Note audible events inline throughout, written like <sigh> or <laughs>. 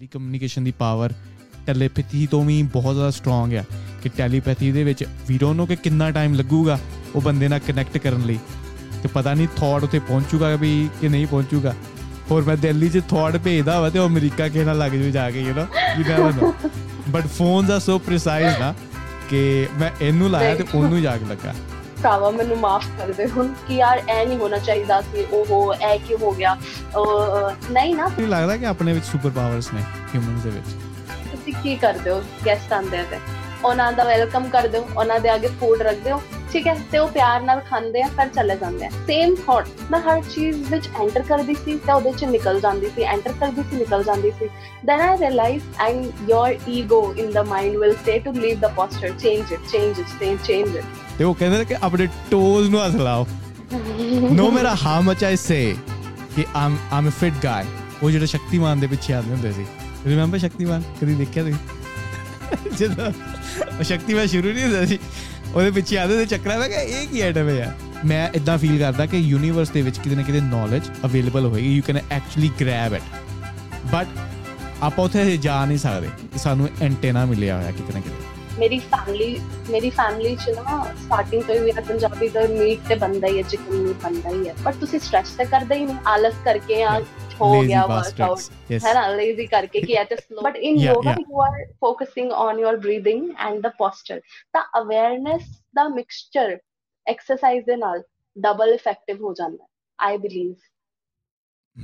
Telecommunication ਦੀ power telepathy ਤੋਂ ਵੀ ਬਹੁਤ ਜ਼ਿਆਦਾ ਸਟਰੋਂਗ ਆ ਕਿ ਟੈਲੀਪੈਥੀ ਦੇ ਵਿੱਚ ਵੀ ਡੋਨਟ ਨੋ ਕਿ ਕਿੰਨਾ ਟਾਈਮ ਲੱਗੂਗਾ ਉਹ ਬੰਦੇ ਨਾਲ ਕਨੈਕਟ ਕਰਨ ਲਈ ਤੇ ਪਤਾ ਨਹੀਂ ਥੌਟ ਉੱਤੇ ਪਹੁੰਚੂਗਾ ਵੀ ਕਿ ਨਹੀਂ ਪਹੁੰਚੂਗਾ। ਹੋਰ ਮੈਂ ਦਿੱਲੀ 'ਚ ਥੌਟ ਭੇਜਦਾ ਵਾ ਤੇ ਉਹ ਅਮਰੀਕਾ ਕੇ ਨਾਲ ਲੱਗ ਜੂ ਜਾ ਕੇ you know you never know but phones are so precise ਨਾ ਕਿ ਮੈਂ ਇਹਨੂੰ ਲਾਇਆ ਤੇ ਉਹਨੂੰ ਜਾ ਕੇ ਲੱਗਾ। ਭਰਾਵਾ ਮੈਨੂੰ ਮਾਫ ਕਰ ਦੇ ਹੁਣ ਕਿ ਯਾਰ ਐ ਨਹੀਂ ਹੋਣਾ ਚਾਹੀਦਾ ਸੀ ਉਹ ਐ ਕੀ ਹੋ ਗਿਆ। ਨਹੀਂ ਨਾ। ਮੈਨੂੰ ਲੱਗਦਾ ਕਿ ਆਪਣੇ ਵਿੱਚ ਸੁਪਰ ਪਾਵਰਸ ਨੇ ਹਿਊਮਨਸ ਦੇ ਵਿੱਚ। ਤੁਸੀਂ ਕੀ ਕਰਦੇ ਹੋ ਗੈਸਟ ਆਂਦੇ ਆ ਤੇ। ਉਹਨਾਂ ਦਾ ਵੈਲਕਮ ਕਰਦੇ ਹੋ ਉਹਨਾਂ ਦੇ ਅੱਗੇ ਫੂਡ ਰੱਖਦੇ ਹੋ ਠੀਕ ਹੈ? ਤੇ ਉਹ ਪਿਆਰ ਨਾਲ ਖਾਂਦੇ ਆ ਫਿਰ ਚਲੇ ਜਾਂਦੇ ਆ। ਸੇਮ ਥਾਟ ਮੈਂ ਹਰ ਚੀਜ਼ ਵਿੱਚ ਐਂਟਰ ਕਰਦੀ ਸੀ ਤੇ ਉਹਦੇ ਚ ਨਿਕਲ ਜਾਂਦੀ ਸੀ ਐਂਟਰ ਕਰਦੀ ਸੀ ਨਿਕਲ ਜਾਂਦੀ ਸੀ। I realized and your ego in the mind will say to leave the posture change it change it change, change it ਤੇ ਉਹ ਕਹਿੰਦੇ ਨੇ ਕਿ ਆਪਣੇ ਟੋਜ਼ ਨੂੰ ਹੱਥ ਲਾਓ। ਨੋ ਮੇਰਾ ਹਾਊ ਮਚ ਆਈ ਸੇ ਕਿ ਆਮ ਆਮ ਅ ਫਿਟ ਗਾਈ ਉਹ ਜਿਹੜਾ ਸ਼ਕਤੀਮਾਨ ਦੇ ਪਿੱਛੇ ਆਉਂਦੇ ਹੁੰਦੇ ਸੀ। ਰਿਮੈਂਬਰ ਸ਼ਕਤੀਮਾਨ? ਕਦੀ ਦੇਖਿਆ ਤੁਸੀਂ? ਜਦੋਂ ਉਹ ਸ਼ਕਤੀਮਾਨ ਸ਼ੁਰੂ ਨਹੀਂ ਹੁੰਦਾ ਸੀ, ਉਹਦੇ ਪਿੱਛੇ ਆਦੇ ਤੇ ਚੱਕਰਾਂ ਮੈਂ ਕਿਹਾ ਇਹ ਕੀ ਆਈਟਮ ਹੈ ਯਾਰ? ਮੈਂ ਇਦਾਂ ਫੀਲ ਕਰਦਾ ਕਿ ਯੂਨੀਵਰਸ ਦੇ ਵਿੱਚ ਕਿਤੇ ਨਾ ਕਿਤੇ ਨੌਲੇਜ ਅਵੇਲੇਬਲ ਹੋਏਗੀ you can actually grab it but ਆਪਾਂ ਉੱਥੇ ਜਾ ਨਹੀਂ ਸਕਦੇ ਸਾਨੂੰ ਐਂਟੇਨਾ ਮਿਲਿਆ ਹੋਇਆ ਕਿਤੇ ਨਾ ਕਿਤੇ। ਮੇਰੀ ਫੈਮਿਲੀ ਮੇਰੀ ਫੈਮਿਲੀ ਚ ਨਾ ਸਟਾਰਟਿੰਗ ਤੋਂ ਹੀ ਮੇਰਾ ਪੰਜਾਬੀ ਦਾ ਮੀਟ ਤੇ ਬੰਦਾ ਹੀ ਹੈ ਚਿਕਨ ਮੀਟ ਬੰਦਾ ਹੀ ਹੈ ਪਰ ਤੁਸੀਂ ਸਟ੍ਰੈਸ ਤੇ ਕਰਦੇ ਹੀ ਨਹੀਂ ਆਲਸ ਕਰਕੇ ਆ ਹੋ ਗਿਆ ਵਰਕਆਊਟ ਹੈ ਨਾ ਲੇਜ਼ੀ ਕਰਕੇ ਕਿ ਇਹ ਤੇ slow but in yoga you are focusing on your breathing and the posture ਤਾਂ ਅਵੇਅਰਨੈਸ ਦਾ ਮਿਕਸਚਰ ਐਕਸਰਸਾਈਜ਼ ਦੇ ਨਾਲ ਡਬਲ ਇਫੈਕਟਿਵ ਹੋ ਜਾਂਦਾ ਆਈ ਬਲੀਵ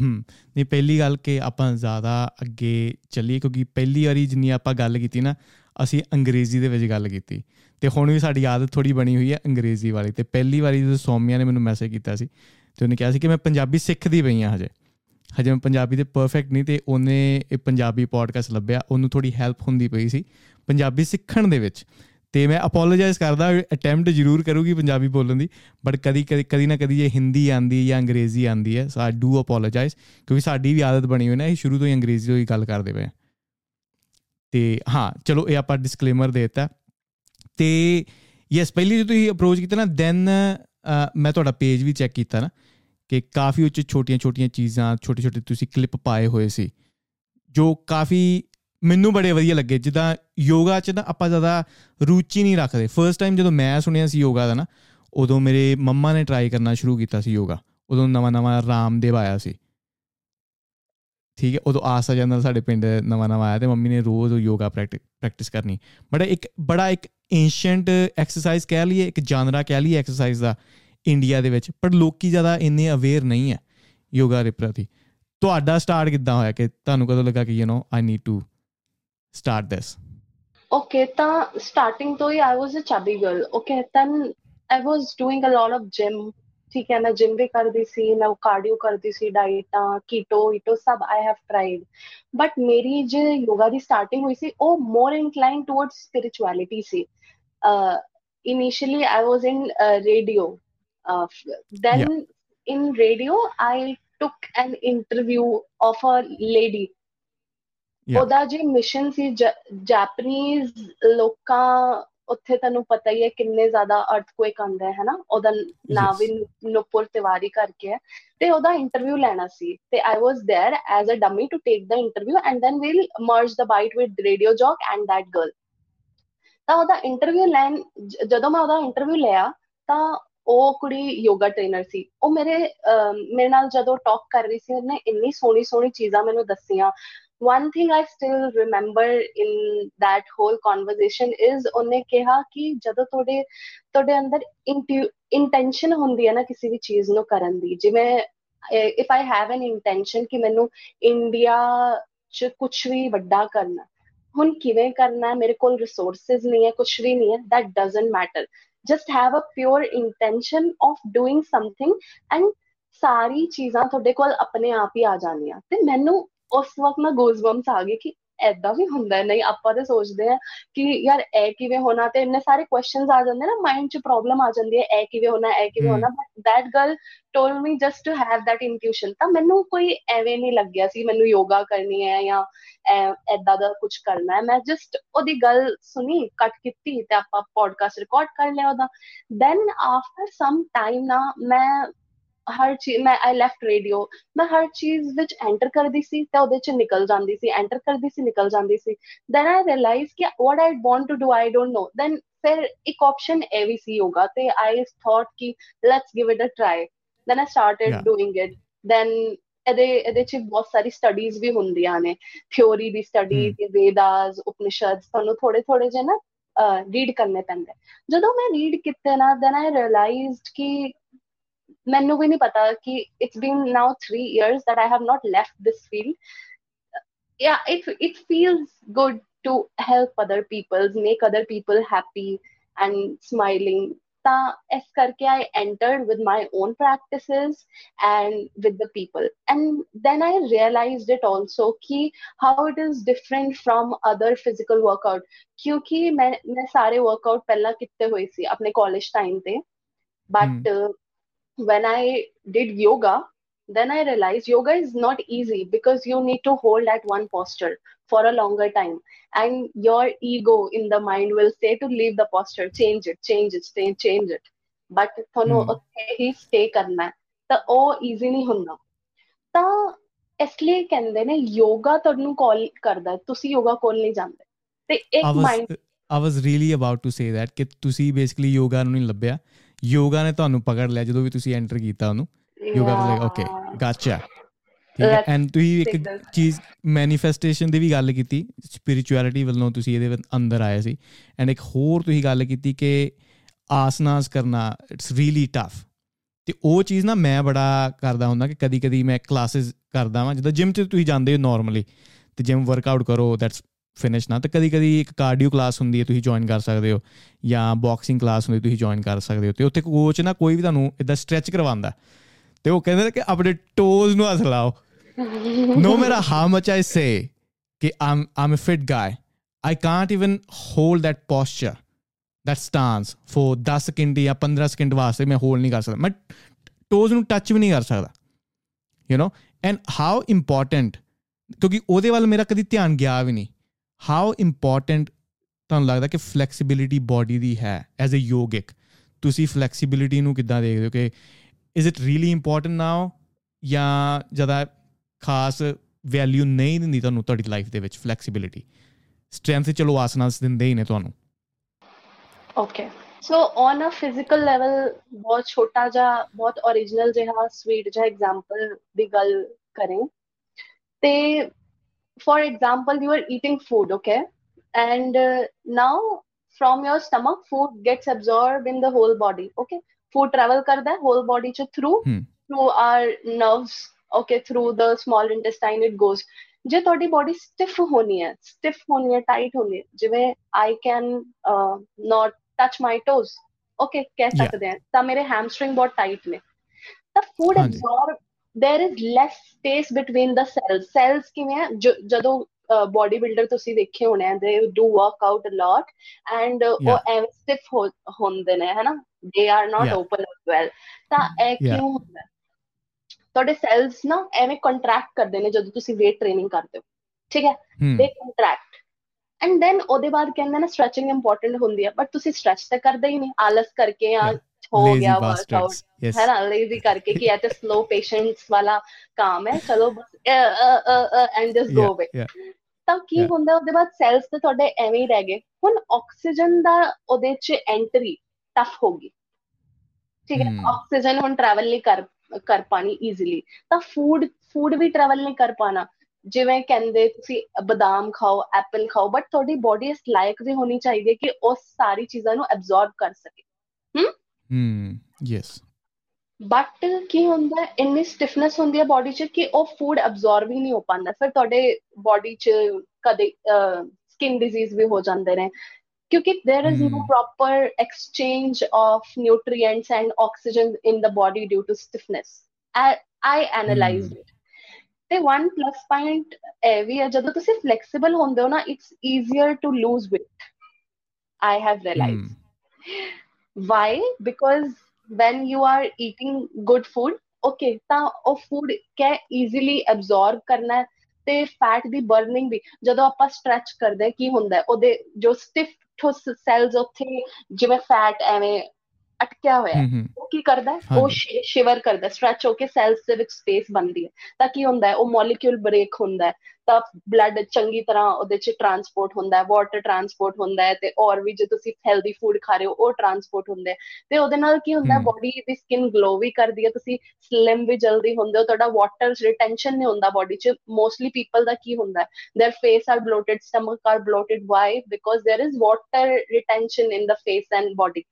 ਹਮ ਨਹੀਂ ਪਹਿਲੀ ਗੱਲ ਕਿ ਆਪਾਂ ਜ਼ਿਆਦਾ ਅੱਗੇ ਚੱਲੀਏ ਕਿਉਂਕਿ ਪਹਿਲੀ ਵਾਰੀ ਜਿੰਨੀ ਆਪਾਂ ਗੱਲ ਕੀਤੀ ਨਾ ਅਸੀਂ ਅੰਗਰੇਜ਼ੀ ਦੇ ਵਿੱਚ ਗੱਲ ਕੀਤੀ। ਤੇ ਹੁਣ ਵੀ ਸਾਡੀ ਆਦਤ ਥੋੜੀ ਬਣੀ ਹੋਈ ਹੈ ਅੰਗਰੇਜ਼ੀ ਵਾਲੀ। ਤੇ ਪਹਿਲੀ ਵਾਰੀ ਜਦੋਂ ਸੌਮਿਆ ਨੇ ਮੈਨੂੰ ਮੈਸੇਜ ਕੀਤਾ ਸੀ, ਤੇ ਉਹਨੇ ਕਿਹਾ ਸੀ ਕਿ ਮੈਂ ਪੰਜਾਬੀ ਸਿੱਖਦੀ ਪਈ ਆ ਹਜੇ। ਹਜੇ ਮੈਂ ਪੰਜਾਬੀ ਦੇ ਪਰਫੈਕਟ ਨਹੀਂ, ਤੇ ਉਹਨੇ ਇਹ ਪੰਜਾਬੀ ਪੋਡਕਾਸਟ ਲੱਭਿਆ। ਉਹਨੂੰ ਥੋੜੀ ਹੈਲਪ ਹੁੰਦੀ ਪਈ ਸੀ ਪੰਜਾਬੀ ਸਿੱਖਣ ਦੇ ਵਿੱਚ। ਤੇ ਮੈਂ ਅਪੋਲੋਜਾਈਜ਼ ਕਰਦਾ ਅਟੈਂਪਟ ਜ਼ਰੂਰ ਕਰੂਗੀ ਪੰਜਾਬੀ ਬੋਲਣ ਦੀ ਬਟ ਕਦੀ ਕਦੀ ਨਾ ਕਦੀ ਇਹ ਹਿੰਦੀ ਆਂਦੀ ਜਾਂ ਅੰਗਰੇਜ਼ੀ ਆਂਦੀ ਹੈ ਸੋ ਆਈ ਡੂ ਅਪੋਲੋਜਾਈਜ਼ ਕਿਉਂਕਿ ਸਾਡੀ ਵੀ ਆਦਤ ਬਣੀ ਹੋਈ ਨਾ, ਇਹ ਸ਼ੁਰੂ ਤੋਂ ਹੀ ਅੰਗਰੇਜ਼ੀ ਤੋਂ ਹੀ ਗੱਲ ਕਰਦੇ ਪਏ ਤੇ ਹਾਂ, ਚਲੋ ਇਹ ਆਪਾਂ ਡਿਸਕਲੇਮਰ ਦੇਤਾ। ਤੇ ਯੈਸ ਪਹਿਲੀ ਜਦੋਂ ਤੁਸੀਂ ਅਪਰੋਚ ਕੀਤਾ ਨਾ ਦੈਨ ਮੈਂ ਤੁਹਾਡਾ ਪੇਜ ਵੀ ਚੈੱਕ ਕੀਤਾ ਨਾ, ਕਿ ਕਾਫੀ ਉੱਚ ਛੋਟੀਆਂ-ਛੋਟੀਆਂ ਚੀਜ਼ਾਂ ਛੋਟੇ-ਛੋਟੇ ਤੁਸੀਂ ਕਲਿੱਪ ਪਾਏ ਹੋਏ ਸੀ, ਜੋ ਕਾਫੀ ਮੈਨੂੰ ਬੜੇ ਵਧੀਆ ਲੱਗੇ। ਜਿੱਦਾਂ ਯੋਗਾ 'ਚ ਨਾ ਆਪਾਂ ਜ਼ਿਆਦਾ ਰੁਚੀ ਨਹੀਂ ਰੱਖਦੇ। ਫਰਸਟ ਟਾਈਮ ਜਦੋਂ ਮੈਂ ਸੁਣਿਆ ਸੀ ਯੋਗਾ ਦਾ ਨਾ, ਉਦੋਂ ਮੇਰੇ ਮੰਮਾ ਨੇ ਟਰਾਈ ਕਰਨਾ ਸ਼ੁਰੂ ਕੀਤਾ ਸੀ ਯੋਗਾ। ਉਦੋਂ ਨਵਾਂ-ਨਵਾਂ ਰਾਮਦੇਵ ਆਇਆ ਸੀ। ਠੀਕ ਹੈ, ਉਦੋਂ ਆਸ ਆ ਜਾਂਦਾ ਸਾਡੇ ਪਿੰਡ ਨਵਾਂ ਨਵਾਂ ਆਇਆ ਤੇ ਮੰਮੀ ਨੇ ਰੋਜ਼ ਯੋਗਾ ਪ੍ਰੈਕਟਿਸ ਕਰਨੀ। ਬੜਾ ਇੱਕ ਬੜਾ ਇੱਕ ਐਂਸ਼ੀਅੰਟ ਐਕਸਰਸਾਈਜ਼ ਕਹਿ ਲਈਏ, ਇੱਕ ਜਾਨਰਾ ਕਹਿ ਲਈਏ ਐਕਸਰਸਾਈਜ਼ ਦਾ ਇੰਡੀਆ ਦੇ ਵਿੱਚ, ਪਰ ਲੋਕੀ ਜ਼ਿਆਦਾ ਇੰਨੇ ਅਵੇਅਰ ਨਹੀਂ ਹੈ ਯੋਗਾ ਦੇ ਪ੍ਰਤੀ। ਤੁਹਾਡਾ ਸਟਾਰਟ ਕਿੱਦਾਂ ਹੋਇਆ ਕਿ ਤੁਹਾਨੂੰ ਕਦੋਂ ਲੱਗਾ ਕਿ you know I need to start this okay ਤਾਂ ਸਟਾਰਟਿੰਗ ਤੋਂ ਹੀ I was a chubby girl okay then I was doing a lot of gym ਠੀਕ ਹੈ ਮੈਂ ਜਿਮ ਵੀ ਕਰਦੀ ਸੀ ਮੈਂ ਕਾਰਡੀਓ ਕਰਦੀ ਸੀ ਡਾਈਟਾਂ ਕੀਟੋ ਈਟੋ ਸਭ ਆਈ ਹੈਵ ਟ੍ਰਾਈਡ ਬਟ ਮੇਰੀ ਜੇ ਯੋਗਾ ਦੀ ਸਟਾਰਟਿੰਗ ਹੋਈ ਸੀ ਉਹ more inclined towards spirituality C initially I was in radio then in radio i took an interview of a lady. ਉਹਦਾ ਜੇ ਮਿਸ਼ਨ ਸੀ ਜਾਪਨੀਜ਼ ਲੋਕਾਂ ਉੱਥੇ ਤੁਹਾਨੂੰ ਪਤਾ ਹੀ ਹੈ ਕਿੰਨੇ ਜ਼ਿਆਦਾ ਅਰਥਕੁਏਕ ਆਉਂਦਾ ਹੈ ਹਨਾ ਉਹਦਾ ਨਾਮ ਵੀ ਨੁਪੁਰ ਤਿਵਾਰੀ ਕਰਕੇ ਹੈ ਤੇ ਉਹਦਾ ਇੰਟਰਵਿਊ ਲੈਣਾ ਸੀ ਤੇ I was there as a dummy to take the interview and then we'll merge the bite with radio jock and that girl ਤਾਂ ਉਹਦਾ ਇੰਟਰਵਿਊ ਲੈਣ ਜਦੋਂ ਮੈਂ ਉਹਦਾ ਇੰਟਰਵਿਊ ਲਿਆ ਤਾਂ ਉਹ ਕੁੜੀ ਯੋਗਾ ਟ੍ਰੇਨਰ ਸੀ ਉਹ ਮੇਰੇ ਮੇਰੇ ਨਾਲ ਜਦੋਂ ਟਾਕ ਕਰ ਰਹੀ ਸੀ ਉਹਨੇ ਇੰਨੀ ਸੋਹਣੀ ਸੋਹਣੀ ਚੀਜ਼ਾਂ ਮੈਨੂੰ ਦੱਸੀਆਂ One thing i still remember in that whole conversation is ਉਹਨੇ ਕਿਹਾ ਕਿ ਜਦੋਂ ਤੁਹਾਡੇ ਤੁਹਾਡੇ ਅੰਦਰ ਇੰਟੈਂਸ਼ਨ ਹੁੰਦੀ ਹੈ ਨਾ ਕਿਸੇ ਵੀ ਚੀਜ਼ ਨੂੰ ਕਰਨ ਦੀ ਜਿਵੇਂ if i have an intention ਕਿ ਮੈਨੂੰ ਇੰਡੀਆ ਚ ਕੁਝ ਵੀ ਵੱਡਾ ਕਰਨਾ ਹੁਣ ਕਿਵੇਂ ਕਰਨਾ ਹੈ ਮੇਰੇ ਕੋਲ ਰਿਸੋਰਸਸ ਨਹੀਂ ਹੈ ਕੁਝ ਵੀ ਨਹੀਂ ਹੈ that doesn't matter just have a pure intention of doing something and ਸਾਰੀ ਚੀਜ਼ਾਂ ਤੁਹਾਡੇ ਕੋਲ ਆਪਣੇ ਆਪ ਹੀ ਆ ਜਾਣੀਆਂ ਤੇ ਮੈਨੂੰ ਉਸ ਵਕਤ ਨਾ ਗੋਜ਼ਬੰਪਸ ਆ ਗਏ ਕਿ ਐਦਾਂ ਵੀ ਹੁੰਦਾ ਨਹੀਂ ਆਪਾਂ ਤੇ ਸੋਚਦੇ ਆ ਕਿ ਯਾਰ ਇਹ ਕਿਵੇਂ ਹੋਣਾ ਤੇ ਇੰਨੇ ਸਾਰੇ ਕੁਐਸਚਨਸ ਆ ਜਾਂਦੇ ਨਾ ਮਾਈਂਡ 'ਚ ਪ੍ਰੋਬਲਮ ਆ ਜਾਂਦੀ ਹੈ ਇਹ ਕਿਵੇਂ ਹੋਣਾ ਇਹ ਕਿਵੇਂ ਹੋਣਾ। But that girl told me just to have that intuition ਤਾਂ ਮੈਨੂੰ ਕੋਈ ਐਵੇਂ ਨਹੀਂ ਲੱਗਿਆ ਸੀ ਮੈਨੂੰ ਯੋਗਾ ਕਰਨੀ ਹੈ ਜਾਂ ਐਦਾਂ ਦਾ ਕੁਝ ਕਰਨਾ ਹੈ। ਮੈਂ ਜਸਟ ਉਹਦੀ ਗੱਲ ਸੁਣੀ ਕੱਟ ਕੀਤੀ ਤੇ ਆਪਾਂ ਪੋਡਕਾਸਟ ਰਿਕਾਰਡ ਕਰ ਲਿਆ ਉਹਦਾ। ਦੈਨ ਆਫਟਰ ਸਮ ਟਾਈਮ ਨਾ ਮੈਂ ਹਰ ਚੀਜ਼ ਮੈਂ ਆਈ ਲੈਫਟ ਰੇਡੀਓ ਮੈਂ ਹਰ ਚੀਜ਼ ਵਿੱਚ ਐਂਟਰ ਕਰਦੀ ਸੀ ਤੇ ਉਹਦੇ ਚ ਨਿਕਲ ਜਾਂਦੀ ਸੀ ਐਂਟਰ ਕਰਦੀ ਸੀ ਨਿਕਲ ਜਾਂਦੀ ਸੀ। ਦੈਨ ਆਈ ਰਿਅਲਾਈਜ਼ ਕਿ what I want to do I don't know then ਫਿਰ ਇੱਕ ਆਪਸ਼ਨ ਇਹ ਵੀ ਸੀ ਯੋਗਾ ਤੇ ਆਈ ਥੌਟ ਕਿ let's give it a try then I started doing it then ਇਹਦੇ ਇਹਦੇ ਚ ਬਹੁਤ ਸਾਰੀ ਸਟੱਡੀਜ਼ ਵੀ ਹੁੰਦੀਆਂ ਨੇ। ਥਿਉਰੀ ਦੀ ਸਟੱਡੀ ਤੇ ਵੇਦਾਸ ਉਪਨਿਸ਼ਦ ਤੁਹਾਨੂੰ ਥੋੜੇ ਥੋੜੇ ਜੇ ਨਾ ਰੀਡ ਕਰਨੇ ਪੈਂਦੇ। ਜਦੋਂ ਮੈਂ ਰੀਡ ਕੀਤੇ ਨਾ ਦੈਨ ਆਈ ਰਿਅਲਾਈਜ਼ਡ ਕਿ ਮੈਨੂੰ ਵੀ ਨਹੀਂ ਪਤਾ ਕਿ it's been now 3 years that I have not left this field ਯਾ it it feels good to help other peoples make other people happy and smiling ਤਾਂ ਇਸ ਕਰਕੇ I entered with my own practices and with the people and then I realised it also ਕਿ how it is different from other physical workout ਕਿਉਂਕਿ ਮੈਂ ਮੈਂ ਸਾਰੇ workout ਪਹਿਲਾਂ ਕੀਤੇ ਹੋਏ ਸੀ ਆਪਣੇ ਕਾਲਜ ਟਾਈਮ ਤੇ but when I did yoga, then I realized yoga is not easy because you need to hold at one posture for a longer time. And your ego in the mind will say to leave the posture, change it, change it, stay, change it. But ਤੁਹਾਨੂੰ ਉੱਥੇ ਹੀ stay ਕਰਨਾ ਹੈ ਤਾਂ ਉਹ easy ਨਹੀਂ ਹੁੰਦਾ ਤਾਂ ਇਸ ਲਈ ਕਹਿੰਦੇ ਨੇ ਯੋਗਾ ਤੁਹਾਨੂੰ ਕਾਲ ਕਰਦਾ ਤੁਸੀਂ ਯੋਗਾ ਕੋਲ ਨਹੀਂ ਜਾਂਦੇ ਤੇ ਇੱਕ mind I was really about to say that ਕਿ ਤੁਸੀਂ ਬੇਸਿਕਲੀ ਯੋਗਾ ਨੂੰ ਨਹੀਂ ਲੱਭਿਆ ਯੋਗਾ ਨੇ ਤੁਹਾਨੂੰ ਪਕੜ ਲਿਆ ਜਦੋਂ ਵੀ ਤੁਸੀਂ ਐਂਟਰ ਕੀਤਾ ਉਹਨੂੰ yoga was like okay gotcha and ਤੁਸੀਂ ਇੱਕ ਚੀਜ਼ ਮੈਨੀਫੈਸਟੇਸ਼ਨ ਦੀ ਵੀ ਗੱਲ ਕੀਤੀ ਸਪਿਰਚੁਅਲਿਟੀ ਵੱਲੋਂ ਤੁਸੀਂ ਇਹਦੇ ਅੰਦਰ ਆਏ ਸੀ ਐਂਡ ਇੱਕ ਹੋਰ ਤੁਸੀਂ ਗੱਲ ਕੀਤੀ ਕਿ ਆਸਨਾਸ ਕਰਨਾ ਇਟਸ ਰੀਲੀ ਟਫ ਤੇ ਉਹ ਚੀਜ਼ ਨਾ ਮੈਂ ਬੜਾ ਕਰਦਾ ਹੁੰਦਾ ਕਿ ਕਦੀ ਕਦੀ ਮੈਂ ਕਲਾਸਿਸ ਕਰਦਾ ਵਾਂ ਜਦੋਂ ਜਿਮ 'ਚ ਤੁਸੀਂ ਜਾਂਦੇ ਹੋ ਨਾਰਮਲੀ ਤੇ ਜਿਮ ਵਰਕਆਊਟ ਕਰੋ ਦੈਟਸ ਫਿਨਿਸ਼ ਨਾ ਤੇ ਕਦੀ ਕਦੀ ਇੱਕ ਕਾਰਡੀਓ ਕਲਾਸ ਹੁੰਦੀ ਹੈ ਤੁਸੀਂ ਜੁਆਇਨ ਕਰ ਸਕਦੇ ਹੋ ਜਾਂ ਬਾਕਸਿੰਗ ਕਲਾਸ ਹੁੰਦੀ ਤੁਸੀਂ ਜੁਆਇਨ ਕਰ ਸਕਦੇ ਹੋ ਤੇ ਉੱਥੇ ਕੋਚ ਨਾ ਕੋਈ ਵੀ ਤੁਹਾਨੂੰ ਇਦਾਂ ਸਟ੍ਰੈਚ ਕਰਵਾਉਂਦਾ ਤੇ ਉਹ ਕਹਿੰਦੇ ਨੇ ਕਿ ਆਪਣੇ ਟੋਜ਼ ਨੂੰ ਹੱਥ ਲਾਓ। No <laughs> matter how much I say ਕਿ I'm I'm a fit guy I can't even hold that posture that stance for 10 second ਜਾਂ 15 ਸਕਿੰਟ ਵਾਸਤੇ ਮੈਂ ਹੋਲਡ ਨਹੀਂ ਕਰ ਸਕਦਾ ਮੈਂ ਟੋਜ਼ ਨੂੰ ਟੱਚ ਵੀ ਨਹੀਂ ਕਰ ਸਕਦਾ you know and how important ਕਿਉਂਕਿ ਉਹਦੇ ਵੱਲ ਮੇਰਾ ਕਦੀ ਧਿਆਨ ਗਿਆ ਵੀ ਨਹੀਂ। ਹਾਊ ਇੰਪੋਰਟੈਂਟ ਤੁਹਾਨੂੰ ਲੱਗਦਾ ਕਿ ਫਲੈਕਸੀਬਿਲਿਟੀ ਬਾਡੀ ਦੀ ਹੈ ਐਜ਼ ਅ ਯੋਗਿਕ ਤੁਸੀਂ ਫਲੈਕਸੀਬਿਲਿਟੀ ਨੂੰ ਕਿੱਦਾਂ ਦੇਖਦੇ ਹੋ ਕਿ is it really important now ਜਾਂ ਜ਼ਿਆਦਾ ਖਾਸ ਵੈਲਿਊ ਨਹੀਂ ਦਿੰਦੀ ਤੁਹਾਨੂੰ ਤੁਹਾਡੀ ਲਾਈਫ ਦੇ ਵਿੱਚ ਫਲੈਕਸੀਬਿਲਿਟੀ ਸਟਰੈਂਥ ਚਲੋ ਆਸਨਾਸ ਦਿੰਦੇ ਹੀ ਨੇ ਤੁਹਾਨੂੰ। Okay so on a physical level ਬਹੁਤ ਛੋਟਾ ਜਿਹਾ, ਬਹੁਤ origignal ਜਿਹਾ ਸਵੀਟ ਜਿਹਾ ਐਗਜ਼ਾਮਪਲ ਦੀ ਗੱਲ ਕरें ਤੇ for example, you are eating food, okay? And uh, now from your stomach, food gets absorbed in the whole body, okay? Food travel karda whole body ch through hmm. through our nerves, okay? Through the small intestine it goes. ਜੇ ਤੁਹਾਡੀ body stiff ਹੋਣੀ ਹੈ stiff ਹੋਣੀ ਹੈ tight ਹੋਣੀ ਹੈ ਜਿਵੇਂ I can not touch my toes okay ਕਹਿ ਸਕਦੇ ਹਾਂ ਤਾਂ ਮੇਰੇ ਹੈਮਸਟ੍ਰਿੰਗ ਬਹੁਤ ਟਾਈਟ ਨੇ ਤਾਂ food absorb there is less space between the cells. Cells ਕਿਵੇਂ ਜਦੋਂ ਬੋਡੀ ਬਿਲਡਰ ਤੁਸੀਂ ਦੇਖੇ ਹੋਣੇ ਆ they do work out a lot and ਉਹ ਐਵੇਂ ਸਟਿਫ ਹੁੰਦੇ ਨੇ ਹੈਨਾ? They are not open as well ਤਾਂ ਇਹ ਕਿਉਂ ਹੁੰਦਾ? ਤੁਹਾਡੇ ਸੈਲਸ ਨਾ ਐਵੇਂ ਕੰਟਰੈਕਟ ਕਰਦੇ ਨੇ ਜਦੋਂ ਤੁਸੀਂ weight ਟ੍ਰੇਨਿੰਗ ਕਰਦੇ ਹੋ। ਠੀਕ ਹੈ? ਦੇ ਕੰਟਰੈਕਟ ਐਂਡ ਦੈਨ ਉਹਦੇ ਬਾਅਦ ਕਹਿੰਦੇ ਨੇ ਸਟ੍ਰੈਚਿੰਗ ਇੰਪੋਰਟੈਂਟ ਹੁੰਦੀ ਹੈ ਬਟ ਤੁਸੀਂ ਸਟ੍ਰੈਚ ਤਾਂ ਕਰਦੇ ਹੀ ਨਹੀਂ ਆਲਸ ਕਰਕੇ ਆ ਹੋ ਗਿਆ ਵਰਕਆਊਟ ਹੈ ਨਾ ਲੇਜ਼ੀ ਕਰਕੇ ਕਿ ਇਹ ਤੇ ਸਲੋ ਪੇਸ਼ੈਂਟਸ ਵਾਲਾ ਕੰਮ ਹੈ ਚਲੋ ਬਸ ਐਂਡ ਜਸਟ ਗੋ ਅਵੇ ਤਾਂ ਕੀ ਹੁੰਦਾ ਉਹਦੇ ਬਾਅਦ ਸੈਲਸ ਤੇ ਤੁਹਾਡੇ ਐਵੇਂ ਹੀ ਰਹਿ ਗਏ ਹੁਣ ਆਕਸੀਜਨ ਦਾ ਉਹਦੇ ਚ ਐਂਟਰੀ ਟਫ ਹੋਗੀ ਠੀਕ ਹੈ ਆਕਸੀਜਨ ਹੁਣ ਟਰੈਵਲ ਨਹੀਂ ਕਰ ਕਰ ਪਾਣੀ ਈਜ਼ੀਲੀ ਤਾਂ ਫੂਡ ਫੂਡ ਵੀ ਟਰੈਵਲ ਨਹੀਂ ਕਰ ਪਾਣਾ ਜਿਵੇਂ ਕਹਿੰਦੇ ਤੁਸੀਂ ਬਦਾਮ ਖਾਓ ਐਪਲ ਖਾਓ ਬਟ ਤੁਹਾਡੀ ਬੋਡੀ ਇਸ ਲਾਇਕ ਵੀ ਹੋਣੀ ਚਾਹੀਦੀ ਹੈ ਕਿ ਉਸ ਸਾਰੀ ਚੀਜ਼ਾਂ ਨੂੰ ਐਬਜ਼ੌਰਬ ਕਰ ਸਕੇ ਹਮ ਹਮ ਯੈਸ ਬਟ ਕੀ ਹੁੰਦਾ ਇੰਨੀ ਸਟਿਫਨੈਸ ਹੁੰਦੀ ਹੈ ਬਾਡੀ 'ਚ ਕਿ ਉਹ ਫੂਡ ਅਬਜ਼ੌਰਬ ਹੀ ਨਹੀਂ ਹੋ ਪਾਉਂਦਾ ਫਿਰ ਤੁਹਾਡੇ ਬਾਡੀ 'ਚ ਕਦੇ ਸਕਿਨ ਡਿਜ਼ੀਜ਼ ਵੀ ਹੋ ਜਾਂਦੇ ਨੇ ਕਿਉਂਕਿ there is no proper exchange of nutrients and oxygen in the body due to stiffness I analysed it ਤੇ 1 ਪਲੱਸ ਪੁਆਇੰਟ ਇਹ ਵੀ ਹੈ ਜਦੋਂ ਤੁਸੀਂ ਫਲੈਕਸੀਬਲ ਹੁੰਦੇ ਹੋ ਨਾ it's easier to lose weight I have realised why? Because when you are eating good food okay ਤਾਂ ਉਹ ਫੂਡ ਕੈ ਈਜ਼ੀਲੀ ਐਬਜ਼ੌਰਬ ਕਰਨਾ ਤੇ ਫੈਟ ਦੀ ਬਰਨਿੰਗ ਵੀ ਜਦੋਂ ਆਪਾਂ ਸਟ੍ਰੈਚ ਕਰਦੇ ਕੀ ਹੁੰਦਾ ਉਹਦੇ ਜੋ ਸਟਿਫ ਠੋਸ ਸੈਲਸ ਉੱਥੇ ਜਿਵੇਂ ਫੈਟ ਐਵੇਂ ਅਟਕਿਆ ਹੋਇਆ ਹੈ। ਉਹ ਕੀ ਕਰਦਾ ਹੈ? ਉਹ। ਸ਼ਿਵਰ ਕਰਦਾ ਸਟ੍ਰੈਚ ਹੋ ਕੇ ਸੈਲਸ ਦੇ ਵਿੱਚ ਸਪੇਸ ਬਣਦੀ ਹੈ। ਤਾਂ ਕੀ ਹੁੰਦਾ ਹੈ? ਉਹ ਮੋਲੀਕਿਊਲ ਬ੍ਰੇਕ ਹੁੰਦਾ ਹੈ। ਤਾਂ ਬਲੱਡ ਚੰਗੀ ਤਰ੍ਹਾਂ ਉਹਦੇ ਚ ਟਰਾਂਸਪੋਰਟ ਹੁੰਦਾ ਹੈ ਵਾਟਰ ਟਰਾਂਸਪੋਰਟ ਹੁੰਦਾ ਹੈ ਤੇ ਔਰ ਵੀ ਜੇ ਤੁਸੀਂ ਹੈਲਦੀ ਫੂਡ ਖਾ ਰਹੇ ਹੋ ਉਹ ਟਰਾਂਸਪੋਰਟ ਹੁੰਦਾ ਹੈ। ਤੇ ਉਹਦੇ ਨਾਲ ਕੀ ਹੁੰਦਾ। ਬੋਡੀ ਦੀ ਸਕਿਨ ਗਲੋ ਵੀ ਕਰਦੀ ਹੈ ਤੁਸੀਂ ਸਲਿਮ ਵੀ ਜਲਦੀ ਹੁੰਦੇ ਹੋ ਤੁਹਾਡਾ ਵਾਟਰ ਰਿਟੈਂਸ਼ਨ ਨਹੀਂ ਹੁੰਦਾ ਬੋਡੀ ਚ ਮੋਸਟਲੀ ਪੀਪਲ ਦਾ ਕੀ ਹੁੰਦਾ ਹੈ their face are bloated stomach are bloated why? Because there is water retention in the face and body.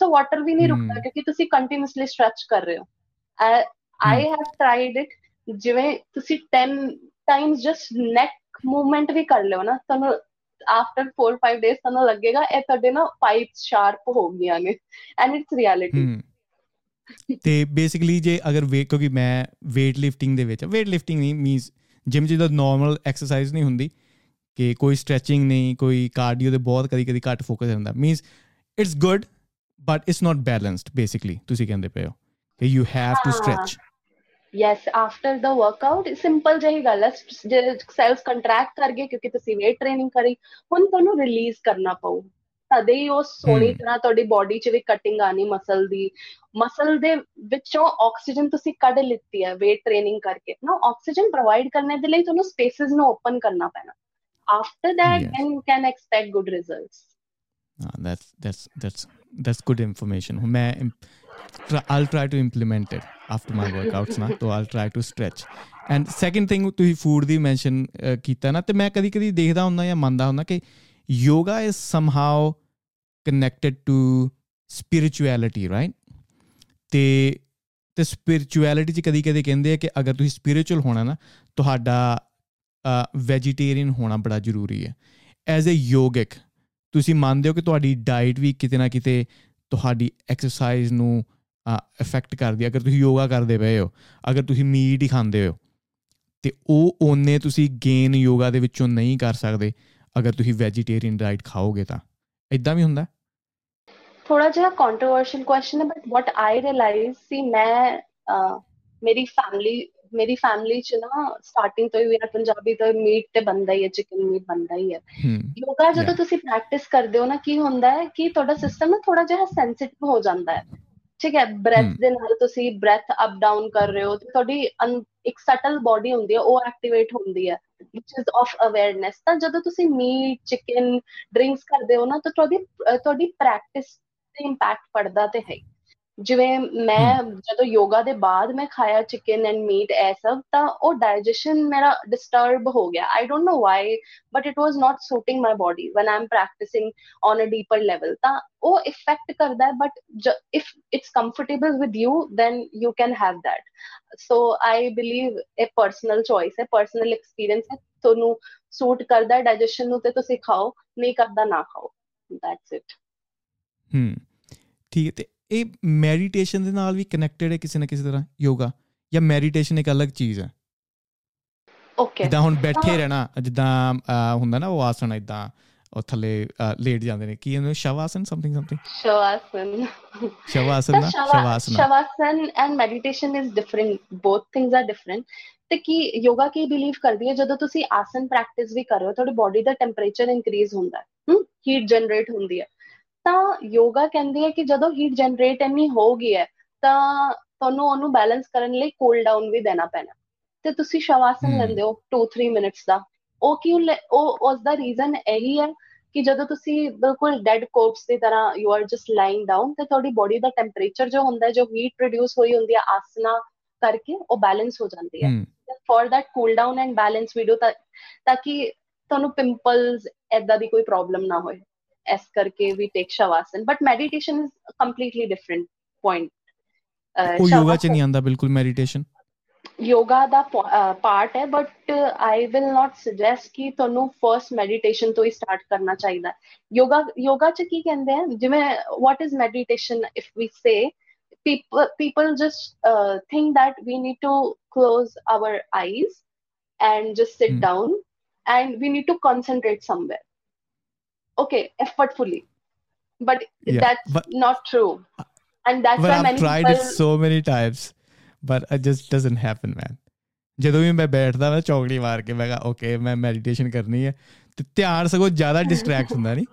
So water ਵੀ ਨਹੀਂ ਰੁਕਦਾ। ਕਿਉਂਕਿ ਤੁਸੀਂ ਕੰਟੀਨਿਊਸਲੀ ਸਟ੍ਰੈਚ ਕਰ ਰਹੇ ਹੋ। ਆਈ ਹੈਵ ਟ੍ਰਾਈਡ ਇਟ ਜਿਵੇਂ ਤੁਸੀਂ 10 ਟਾਈਮਸ ਜਸਟ ਨੈਕ ਮੂਵਮੈਂਟ ਵੀ ਕਰ ਲਿਓ ਨਾ ਤੁਹਾਨੂੰ ਆਫਟਰ 4 5 ਡੇਜ਼ ਤੁਹਾਨੂੰ ਲੱਗੇਗਾ ਇਹ ਤੁਹਾਡੇ ਨਾ ਪਾਈਪਸ ਸ਼ਾਰਪ ਹੋ ਗਈਆਂ ਨੇ ਐਂਡ ਇਟਸ ਰਿਐਲਿਟੀ ਤੇ ਬੇਸਿਕਲੀ ਜੇ ਅਗਰ ਵੇ ਕਿਉਂਕਿ ਮੈਂ weight lifting ਦੇ ਵਿੱਚ weight lifting ਨਹੀਂ ਮੀਨਸ ਜਿਮ ਜਿਹਦਾ ਨਾਰਮਲ ਐਕਸਰਸਾਈਜ਼ ਨਹੀਂ ਹੁੰਦੀ ਕਿ ਕੋਈ ਸਟ੍ਰੈਚਿੰਗ ਨਹੀਂ ਕੋਈ ਕਾਰਡੀਓ ਦੇ ਬਹੁਤ ਕਦੀ ਕਦੀ ਘੱਟ ਫੋਕਸ ਹੁੰਦਾ means it's good but it's not balanced basically ਤੁਸੀਂ ਕਹਿੰਦੇ ਪਏ ਹੋ ਕਿ you have to. Stretch yes after the workout simple ਜਿਹੀ ਗੱਲ ਹੈ ਜੇ ਸੈਲਸ ਕੰਟਰੈਕਟ ਕਰ ਗਏ ਕਿਉਂਕਿ ਤੁਸੀਂ weight ਟ੍ਰੇਨਿੰਗ ਕਰੀ ਹੁਣ ਤੁਹਾਨੂੰ ਰਿਲੀਜ਼ ਕਰਨਾ ਪਊ ਤਦੇ ਹੀ ਉਹ ਸੋਹਣੀ। ਤਰ੍ਹਾਂ ਤੁਹਾਡੀ ਬਾਡੀ 'ਚ ਵੀ ਕਟਿੰਗ ਆਣੀ ਮਸਲ ਦੀ ਮਸਲ ਦੇ ਵਿੱਚੋਂ ਆਕਸੀਜਨ ਤੁਸੀਂ ਕੱਢ ਲਿੱਤੀ ਹੈ weight ਟ੍ਰੇਨਿੰਗ ਕਰਕੇ ਨਾ ਆਕਸੀਜਨ ਪ੍ਰੋਵਾਈਡ ਕਰਨੇ ਦੇ ਲਈ ਤੁਹਾਨੂੰ ਸਪੇਸਿਸ ਨੂੰ ਓਪਨ ਕਰਨਾ ਪੈਣਾ after that Yes. then you can expect good results Uh, that's that's that's that's good information. try, I'll try to implement it after my workouts ਨਾ so I'll try to stretch and second thing ਤੁਸੀਂ food ਦੀ mention ਕੀਤਾ ਨਾ ਤੇ ਮੈਂ ਕਦੀ ਕਦੀ ਦੇਖਦਾ ਹੁੰਦਾ ਜਾਂ ਮੰਨਦਾ ਹੁੰਦਾ ਕਿ yoga is somehow connected to spirituality right ਤੇ ਤੇ ਸਪਿਰਚੁਅਲਿਟੀ ਚ ਕਦੀ ਕਦੇ ਕਹਿੰਦੇ ਆ ਕਿ ਅਗਰ ਤੁਸੀਂ ਸਪਿਰਚੁਅਲ ਹੋਣਾ ਨਾ ਤੁਹਾਡਾ ਵੈਜੀਟੇਰੀਅਨ ਹੋਣਾ ਬੜਾ ਜ਼ਰੂਰੀ ਹੈ ਐਜ਼ ਅ ਯੋਗਿਕ ਤੁਸੀਂ ਮੰਨਦੇ ਹੋ ਕਿ ਤੁਹਾਡੀ ਡਾਈਟ ਵੀ ਕਿਤੇ ਨਾ ਕਿਤੇ ਤੁਹਾਡੀ ਐਕਸਰਸਾਈਜ਼ ਨੂੰ ਇਫੈਕਟ ਕਰਦੀ ਹੈ। ਅਗਰ ਤੁਸੀਂ ਯੋਗਾ ਕਰਦੇ ਪਏ ਹੋ ਅਗਰ ਤੁਸੀਂ ਮੀਟ ਹੀ ਖਾਂਦੇ ਹੋ ਤੇ ਉਹ ਓਨੇ ਤੁਸੀਂ ਗੇਨ ਯੋਗਾ ਦੇ ਵਿੱਚੋਂ ਨਹੀਂ ਕਰ ਸਕਦੇ ਅਗਰ ਤੁਸੀਂ ਵੈਜੀਟੇਰੀਅਨ ਡਾਈਟ ਖਾਓਗੇ ਤਾਂ। ਇਦਾਂ ਵੀ ਹੁੰਦਾ? ਥੋੜਾ ਜਿਹਾ ਕੰਟਰੋਵਰਸ਼ੀਅਲ ਕੁਐਸਚਨ ਹੈ ਬਟ ਵਾਟ ਆਈ ਰਿਅਲਾਈਜ਼ ਸੀ ਮੈਂ ਅਹ, ਮੇਰੀ ਫੈਮਿਲੀ ਮੇਰੀ ਫੈਮਿਲੀ ਚ ਨਾ ਸਟਾਰਟਿੰਗ ਤੋਂ ਹੀ ਮੇਰਾ ਪੰਜਾਬੀ ਤੋਂ ਮੀਟ ਤੇ ਬੰਦਾ ਹੀ ਹੈ ਚਿਕਨ ਮੀਟ ਬੰਦਾ ਹੀ ਹੈ ਯੋਗਾ ਜਦੋਂ. ਤੁਸੀਂ ਪ੍ਰੈਕਟਿਸ ਕਰਦੇ ਹੋ ਨਾ ਕੀ ਹੁੰਦਾ ਹੈ ਕਿ ਤੁਹਾਡਾ ਸਿਸਟਮ ਨਾ ਥੋੜਾ ਜਿਹਾ ਸੈਂਸਿਟਿਵ ਹੋ ਜਾਂਦਾ ਹੈ ਠੀਕ ਹੈ ਬ੍ਰੈਥ। ਦੇ ਨਾਲ ਤੁਸੀਂ ਬ੍ਰੈਥ ਅਪ ਡਾਊਨ ਕਰ ਰਹੇ ਹੋ ਤੇ ਤੁਹਾਡੀ ਇੱਕ ਸਟਲ ਬਾਡੀ ਹੁੰਦੀ ਹੈ ਉਹ ਐਕਟੀਵੇਟ ਹੁੰਦੀ ਹੈ which is of awareness ਤਾਂ ਜਦੋਂ ਤੁਸੀਂ ਮੀਟ ਚਿਕਨ ਡਰਿੰਕਸ ਕਰਦੇ ਹੋ ਨਾ ਤਾਂ ਤੁਹਾਡੀ ਤੁਹਾਡੀ ਪ੍ਰੈਕਟਿਸ ਤੇ ਇੰਪੈਕਟ ਪੜਦਾ ਤੇ ਹੀ। ਜਿਵੇਂ ਮੈਂ ਜਦੋਂ ਯੋਗਾ ਦੇ ਬਾਅਦ ਮੈਂ ਖਾਇਆ ਚਿਕਨ ਐਂਡ ਮੀਟ ਇਹ ਸਭ ਤਾਂ ਉਹ ਡਾਈਜੈਸ਼ਨ ਮੇਰਾ ਡਿਸਟਰਬ ਹੋ ਗਿਆ। I don't know why but it was not suiting my body when I am practising on a deeper level ਤਾਂ ਉਹ ਇਫੈਕਟ ਕਰਦਾ ਹੈ but if it's comfortable with you then you can have that so I believe ਇਹ personal choice ਹੈ personal experience ਹੈ ਤੁਹਾਨੂੰ suit ਕਰਦਾ ਹੈ ਡਾਈਜੈਸ਼ਨ ਨੂੰ ਤੇ ਤੁਸੀਂ ਖਾਓ ਨਹੀਂ ਕਰਦਾ ਨਾ ਖਾਓ। ਦੈਟਸ ਇਟ ਹੂੰ। ਠੀਕ ਹੈ ਤੇ ਇਹ ਮੈਡੀਟੇਸ਼ਨ ਦੇ ਨਾਲ ਵੀ ਕਨੈਕਟਡ ਹੈ ਕਿਸੇ ਨਾ ਕਿਸੇ ਤਰ੍ਹਾਂ? ਯੋਗਾ ਜਾਂ ਮੈਡੀਟੇਸ਼ਨ ਇੱਕ ਅਲੱਗ ਚੀਜ਼ ਹੈ? ਓਕੇ ਜਿੱਦਾਂ ਹੁਣ ਬੈਠੇ। ਰਹਿਣਾ ਜਿੱਦਾਂ ਹੁੰਦਾ ਨਾ ਉਹ ਆਸਣ ਇਦਾਂ ਉਹ ਥੱਲੇ ਲੇਟ ਜਾਂਦੇ ਨੇ। ਕੀ ਇਹਨੂੰ ਸ਼ਵਾਸਨ ਸਮਥਿੰਗ ਸਮਥਿੰਗ ਸ਼ਵਾਸਨ। ਸ਼ਵਾਸਨ ਨਾ? ਸ਼ਵਾ- shavasana. Shavasana and meditation is different both things are different ਤੇ ਕੀ ਯੋਗਾ ਕੀ ਬਿਲੀਵ ਕਰਦੀ ਹੈ? ਜਦੋਂ ਤੁਸੀਂ ਆਸਨ ਪ੍ਰੈਕਟਿਸ ਵੀ ਕਰ ਰਹੇ ਹੋ ਤੁਹਾਡੀ ਬਾਡੀ ਦਾ ਟੈਂਪਰੇਚਰ ਇਨਕਰੀਜ਼ ਹੁੰਦਾ ਹੈ। ਹੀਟ ਜਨਰੇਟ ਹੁੰਦੀ ਹੈ। ਤਾਂ ਯੋਗਾ ਕਹਿੰਦੀ ਹੈ ਕਿ ਜਦੋਂ ਹੀਟ ਜਨਰੇਟ ਇੰਨੀ ਹੋ ਗਈ ਹੈ ਤਾਂ ਤੁਹਾਨੂੰ ਉਹਨੂੰ ਬੈਲੈਂਸ ਕਰਨ ਲਈ ਕੂਲ ਡਾਊਨ ਵੀ ਦੇਣਾ ਪੈਣਾ। ਤੇ ਤੁਸੀਂ ਸ਼ਵਾਸਨ ਲੈਂਦੇ ਹੋ 2-3 ਮਿੰਟਸ ਦਾ। ਉਹ ਕਿਉਂ ਉਹ ਉਸ ਦਾ ਰੀਜ਼ਨ ਇਹੀ ਹੈ ਕਿ ਜਦੋਂ ਤੁਸੀਂ ਬਿਲਕੁਲ ਡੈਡ ਕੋਰਪਸ ਦੀ ਤਰ੍ਹਾਂ you are just lying down ਤੇ ਤੁਹਾਡੀ ਬੋਡੀ ਦਾ ਟੈਂਪਰੇਚਰ ਜੋ ਹੁੰਦਾ ਹੈ ਜੋ ਹੀਟ ਪ੍ਰੋਡਿਊਸ ਹੋਈ ਹੁੰਦੀ ਹੈ ਆਸਨਾ ਕਰਕੇ ਉਹ ਬੈਲੈਂਸ ਹੋ ਜਾਂਦੀ ਹੈ। For that cool down and balance video ਤਾਂ ਤਾਂ ਕਿ ਤੁਹਾਨੂੰ ਪਿੰਪਲਸ ਐਦਾਂ ਦੀ ਕੋਈ ਪ੍ਰੋਬਲਮ ਨਾ ਹੋਏ। ਇਸ ਕਰਕੇ ਵੀ take shavasana but meditation is completely different point ਉਹ ਯੋਗਾ ਚ ਨਹੀਂ ਆਂਦਾ ਬਿਲਕੁਲ ਮੈਡੀਟੇਸ਼ਨ ਯੋਗਾ ਦਾ ਪਾਰਟ ਹੈ but I will not suggest ਕਿ ਤੁਹਾਨੂੰ ਫਰਸਟ ਮੈਡੀਟੇਸ਼ਨ ਤੋਂ ਹੀ ਸਟਾਰਟ ਕਰਨਾ ਚਾਹੀਦਾ ਹੈ ਯੋਗਾ ਯੋਗਾ ਚ ਕੀ ਕਹਿੰਦੇ ਆ ਜਿਵੇਂ what is meditation if we say people people just uh, think that we need to close our eyes and just sit Hmm. down and we need to concentrate somewhere okay effortfully but Yeah, that's but- not true and that's but why I've many tried people it so many times but it just doesn't happen man ਜਦੋਂ ਵੀ ਮੈਂ ਬੈਠਦਾ ਮੈਂ ਚੌਕੜੀ ਮਾਰ ਕੇ ਮੈਂ ਕਿਹਾ okay ਮੈਂ meditation ਕਰਨੀ ਹੈ ਤੇ ਧਿਆਨ ਸਗੋਂ ਜ਼ਿਆਦਾ ਡਿਸਟਰੈਕਟ ਹੁੰਦਾ ਨਹੀਂ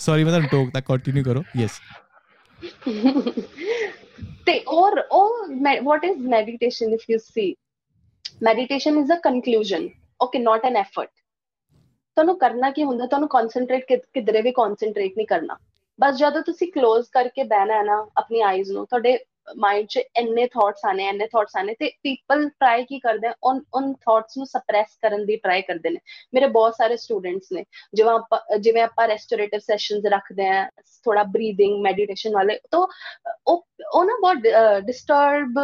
ਸੌਰੀ ਮੈਂ ਤੁਹਾਨੂੰ ਟੋਕ ਤੱਕ ਕੰਟੀਨਿਊ ਕਰੋ ਯੈਸ ਤੇ ਔਰ ਉਹ what is meditation if you see meditation is a conclusion okay not an effort ਤੁਹਾਨੂੰ ਕਰਨਾ ਕੀ ਹੁੰਦਾ? ਤੁਹਾਨੂੰ ਕਨਸੈਂਟਰੇਟ ਕਿਧਰੇ ਵੀ ਕਨਸੈਂਟਰੇਟ ਨਹੀਂ ਕਰਨਾ। ਬਸ ਜਦੋਂ ਤੁਸੀਂ ক্লোਜ਼ ਕਰਕੇ ਬਹਿਣਾ ਹੈ ਨਾ, ਆਪਣੀ ਆਈਜ਼ ਨੂੰ, ਤੁਹਾਡੇ ਮਾਈਂਡ 'ਚ ਇੰਨੇ ਥਾਟਸ ਆਨੇ ਇੰਨੇ ਥਾਟਸ ਆਨੇ ਤੇ ਪੀਪਲ ਟਰਾਈ ਕੀ ਕਰਦੇ ਆ? ਔਨ ਔਨ ਥਾਟਸ ਨੂੰ ਸਪਰੈਸ ਕਰਨ ਦੀ ਟਰਾਈ ਕਰਦੇ ਨੇ। ਮੇਰੇ ਬਹੁਤ ਸਾਰੇ ਸਟੂਡੈਂਟਸ ਨੇ। ਜਿਵੇਂ ਆਪਾਂ ਜਿਵੇਂ ਆਪਾਂ ਰੈਸਟੋਰੇਟਿਵ ਸੈਸ਼ਨਸ ਰੱਖਦੇ ਆ ਥੋੜਾ ਬਰੀਥਿੰਗ ਮੈਡੀਟੇਸ਼ਨ ਵਾਲੇ, ਤਾਂ ਉਹ ਉਹ ਨਾ ਬਹੁਤ ਡਿਸਟਰਬ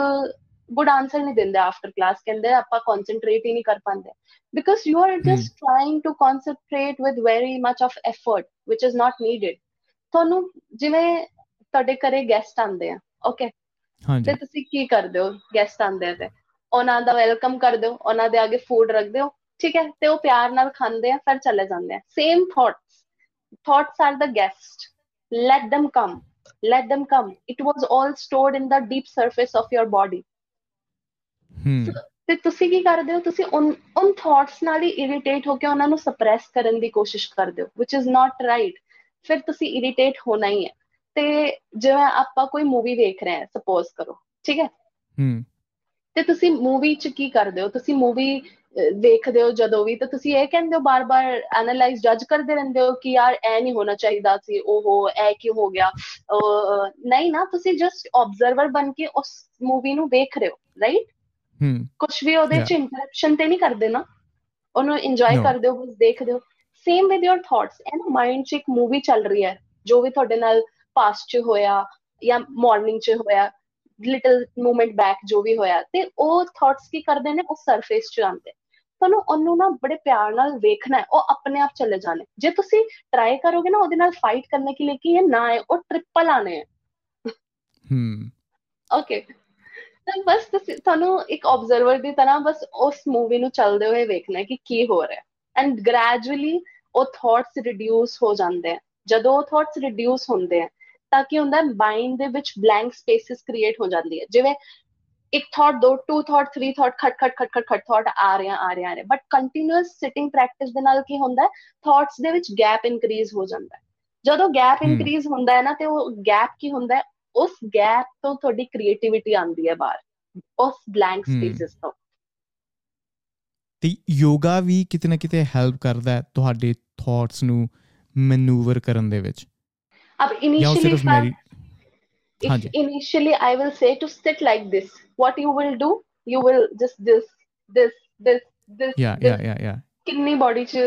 ਗੁੱਡ ਆਨਸਰ ਨਹੀਂ ਦਿੰਦੇ ਆਫਟਰ ਕਲਾਸ ਕਹਿੰਦੇ ਆਪਾਂ ਕਨਸੈਂਟਰੇਟ ਹੀ ਨਹੀਂ ਕਰ ਪਾਉਂਦੇ because you are just trying to concentrate with very much of effort which is not needed ਤੁਹਾਨੂੰ ਜਿਵੇਂ ਤੁਹਾਡੇ ਘਰੇ ਗੈਸਟ ਆਉਂਦੇ ਆ ਓਕੇ ਹਾਂਜੀ। ਤੇ ਤੁਸੀਂ ਕੀ ਕਰਦੇ ਹੋ ਗੈਸਟ ਆਉਂਦੇ ਤੇ? ਉਹਨਾਂ ਦਾ ਵੈਲਕਮ ਕਰਦੇ ਹੋ ਉਹਨਾਂ ਦੇ ਅੱਗੇ ਫੂਡ ਰੱਖਦੇ ਹੋ ਠੀਕ ਹੈ? ਤੇ ਉਹ ਪਿਆਰ ਨਾਲ ਖਾਂਦੇ ਆ ਫਿਰ ਚਲੇ ਜਾਂਦੇ ਆ। Same thoughts thoughts are the guest let them come let them come it was all stored in the deep surface of your body ਤੇ ਤੁਸੀਂ ਕੀ ਕਰਦੇ ਹੋ? ਤੁਸੀਂ ਉਨ ਉਨ ਥਾਟਸ ਨਾਲ ਹੀ ਇਰੀਟੇਟ ਹੋ ਕੇ ਉਹਨਾਂ ਨੂੰ ਸਪਰੈਸ ਕਰਨ ਦੀ ਕੋਸ਼ਿਸ਼ ਕਰਦੇ ਹੋ which is not right. ਫਿਰ ਤੁਸੀਂ ਇਰੀਟੇਟ ਹੋਣਾ ਹੀ ਹੈ। ਤੇ ਜਿਵੇਂ ਆਪਾਂ ਕੋਈ ਮੂਵੀ ਦੇਖ ਰਹੇ ਹਾਂ ਸਪੋਜ਼ ਕਰੋ ਠੀਕ ਹੈ? ਹੂੰ। ਤੇ ਤੁਸੀਂ ਮੂਵੀ 'ਚ ਕੀ ਕਰਦੇ ਹੋ? ਤੁਸੀਂ ਮੂਵੀ ਦੇਖਦੇ ਹੋ ਜਦੋਂ ਵੀ ਤਾਂ ਤੁਸੀਂ ਇਹ ਕਹਿੰਦੇ ਹੋ ਬਾਰ-ਬਾਰ ਐਨਾਲਾਈਜ਼ ਜੱਜ ਕਰਦੇ ਰਹਿੰਦੇ ਹੋ ਕਿ ਯਾਰ ਐ ਨਹੀਂ ਹੋਣਾ ਚਾਹੀਦਾ ਸੀ ਓਹੋ ਐ ਕਿਉਂ ਹੋ ਗਿਆ? ਨਹੀਂ ਨਾ ਤੁਸੀਂ ਜਸਟ ਆਬਜ਼ਰਵਰ ਬਣ ਕੇ ਉਸ ਮੂਵੀ ਨੂੰ ਦੇਖ ਰਹੇ ਹੋ ਰਾਈਟ ਕੁਝ ਵੀ ਉਹਦੇ ਚ ਇੰਟਰਪਸ਼ਨ ਤੇ ਨਹੀਂ ਕਰਦੇ ਨਾ ਉਹਨੂੰ ਇੰਜੋਏ ਕਰਦੇ ਹੋ ਬਸ ਦੇਖਦੇ ਹੋ। Same with your thoughts and mind 'ਚ ਇੱਕ ਮੂਵੀ ਚੱਲ ਰਹੀ ਹੈ ਜੋ ਵੀ ਤੁਹਾਡੇ ਨਾਲ ਪਾਸਟ 'ਚ ਹੋਇਆ ਜਾਂ ਮਾਰਨਿੰਗ 'ਚ ਹੋਇਆ ਲਿਟਲ ਮੂਮੈਂਟ ਬੈਕ ਜੋ ਵੀ ਹੋਇਆ ਤੇ ਉਹ ਥਾਟਸ ਕੀ ਕਰਦੇ ਨੇ? ਉਹ ਸਰਫੇਸ 'ਚ ਆਉਂਦੇ। ਤੁਹਾਨੂੰ ਉਹਨੂੰ ਨਾ ਬੜੇ ਪਿਆਰ ਨਾਲ ਵੇਖਣਾ ਹੈ ਉਹ ਆਪਣੇ ਆਪ ਚੱਲੇ ਜਾਣੇ। ਜੇ ਤੁਸੀਂ ਟਰਾਈ ਕਰੋਗੇ ਨਾ ਉਹਦੇ ਨਾਲ ਫਾਈਟ ਕਰਨੇ ਕੇ ਲਈ ਕਿ ਇਹ ਨਾ ਹੈ ਉਹ ਟ੍ਰਿਪਲ ਆਣੇ ਹੈ। ਹਮ ਓਕੇ ਤਾਂ ਬਸ ਤੁਸੀਂ ਤੁਹਾਨੂੰ ਇੱਕ ਆਬਜ਼ਰਵਰ ਦੀ ਤਰ੍ਹਾਂ ਬਸ ਉਸ ਮੂਵੀ ਨੂੰ ਚੱਲਦੇ ਹੋਏ ਵੇਖਣਾ ਕਿ ਕੀ ਹੋ ਰਿਹਾ। ਐਂਡ ਗ੍ਰੈਜੂਅਲੀ ਉਹ ਥਾਟਸ ਰਿਡਿਊਸ ਹੋ ਜਾਂਦੇ ਆ। ਜਦੋਂ ਉਹ ਥਾਟਸ ਰਿਡਿਊਸ ਹੁੰਦੇ ਆ ਤਾਂ ਕੀ ਹੁੰਦਾ ਮਾਈਂਡ ਦੇ ਵਿੱਚ ਬਲੈਂਕ ਸਪੇਸਿਸ ਕ੍ਰੀਏਟ ਹੋ ਜਾਂਦੀ ਹੈ ਜਿਵੇਂ ਇੱਕ ਥਾਟ ਦੋ ਟੂ ਥਾਟ ਥਰੀ ਥਾਟ ਖਟ ਖਟ ਖਟ ਖਟ ਖਟ ਥਾਟ ਆ ਰਹੇ ਆ ਰਹੇ ਆ ਰਹੇ। ਬਟ ਕੰਟੀਨਿਊਸ ਸਿਟਿੰਗ ਪ੍ਰੈਕਟਿਸ ਦੇ ਨਾਲ ਕੀ ਹੁੰਦਾ ਥਾਟਸ ਦੇ ਵਿੱਚ ਗੈਪ ਇਨਕਰੀਜ਼ ਹੋ ਜਾਂਦਾ। ਜਦੋਂ ਗੈਪ ਇਨਕਰੀਜ਼ ਹੁੰਦਾ ਹੈ ਨਾ ਤੇ ਉਹ ਗੈਪ ਕੀ ਹੁੰਦਾ ਉਸ ਗੈਪ ਤੋਂ ਤੁਹਾਡੀ ਕ੍ਰੀਏਟੀਵਿਟੀ ਆਉਂਦੀ ਹੈ ਬਾਹਰ ਉਸ ਬਲੈਂਕ ਸਪੇਸਿਸ ਤੋਂ। ਤੇ ਯੋਗਾ ਵੀ ਕਿਤੇ ਨਾ ਕਿਤੇ ਹੈਲਪ ਕਰਦਾ ਹੈ ਤੁਹਾਡੇ ਥਾਟਸ ਨੂੰ ਮੈਨੂਵਰ ਕਰਨ ਦੇ ਵਿੱਚ। ਅਬ initially if initially i will say to sit like this what you will do you will just this this this this yeah this. yeah yeah yeah. ਕਿੰਨੀ ਬਾਡੀ ਚ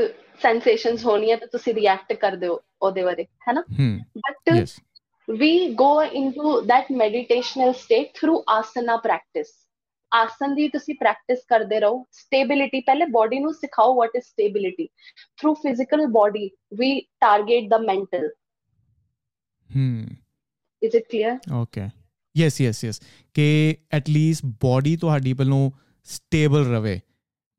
ਸੈਂਸੇਸ਼ਨਸ ਹੋਣੀਆਂ ਤੇ ਤੁਸੀਂ ਰਿਐਕਟ ਕਰਦੇ ਹੋ ਉਹਦੇ ਬਾਰੇ ਹੈ ਨਾ? But we go into that meditational state through asana practice. ਆਸਨ ਦੀ ਤੁਸੀਂ ਪ੍ਰੈਕਟਿਸ ਕਰਦੇ ਰਹੋ ਸਟੇਬਿਲਿਟੀ ਪਹਿਲੇ ਬਾਡੀ ਨੂੰ ਸਿਖਾਓ what is stability through physical body we target the mental hmm is it clear okay yes yes yes ਕਿ at least body ਤੁਹਾਡੀ ਵੱਲੋਂ ਸਟੇਬਲ ਰਵੇ।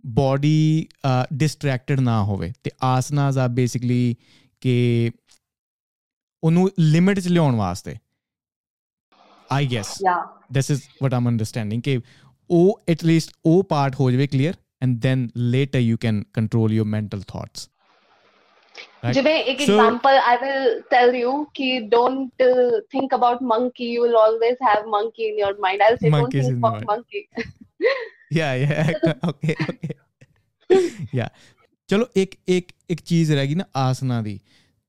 ਬਾਡੀ ਡਿਸਟਰੈਕਟਡ ਨਾ ਹੋਵੇ। ਤੇ ਆਸਨਾਸ ਆ ਬੇਸਿਕਲੀ ਕਿ ਉਹਨੂੰ ਲਿਮਿਟ ਚ ਲਿਆਉਣ ਵਾਸਤੇ। I guess yeah this is what i'm understanding ਕਿ ਉਹ at least ਉਹ ਪਾਰਟ ਹੋ ਜਾਵੇ clear and then later you can control your mental thoughts right? ਜਿਵੇਂ ਇੱਕ example I will tell you ਕਿ don't think about monkey you will always have monkey in your mind I will say don't think about monkey yeah yeah. <laughs> <laughs> Okay okay. <laughs> Yeah. ਚਲੋ ਇੱਕ ਇੱਕ ਇੱਕ ਚੀਜ਼ ਰਹਿ ਗਈ ਨਾ ਆਸਨਾ ਦੀ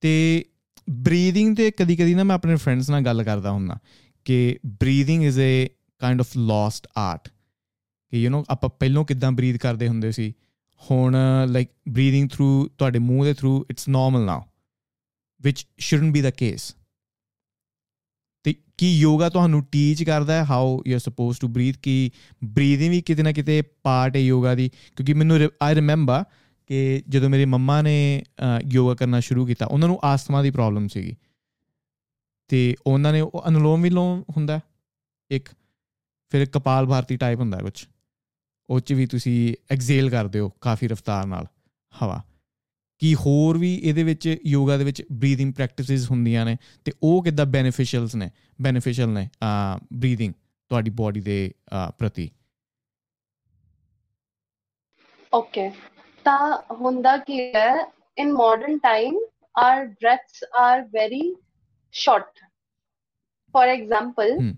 ਤੇ ਬਰੀਥਿੰਗ ਤੇ ਕਦੀ ਕਦੀ ਨਾ ਮੈਂ ਆਪਣੇ ਫਰੈਂਡਸ ਨਾਲ ਗੱਲ ਕਰਦਾ ਹੁੰਦਾ ਕਿ breathing is a kind of lost art ਕਿ ਯੂ نو ਆਪਾਂ ਪਹਿਲਾਂ ਕਿਦਾਂ ਬਰੀਥ ਕਰਦੇ ਹੁੰਦੇ ਸੀ, ਹੁਣ ਲਾਈਕ ਬਰੀਥਿੰਗ ਥਰੂ ਤੁਹਾਡੇ ਮੂੰਹ ਦੇ through it's normal now which shouldn't be the case ਤੇ ਕੀ ਯੋਗਾ ਤੁਹਾਨੂੰ ਟੀਚ ਕਰਦਾ ਹੈ? How you are supposed to breathe Ki breathing ਵੀ ਕਿਤੇ ਨਾ ਕਿਤੇ ਪਾਰਟ ਹੈ ਯੋਗਾ ਦੀ? ਕਿਉਂਕਿ ਮੈਨੂੰ ਆਈ ਰਿਮੈਂਬਰ ਕਿ ਜਦੋਂ ਮੇਰੀ ਮੰਮਾ ਨੇ ਯੋਗਾ ਕਰਨਾ ਸ਼ੁਰੂ ਕੀਤਾ, ਉਹਨਾਂ ਨੂੰ ਆਸਥਮਾ ਦੀ ਪ੍ਰੋਬਲਮ ਸੀਗੀ। ਤੇ ਉਹਨਾਂ ਨੇ ਉਹ ਅਨੁਲੋਮ ਵਿਲੋਮ ਹੁੰਦਾ, ਇੱਕ ਫਿਰ ਕਪਾਲ ਭਾਰਤੀ ਟਾਈਪ ਹੁੰਦਾ ਕੁਝ ਉਹ ਚ ਵੀ ਤੁਸੀਂ ਐਕਸੇਲ ਕਰਦੇ ਹੋ ਕਾਫੀ ਰਫਤਾਰ ਨਾਲ, ਹਵਾ। ਕੀ ਹੋਰ ਵੀ ਇਹਦੇ ਵਿੱਚ ਯੋਗਾ ਦੇ ਵਿੱਚ ਬਰੀਥਿੰਗ ਪ੍ਰੈਕਟਿਸਿਸ ਹੁੰਦੀਆਂ ਨੇ, ਤੇ ਉਹ ਕਿੱਦਾਂ ਬੈਨੀਫੀਸ਼ੀਅਲਸ ਨੇ? ਬੈਨੀਫੀਸ਼ੀਅਲ ਨੇ ਆ ਬਰੀਥਿੰਗ ਤੁਹਾਡੀ ਬਾਡੀ ਦੇ ਪ੍ਰਤੀ। ਓਕੇ ਤਾਂ ਹੁੰਦਾ ਕੀ ਹੈ in modern time our breaths are very short for example hmm.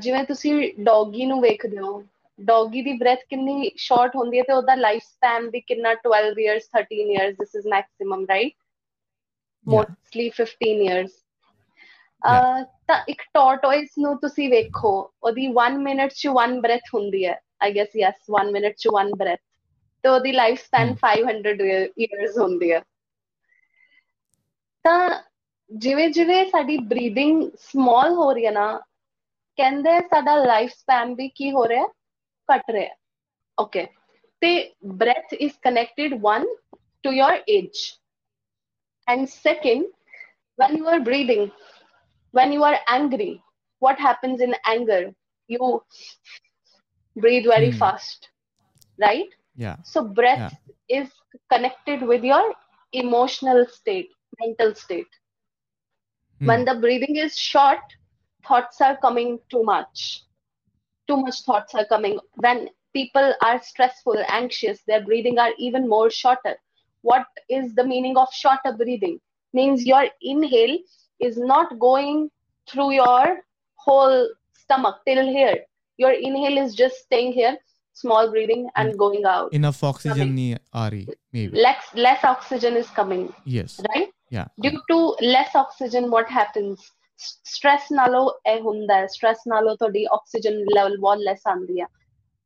ਜਿਵੇਂ ਤੁਸੀਂ ਡੌਗੀ ਨੂੰ ਵੇਖਦੇ ਹੋ ਡੌਗੀ ਦੀ ਬ੍ਰੈਥ ਕਿੰਨੀ ਸ਼ਾਰਟ ਹੁੰਦੀ ਹੈ ਤੇ ਉਹਦਾ ਲਾਈਫ ਸਪੈਨ ਵੀ ਕਿੰਨਾ 12 years 13 years this is maximum right mostly 15 years ਤਾਂ ਇੱਕ ਟੋਰਟੋਇਸ ਨੂੰ ਤੁਸੀਂ ਵੇਖੋ ਉਹਦੀ 1 ਮਿੰਟ ਚ 1 ਬ੍ਰੈਥ ਹੁੰਦੀ ਹੈ। ਆਈ ਗੈਸ ਯੈਸ 1 ਮਿੰਟ ਚ 1 breath ਤੇ ਉਹਦੀ ਲਾਈਫ ਸਪੈਨ 500 ਇਅਰਸ ਹੁੰਦੀ ਹੈ ਤਾਂ ਜਿਵੇਂ ਜਿਵੇਂ ਸਾਡੀ ਬਰੀਥਿੰਗ ਸਮਾਲ ਹੋ ਰਹੀ ਹੈ ਨਾ ਕਹਿੰਦੇ ਸਾਡਾ ਲਾਈਫ ਸਪੈਨ ਵੀ ਕੀ ਹੋ ਰਿਹਾ ਘਟ ਰਿਹਾ ਓਕੇ ਤੇ breath is connected one to your age and second when you are breathing when you are angry what happens in anger you breathe very Hmm. fast right Yeah. So breath is connected with your emotional state mental state. Hmm. when the breathing is short thoughts are coming too much. Too much thoughts are coming. When people are stressful anxious their breathing are even more shorter. What is the meaning of shorter breathing? Means your inhale is not going through your whole stomach till here. Your inhale is just staying here small breathing and going out. Enough oxygen Coming. ਆ ਰਹੀ maybe. Less less oxygen is coming. Yes. Right? Yeah. Due to less oxygen what happens? Stress ਨਾਲੋਂ ਇਹ ਹੁੰਦਾ ਹੈ stress ਨਾਲੋਂ ਤੁਹਾਡੀ oxygen level ਬਹੁਤ ਲੈਸ ਆਉਂਦੀ ਹੈ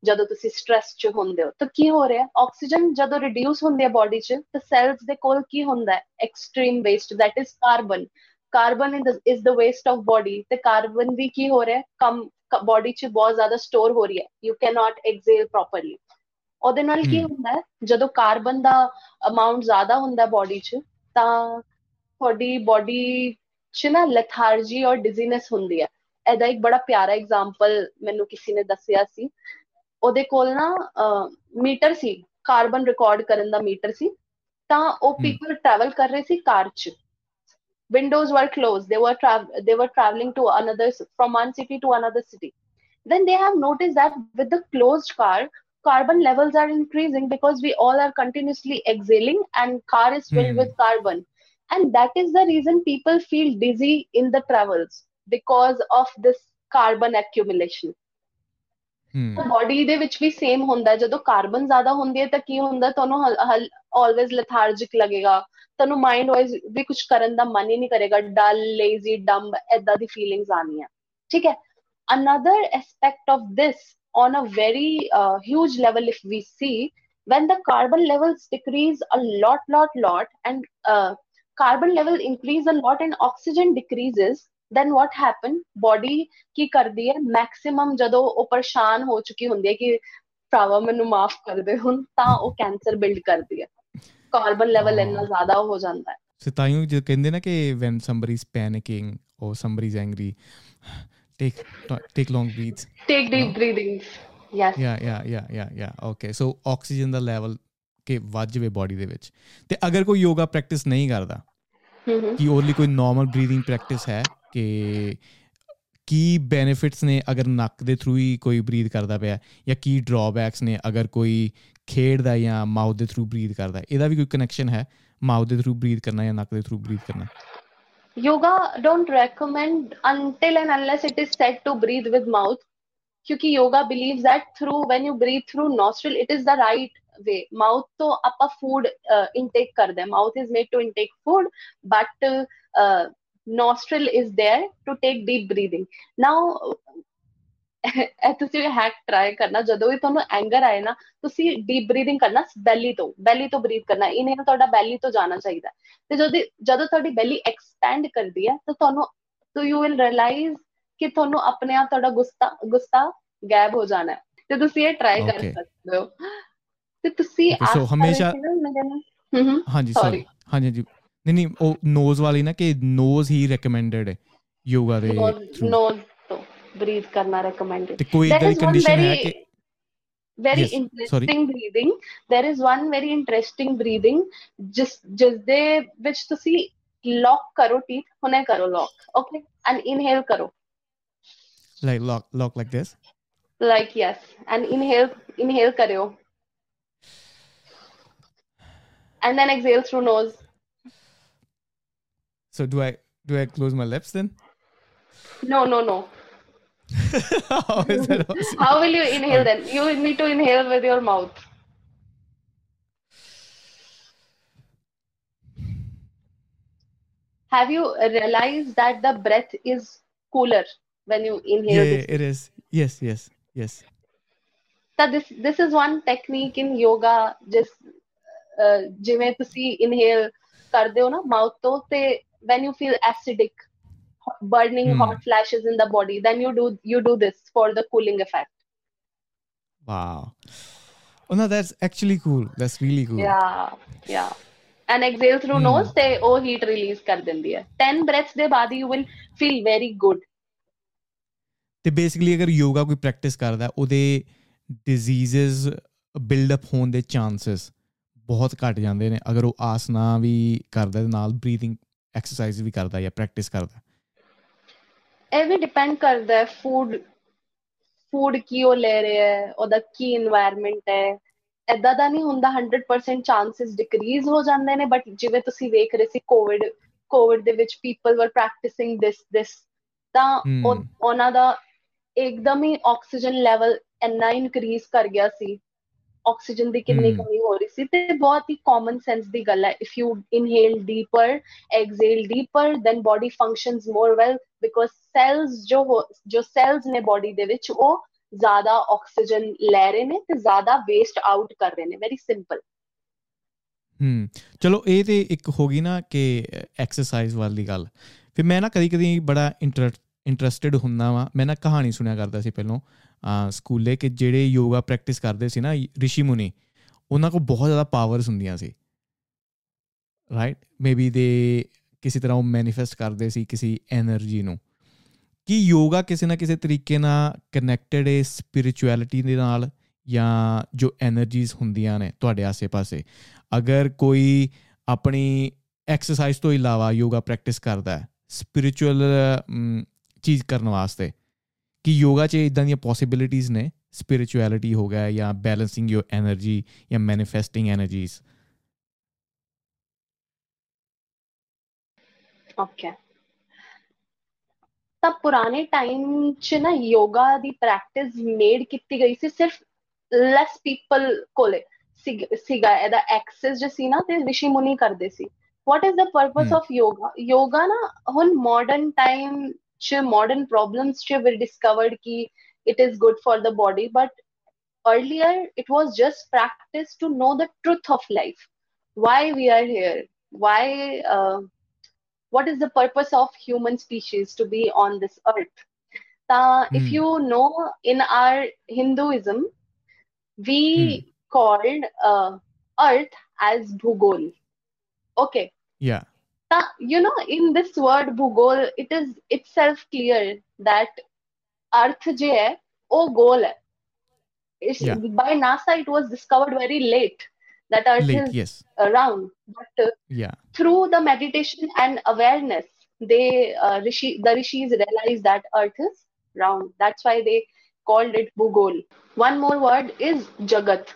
ਜਦੋਂ ਤੁਸੀਂ ਸਟ੍ਰੈਸ 'ਚ ਹੁੰਦੇ ਹੋ ਤਾਂ ਕੀ ਹੋ ਰਿਹਾ ਆਕਸੀਜਨ ਜਦੋਂ ਰਿਡਿਊਸ ਹੁੰਦੀ ਹੈ ਬਾਡੀ 'ਚ ਤਾਂ ਸੈਲਸ ਦੇ ਕੋਲ ਕੀ ਹੁੰਦਾ ਹੈ extreme waste that is carbon carbon is the waste of body ਤੇ ਕਾਰਬਨ ਵੀ ਕੀ ਹੋ ਰਿਹਾ ਕਮ ਬਾਡੀ 'ਚ ਬਹੁਤ ਜ਼ਿਆਦਾ ਸਟੋਰ ਹੋ ਰਹੀ ਹੈ। You can not exhale properly ਉਹਦੇ ਨਾਲ ਕੀ। ਹੁੰਦਾ ਹੈ? ਜਦੋਂ ਕਾਰਬਨ ਦਾ ਅਮਾਉਂਟ ਜ਼ਿਆਦਾ ਹੁੰਦਾ ਬਾਡੀ 'ਚ ਤਾਂ ਤੁਹਾਡੀ ਬਾਡੀ 'ਚ ਨਾ ਲੈਥਾਰਜੀ ਔਰ ਡਿਜ਼ੀਨੈਸ ਹੁੰਦੀ ਹੈ। ਇਹਦਾ ਇੱਕ ਬੜਾ ਪਿਆਰਾ ਐਗਜ਼ਾਮਪਲ ਮੈਨੂੰ ਕਿਸੇ ਨੇ ਦੱਸਿਆ ਸੀ। ਉਹਦੇ ਕੋਲ ਨਾ ਮੀਟਰ ਸੀ। ਕਾਰਬਨ ਰਿਕਾਰਡ ਕਰਨ ਦਾ ਮੀਟਰ ਸੀ। ਤਾਂ ਉਹ। ਪੀਪਲ ਟਰੈਵਲ ਕਰ ਰਹੇ ਸੀ ਕਾਰ 'ਚ। Windows were closed. They were tra- they were traveling to another from one city to another city. Then they have noticed that with the closed car carbon levels are increasing because we all are continuously exhaling and car is filled Hmm. with carbon. And that is the reason people feel dizzy in the travels because of this carbon accumulation hmm. Body ਦੇ ਵਿੱਚ ਵੀ same ਹੁੰਦਾ ਹੈ ਜਦੋਂ carbon ਜ਼ਿਆਦਾ ਹੁੰਦੀ ਹੈ ਤਾਂ ਕੀ ਹੁੰਦਾ ਹੈ, ਤੁਹਾਨੂੰ ਆਲਵੇਜ਼ ਲੈਥਾਰਜਿਕ ਲੱਗੇਗਾ ਤੁਹਾਨੂੰ ਮਾਈਂਡ ਵਾਈਜ਼ ਵੀ ਕੁਝ ਕਰਨ ਦਾ ਮਨ ਹੀ ਨਹੀਂ ਕਰੇਗਾ ਡਲ ਲੇਜ਼ੀ ਡੰਬ ਐਦਾਂ ਦੀ ਫੀਲਿੰਗਸ ਆਣੀਆਂ ਠੀਕ ਹੈ another aspect of this on a very uh, huge level if we see when the carbon levels decrease a lot lot lot and uh, carbon level increase a lot and oxygen decreases then what happen body ਕੀ ਕਰਦੀ ਹੈ? Maximum ਜਦੋਂ ਉਹ ਪਰੇਸ਼ਾਨ ਹੋ ਚੁੱਕੀ ਹੁੰਦੀ ਹੈ ਕਿ ਭਰਾਵਾ ਮੈਨੂੰ ਮਾਫ ਕਰ ਦੇ ਹੁਣ ਤਾਂ ਉਹ ਕੈਂਸਰ ਬਿਲਡ ਕਰਦੀ ਹੈ। Carbon level. ਇੰਨਾ ਜ਼ਿਆਦਾ ਹੋ ਜਾਂਦਾ ਹੈ। ਸੋ ਤਾਈਓ ਜੇ ਕਹਿੰਦੇ ਨਾ ਕਿ when somebody is panicking or somebody is angry take take long breaths. Take deep breathing yes yeah yeah yeah yeah yeah. Okay. So oxygen ਦਾ ਲੈਵਲ ਕਿ ਵੱਧ ਜਾਵੇ ਬਾਡੀ ਦੇ ਵਿੱਚ। ਤੇ ਅਗਰ ਕੋਈ ਯੋਗਾ ਪ੍ਰੈਕਟਿਸ ਨਹੀਂ ਕਰਦਾ ਕਿ ਲਈ ਕੋਈ ਨਾਰਮਲ ਬਰੀਥਿੰਗ ਪ੍ਰੈਕਟਿਸ ਹੈ ਕਿ ਕੀ ਬੈਨੀਫਿਟਸ ਨੇ ਅਗਰ ਨੱਕ ਦੇ ਥਰੂ ਹੀ ਕੋਈ ਬਰੀਦ ਕਰਦਾ ਪਿਆ ਜਾਂ ਕੀ ਡਰਾਬੈਕਸ ਨੇ ਅਗਰ ਕੋਈ ਖੇਡਦਾ ਜਾਂ ਮਾਊਥ ਦੇ ਥਰੂ ਬਰੀਦ ਕਰਦਾ ਇਹਦਾ ਵੀ ਕੋਈ ਕਨੈਕਸ਼ਨ ਹੈ ਮਾਊਥ ਦੇ ਥਰੂ ਬਰੀਦ ਕਰਨਾ ਜਾਂ ਨੱਕ ਦੇ ਥਰੂ ਬਰੀਦ ਕਰਨਾ yoga don't recommend until and unless it is said to breathe with mouth kyunki yoga believes that through when you breathe through nostril it is the right way mouth to ਆਪਾਂ food uh, intake ਕਰਦੇ mouth is made to intake food but uh, nostril is there to take deep breathing. Now <laughs> ਇਹ ਤੁਸੀਂ hack try ਕਰਨਾ ਜਦੋਂ ਵੀ ਤੁਹਾਨੂੰ anger ਆਏ ਨਾ ਤੁਸੀਂ ਡੀਪ ਬਰੀਥਿੰਗ ਕਰਨਾ ਬੈਲੀ ਤੋਂ ਬੈਲੀ ਤੋਂ ਬਰੀਥ ਕਰਨਾ ਇਨਹੇਲ ਤੁਹਾਡਾ ਬੈਲੀ ਤੋਂ ਜਾਣਾ ਚਾਹੀਦਾ। ਤੇ ਜਦੋਂ ਜਦੋਂ ਤੁਹਾਡੀ ਬੈਲੀ ਐਕਸਪੈਂਡ ਕਰਦੀ ਹੈ ਤਾਂ ਤੁਹਾਨੂੰ ਤੋ ਯੂ ਵਿਲ ਰਿਅਲਾਈਜ਼ ਕਿ ਤੁਹਾਨੂੰ ਆਪਣੇ ਆਪ ਤੁਹਾਡਾ ਗੁੱਸਾ ਗੁੱਸਾ ਗਾਇਬ ਹੋ ਜਾਣਾ ਹੈ। ਤੇ ਤੁਸੀਂ ਇਹ ਟਰਾਈ ਕਰ. ਸਕਦੇ ਹੋ। ਤੇ ਤੁਸੀਂ ਹਮੇਸ਼ਾ- ਸੀ ਨਾ ਮੇਰੇ ਨਾਲ। ਹੂੰ ਹੂੰ ਹਾਂਜੀ. ਸੌਰੀ ਹਾਂਜੀ ਹਾਂਜੀ। ਨਹੀਂ ਨਹੀਂ ਉਹ ਨੋਜ਼ ਵਾਲੀ ਨਾ ਕਿ ਨੋਜ਼ ਹੀ ਰეკਮੈਂਡਡ ਹੈ ਯੋਗਾ ਦੇ ਨੋਜ਼ ਤੋਂ ਬਰੀਥ ਕਰਨਾ ਰეკਮੈਂਡਡ ਤੇ ਕੋਈ ਇਦਾਂ ਕੰਡੀਸ਼ਨ ਹੈ ਕਿ very yes, interesting sorry. breathing there is one very interesting breathing ਜਿਸ ਜਿਸ ਦੇ ਵਿੱਚ ਤੁਸੀਂ lock ਕਰੋ teeth ਹੁਣੇ ਕਰੋ lock okay and inhale ਕਰੋ like lock lock like this like yes and inhale inhale ਕਰਿਓ and then exhale through nose so do i do i close my lips then No, no, no. How <laughs> is that possible? How will you inhale then? You need to inhale with your mouth. Have you realized that the breath is cooler when you inhale Yeah, this? it is. Yes, yes, yes. ਤਾਂ this this is one technique in yoga ਜਿਸ ਅਹ, ਜਿਵੇਂ ਤੁਸੀਂ inhale ਕਰਦੇ ਹੋ ਨਾ mouth ਤੋਂ ਤੇ when you feel acidic burning Hmm. hot flashes in the body then you do you do this for the cooling effect Wow. Oh no, that's actually cool. That's really cool. yeah yeah and exhale through Hmm. nose ਤੇ ਉਹ heat release ਕਰ ਦਿੰਦੀ ਹੈ 10 breaths ਦੇ ਬਾਅਦ you will feel very good ਤੇ basically ਅਗਰ ਯੋਗਾ ਕੋਈ ਪ੍ਰੈਕਟਿਸ ਕਰਦਾ ਹੈ, ਉਹਦੇ ਡਿਜ਼ੀਜ਼ਸ ਬਿਲਡ ਅਪ ਹੋਣ ਦੇ ਚਾਂਸਸ ਬਹੁਤ ਘਟ ਜਾਂਦੇ ਨੇ ਅਗਰ ਉਹ ਆਸਨਾ ਵੀ ਕਰਦਾ ਹੈ ਤੇ ਨਾਲ ਬਰੀਥਿੰਗ ਐਕਸਰਸਾਈਜ਼ ਵੀ ਕਰਦਾ ਜਾਂ ਪ੍ਰੈਕਟਿਸ ਕਰਦਾ? ਇਹ ਵੀ ਡਿਪੈਂਡ ਕਰਦਾ ਹੈ ਫੂਡ ਫੂਡ ਕੀ ਉਹ ਲੈ ਰਿਹਾ ਹੈ ਉਹਦਾ ਕੀ এনवायरमेंट ਹੈ। ਐਦਾਂ ਦਾ ਨਹੀਂ ਹੁੰਦਾ 100% ਚਾਂਸਸ ਡਿਕਰੀਜ਼ ਹੋ ਜਾਂਦੇ ਨੇ ਬਟ ਜਿਵੇਂ ਤੁਸੀਂ ਵੇਖ ਰਹੇ ਸੀ ਕੋਵਿਡ ਕੋਵਿਡ ਦੇ ਵਿੱਚ ਪੀਪਲ ਵਰ ਪ੍ਰੈਕਟਿਸਿੰਗ ਦਿਸ ਦਿਸ ਤਾਂ ਉਹਨਾਂ ਦਾ ਇੱਕਦਮ ਹੀ ਆਕਸੀਜਨ ਲੈਵਲ ਇੰਨਾ ਇਨਕਰੀਜ਼ ਕਰ ਗਿਆ ਸੀ। ਆਕਸੀਜਨ ਦੀ ਕਿੰਨੀ। ਕਮੀ ਹੋ ਰਹੀ ਸੀ ਤੇ ਬਹੁਤ ਹੀ ਕਾਮਨ ਸੈਂਸ ਦੀ ਗੱਲ ਹੈ। If you inhale deeper exhale deeper then body functions more well because cells ਜੋ ਜੋ cells ਨੇ body ਦੇ ਵਿੱਚ ਉਹ ਜ਼ਿਆਦਾ ਆਕਸੀਜਨ ਲੈ ਰਹੇ ਨੇ ਤੇ ਜ਼ਿਆਦਾ ਵੇਸਟ ਆਊਟ ਕਰ ਰਹੇ ਨੇ। ਵੈਰੀ ਸਿੰਪਲ ਹੂੰ। ਚਲੋ ਇਹ ਤੇ ਇੱਕ ਹੋ ਗਈ ਨਾ ਕਿ ਐਕਸਰਸਾਈਜ਼ ਵਾਲੀ ਗੱਲ। ਫਿਰ ਮੈਂ ਨਾ ਕਦੀ ਕਦੀ ਬੜਾ ਇੰਟਰਸਟਿਡ ਹੁੰਦਾ ਵਾਂ। ਮੈਂ ਨਾ ਕਹਾਣੀ ਸੁਣਿਆ ਕਰਦਾ ਸੀ ਪਹਿਲਾਂ। ਸਕੂਲੇ ਕਿ ਜਿਹੜੇ ਯੋਗਾ ਪ੍ਰੈਕਟਿਸ ਕਰਦੇ ਸੀ ਨਾ ਰਿਸ਼ੀ ਮੁਨੀ, ਉਹਨਾਂ ਕੋ ਬਹੁਤ ਜ਼ਿਆਦਾ ਪਾਵਰਸ ਹੁੰਦੀਆਂ ਸੀ। ਰਾਈਟ ਮੇਬੀ ਦੇ ਕਿਸੇ ਤਰ੍ਹਾਂ ਉਹ ਮੈਨੀਫੈਸਟ ਕਰਦੇ ਸੀ ਕਿਸੇ એનર્ਜੀ ਨੂੰ। ਕਿ ਯੋਗਾ ਕਿਸੇ ਨਾ ਕਿਸੇ ਤਰੀਕੇ ਨਾਲ ਕਨੈਕਟਡ ਹੈ ਸਪਿਰਚੁਅਲਿਟੀ ਦੇ ਨਾਲ ਜਾਂ ਜੋ એનર્ਜੀਜ਼ ਹੁੰਦੀਆਂ ਨੇ ਤੁਹਾਡੇ ਆਸੇ-ਪਾਸੇ? ਅਗਰ ਕੋਈ ਆਪਣੀ ਐਕਸਰਸਾਈਜ਼ ਤੋਂ ਇਲਾਵਾ ਯੋਗਾ ਪ੍ਰੈਕਟਿਸ ਕਰਦਾ ਹੈ ਸਪਿਰਚੁਅਲ ਚੀਜ਼ ਕਰਨ ਵਾਸਤੇ कि योगा चे इदां दियाँ पॉसिबिलिटीज ने स्पिरिचुअलिटी हो गया या बैलेंसिंग योर एनर्जी या मैनिफेस्टिंग एनर्जीज ओके तब पुराने टाइम च ना योगा दी प्रैक्टिस मेड कीती गई सी सिर्फ़ लेस पीपल कोले ਸੀਗਾ ਇਹਦਾ ਐਕਸੈਸ ਜੇ ਸੀ ਨਾ ਤੇ ਰਿਸ਼ੀ ਮੁਨੀ ਕਰਦੇ ਸੀ what is the purpose of yoga yoga ਨਾ ਹੁਣ modern time Modern problems problems थे we discovered it is good for the body but earlier it was just practice to know the truth of life. Why we are here? Why uh, what is the purpose of human species to be on this earth? If hmm. you know in our hinduism we hmm. called uh, earth as bhugol okay. Yeah you know, in this word "bugol," it is itself clear that Earth is है वो गोल Yeah. By NASA, it was discovered very late that Earth late, is yes. round. But uh, yeah. through the meditation and awareness, they uh, rishi, the rishis realized that Earth is round. That's why they called it Bhugol. One more word is Jagat.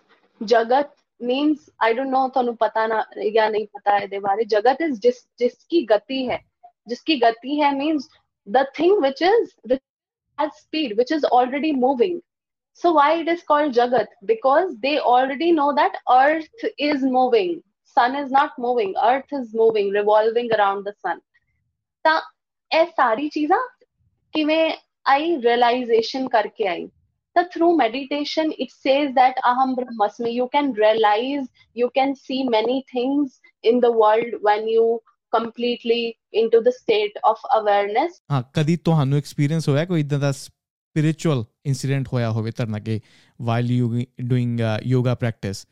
Jagat means I don't know ਤੁਹਾਨੂੰ ਪਤਾ ਨਾ ਜਾਂ ਨਹੀਂ ਪਤਾ ਇਹਦੇ ਬਾਰੇ ਜਗਤ is ਜਿਸ ਜਿਸ ਕੀ ਗਤੀ ਹੈ ਜਿਸ ਕੀ ਗਤੀ ਹੈ means the thing which is which has speed which is already moving so why it is called jagat because they already know that earth is moving sun is not moving earth is moving revolving around the sun ਤਾਂ ਇਹ ਸਾਰੀ ਚੀਜ਼ਾਂ ਕਿਵੇਂ ਆਈ realisation ਕਰਕੇ ਆਈ ਤਾਂ through meditation it says that aham brahmasmi you can realize you can see many things in the world when you completely into the state of awareness ਹਾਂ ਕਦੀ ਤੁਹਾਨੂੰ ਐਕਸਪੀਰੀਅੰਸ ਹੋਇਆ ਕੋਈ ਇਦਾਂ ਦਾ ਸਪਿਰਚੁਅਲ ਇਨਸੀਡੈਂਟ ਹੋਇਆ ਹੋਵੇ ਤੁਹਾਡੇ ਕਿ while you doing yoga practice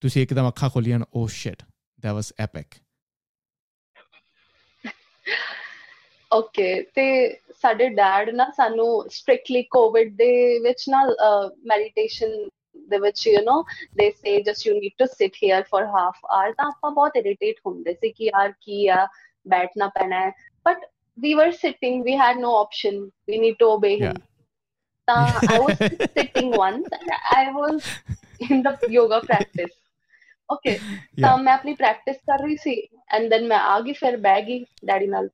ਤੁਸੀਂ ਇੱਕਦਮ ਅੱਖਾਂ ਖੋਲੀਆਂ oh shit that was epic <laughs> Okay ਤੇ ਸਾਡੇ ਡੈਡ ਨਾ ਸਾਨੂੰ ਸਟ੍ਰਿਕਟਲੀ ਕੋਵਿਡ ਦੇ ਵਿੱਚ ਨਾ ਮੈਡੀਟੇਸ਼ਨ ਦੇ ਵਿੱਚ you know they say just you need to sit here for half hour ਤਾਂ ਆਪਾਂ ਬਹੁਤ ਇਰੀਟੇਟ ਹੁੰਦੇ ਸੀ ਕਿ ਯਾਰ ਕੀ ਆ ਬੈਠਣਾ ਪੈਣਾ ਹੈ। But we were sitting we had no option. We need to obey him. Yeah. uh, i was sitting once and i was in the yoga practice. Okay ਤਾਂ ਮੈਂ ਆਪਣੀ ਪ੍ਰੈਕਟਿਸ ਕਰ ਰਹੀ ਸੀ ਐਂਡ ਦੈਨ ਮੈਂ ਆ ਗਈ ਫਿਰ ਬਹਿ ਗਈ ਡੈਡੀ ਨਾਲ।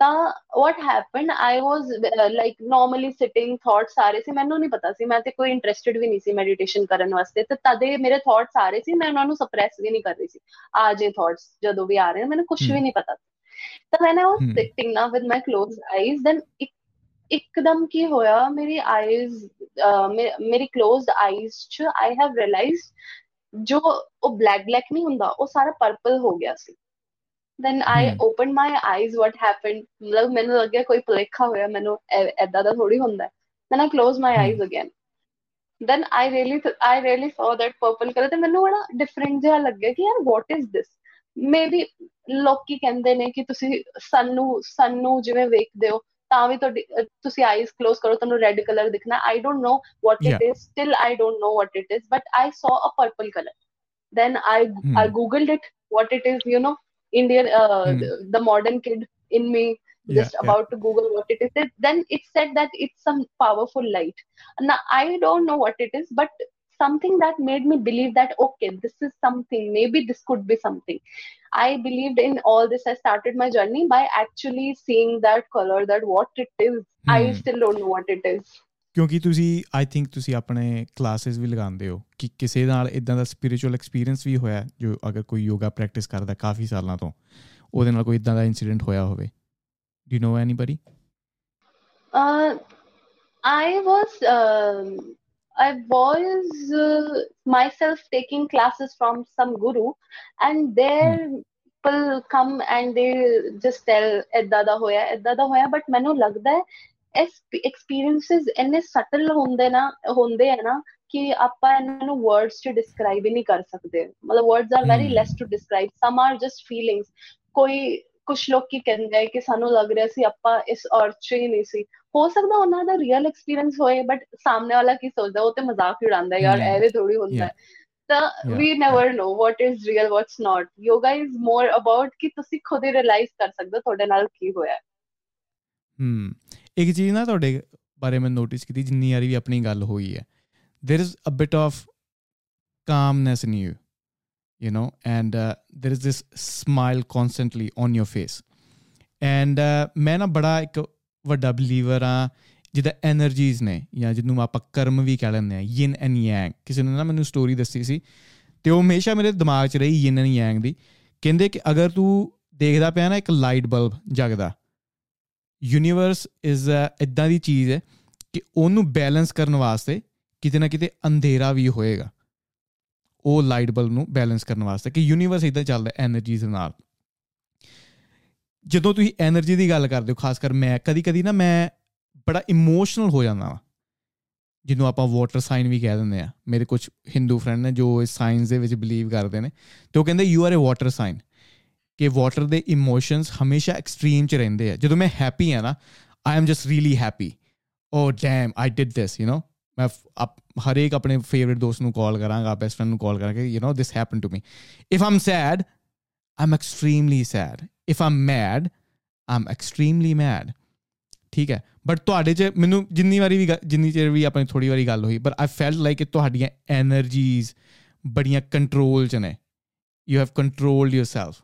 ਤਾਂ what happened I was uh, like normally sitting thoughts ਸਾਰੇ ਸੀ ਮੈਨੂੰ ਨਹੀਂ ਪਤਾ ਸੀ ਮੈਂ ਤੇ ਕੋਈ ਇੰਟਰਸਟਿਡ ਵੀ ਨਹੀਂ ਸੀ ਮੈਡੀਟੇਸ਼ਨ ਕਰਨ ਵਾਸਤੇ ਤੇ ਤਦੇ ਮੇਰੇ ਥਾਟਸ ਆ ਰਹੇ ਸੀ ਮੈਂ ਉਹਨਾਂ ਨੂੰ ਸਪਰੈਸ ਵੀ ਨਹੀਂ ਕਰ ਰਹੀ ਸੀ ਆ ਜੇ ਥਾਟਸ ਜਦੋਂ ਵੀ ਆ ਰਹੇ ਮੈਨੂੰ ਕੁਝ ਵੀ ਨਹੀਂ ਪਤਾ ਤਾਂ when I was sitting now with my closed eyes then ਇੱਕ ਇੱਕਦਮ ਕੀ ਹੋਇਆ ਮੇਰੀ ਆਈਜ਼ ਮੇਰੀ ਕਲੋਜ਼ਡ ਆਈਜ਼ ਚ ਆਈ ਹੈਵ ਰਿਅਲਾਈਜ਼ਡ ਜੋ ਉਹ ਬਲੈਕ ਬਲੈਕ ਨਹੀਂ ਹੁੰਦਾ ਉਹ ਸਾਰਾ ਪਰਪਲ ਹੋ ਗਿਆ ਸੀ। then i hmm. opened my eyes what happened? matlab mainu lagya koi palekha hoya mainu edda da thodi hunda hai then i closed my hmm. eyes again. Then i really i really saw that purple color then mainu bada different jeha lagya ki what is this? Maybe loki kende ne ki tusi sun nu sun nu jive vekhde ho ਤਾਂ ਵੀ ਤੁਹਾਡੀ ਤੁਸੀਂ eyes close ਕਰੋ ਤੁਹਾਨੂੰ red colour ਦਿਖਣਾ I don't know what it is I I don't know what it is but I saw a purple colour then I ah googled it what it is you know indian uh, hmm. the, the modern kid in me just yeah, about yeah. to google what it is. Then it said that it's some powerful light. Now i don't know what it is but something that made me believe that okay this is something. Maybe this could be something. I believed in all this. I started my journey by actually seeing that color that what it is. Hmm. i still don't know what it is ਕਿਉਂਕਿ ਤੁਸੀਂ I think ਤੁਸੀਂ ਆਪਣੇ classes ਵੀ ਲਗਾਉਂਦੇ ਹੋ ਕਿ ਕਿਸੇ ਨਾਲ ਇਦਾਂ ਦਾ ਸਪਿਰਚੁਅਲ ਐਕਸਪੀਰੀਅੰਸ ਵੀ ਹੋਇਆ ਜੋ ਅਗਰ ਕੋਈ ਯੋਗਾ ਪ੍ਰੈਕਟਿਸ ਕਰਦਾ ਕਾਫੀ ਸਾਲਾਂ ਤੋਂ ਉਹਦੇ ਨਾਲ ਕੋਈ ਇਦਾਂ ਦਾ ਇਨਸੀਡੈਂਟ ਹੋਇਆ ਹੋਵੇ do you know anybody i was uh, I was uh, myself taking classes from some guru, and there hmm. people come and they just tell ਏਦਾਂ ਦਾ ਹੋਇਆ ਏਦਾਂ ਦਾ ਹੋਇਆ ਬਟ ਮੈਨੂੰ ਲੱਗਦਾ ਹੈ ਐਕਸਪੀਰੀਐਂਸਸ ਇੰਨੇ ਸਟਲ ਹੁੰਦੇ ਨਾ ਹੁੰਦੇ ਆ ਨਾ ਕਿ ਆਪਾਂ ਇਹਨਾਂ ਨੂੰ ਵਰਡਸ ਚ ਡਿਸਕ੍ਰਾਈਬ ਹੀ ਨਹੀਂ ਕਰ ਸਕਦੇ। ਮਤਲਬ words are very less to describe some are just feelings ਕੋਈ ਕੁਝ ਲੋਕ ਕੀ ਕਹਿੰਦੇ ਆ ਕਿ ਸਾਨੂੰ ਲੱਗ ਰਿਹਾ ਸੀ ਆਪਾਂ ਇਸ ਅਰਥ 'ਚ ਹੀ ਨਹੀਂ ਸੀ। ਹੋ ਸਕਦਾ ਉਹਨਾਂ ਦਾ ਰੀਅਲ ਐਕਸਪੀਰੀਅੰਸ ਹੋਏ ਬਟ ਸਾਹਮਣੇ ਵਾਲਾ ਕੀ ਸੋਚਦਾ ਉਹ ਤੇ ਮਜ਼ਾਕ ਹੀ ਉਡਾਉਂਦਾ ਯਾਰ ਐਵੇਂ ਥੋੜੀ ਹੁੰਦਾ ਤਾਂ ਵੀ never know what is real what's not yoga is more about ਕਿ ਤੁਸੀਂ ਖੁਦ ਹੀ ਰਿਅਲਾਈਜ਼ ਕਰ ਸਕਦੇ ਤੁਹਾਡੇ ਨਾਲ ਕੀ ਹੋਇਆ। ਹੂੰ। ਇੱਕ ਚੀਜ਼ ਨਾ ਤੁਹਾਡੇ ਬਾਰੇ ਮੈਂ ਨੋਟਿਸ ਕੀਤੀ ਜਿੰਨੀ ਵਾਰੀ ਵੀ ਆਪਣੀ ਗੱਲ ਹੋਈ ਹੈ। There is a bit of calmness in you you know and uh, there is this smile constantly on your face. And uh, ਮੈਂ ਨਾ ਬੜਾ ਇੱਕ ਵੱਡਾ ਬਲੀਵਰ ਆ ਜਿਹਦਾ એનર્ਜੀਜ਼ ਨੇ ਜਾਂ ਜਿਹਨੂੰ ਆਪਾਂ ਕਰਮ ਵੀ ਕਹਿ ਲੈਂਦੇ ਆ ਯਿਨ ਐਂਡ ਯਾਂਗ ਕਿਸੇ ਨੇ ਨਾ ਮੈਨੂੰ ਸਟੋਰੀ ਦੱਸੀ ਸੀ ਤੇ ਉਹ ਹਮੇਸ਼ਾ ਮੇਰੇ ਦਿਮਾਗ 'ਚ ਰਹੀ ਯਿਨ ਐਂਡ ਯਾਂਗ ਦੀ। ਕਹਿੰਦੇ ਕਿ ਅਗਰ ਤੂੰ ਦੇਖਦਾ ਪਿਆ ਨਾ ਇੱਕ ਲਾਈਟ ਬਲਬ ਜਗਦਾ ਯੂਨੀਵਰਸ ਇਜ਼ ਇਦਾਂ ਦੀ ਚੀਜ਼ ਹੈ ਕਿ ਉਹਨੂੰ ਬੈਲੈਂਸ ਕਰਨ ਵਾਸਤੇ ਕਿਤੇ ਨਾ ਕਿਤੇ ਅੰਧੇਰਾ ਵੀ ਹੋਏਗਾ। ਉਹ ਲਾਈਟ ਬਲਬ ਨੂੰ ਬੈਲੈਂਸ ਕਰਨ ਵਾਸਤੇ ਕਿ ਯੂਨੀਵਰਸ ਇਦਾਂ ਚੱਲਦਾ ਐਨਰਜੀਜ਼ ਨਾਲ। ਜਦੋਂ ਤੁਸੀਂ એનર્ਜੀ ਦੀ ਗੱਲ ਕਰਦੇ ਹੋ ਖਾਸ ਕਰ ਮੈਂ ਕਦੀ-ਕਦੀ ਨਾ ਮੈਂ ਬੜਾ ਇਮੋਸ਼ਨਲ ਹੋ ਜਾਂਦਾ ਹਾਂ ਜਿਹਨੂੰ ਆਪਾਂ ਵਾਟਰ ਸਾਈਨ ਵੀ ਕਹਿ ਦਿੰਦੇ ਆ। ਮੇਰੇ ਕੁਝ ਹਿੰਦੂ ਫਰੈਂਡ ਨੇ ਜੋ ਇਸ ਸਾਈਨਸ ਦੇ ਵਿੱਚ ਬਲੀਵ ਕਰਦੇ ਨੇ, ਤੇ ਉਹ ਕਹਿੰਦੇ you are a water sign ਕਿ ਵਾਟਰ ਦੇ ਇਮੋਸ਼ਨਸ ਹਮੇਸ਼ਾ ਐਕਸਟ੍ਰੀਮ ਚ ਰਹਿੰਦੇ ਆ। ਜਦੋਂ ਮੈਂ ਹੈਪੀ ਆ ਨਾ I am just really happy oh damn I did this you know ਮੈਂ ਹਰ ਇੱਕ ਆਪਣੇ ਫੇਵਰਿਟ ਦੋਸਤ ਨੂੰ ਕਾਲ ਕਰਾਂਗਾ ਬੈਸਟ ਫਰੈਂਡ ਨੂੰ ਕਾਲ ਕਰਾਂਗਾ you know this happen to me if I'm sad I'm extremely sad if I'm mad I'm extremely mad ਠੀਕ ਹੈ? ਬਟ ਤੁਹਾਡੇ ਚ ਮੈਨੂੰ ਜਿੰਨੀ ਵਾਰੀ ਵੀ ਜਿੰਨੀ ਚਿਰ ਵੀ ਆਪਣੀ ਥੋੜੀ ਵਾਰੀ ਗੱਲ ਹੋਈ ਪਰ ਆਈ ਫੈਲਟ ਲਾਈਕ ਤੁਹਾਡੀਆਂ એનર્ਜੀਜ਼ ਬੜੀਆਂ ਕੰਟਰੋਲ ਚ ਨੇ। You have controlled yourself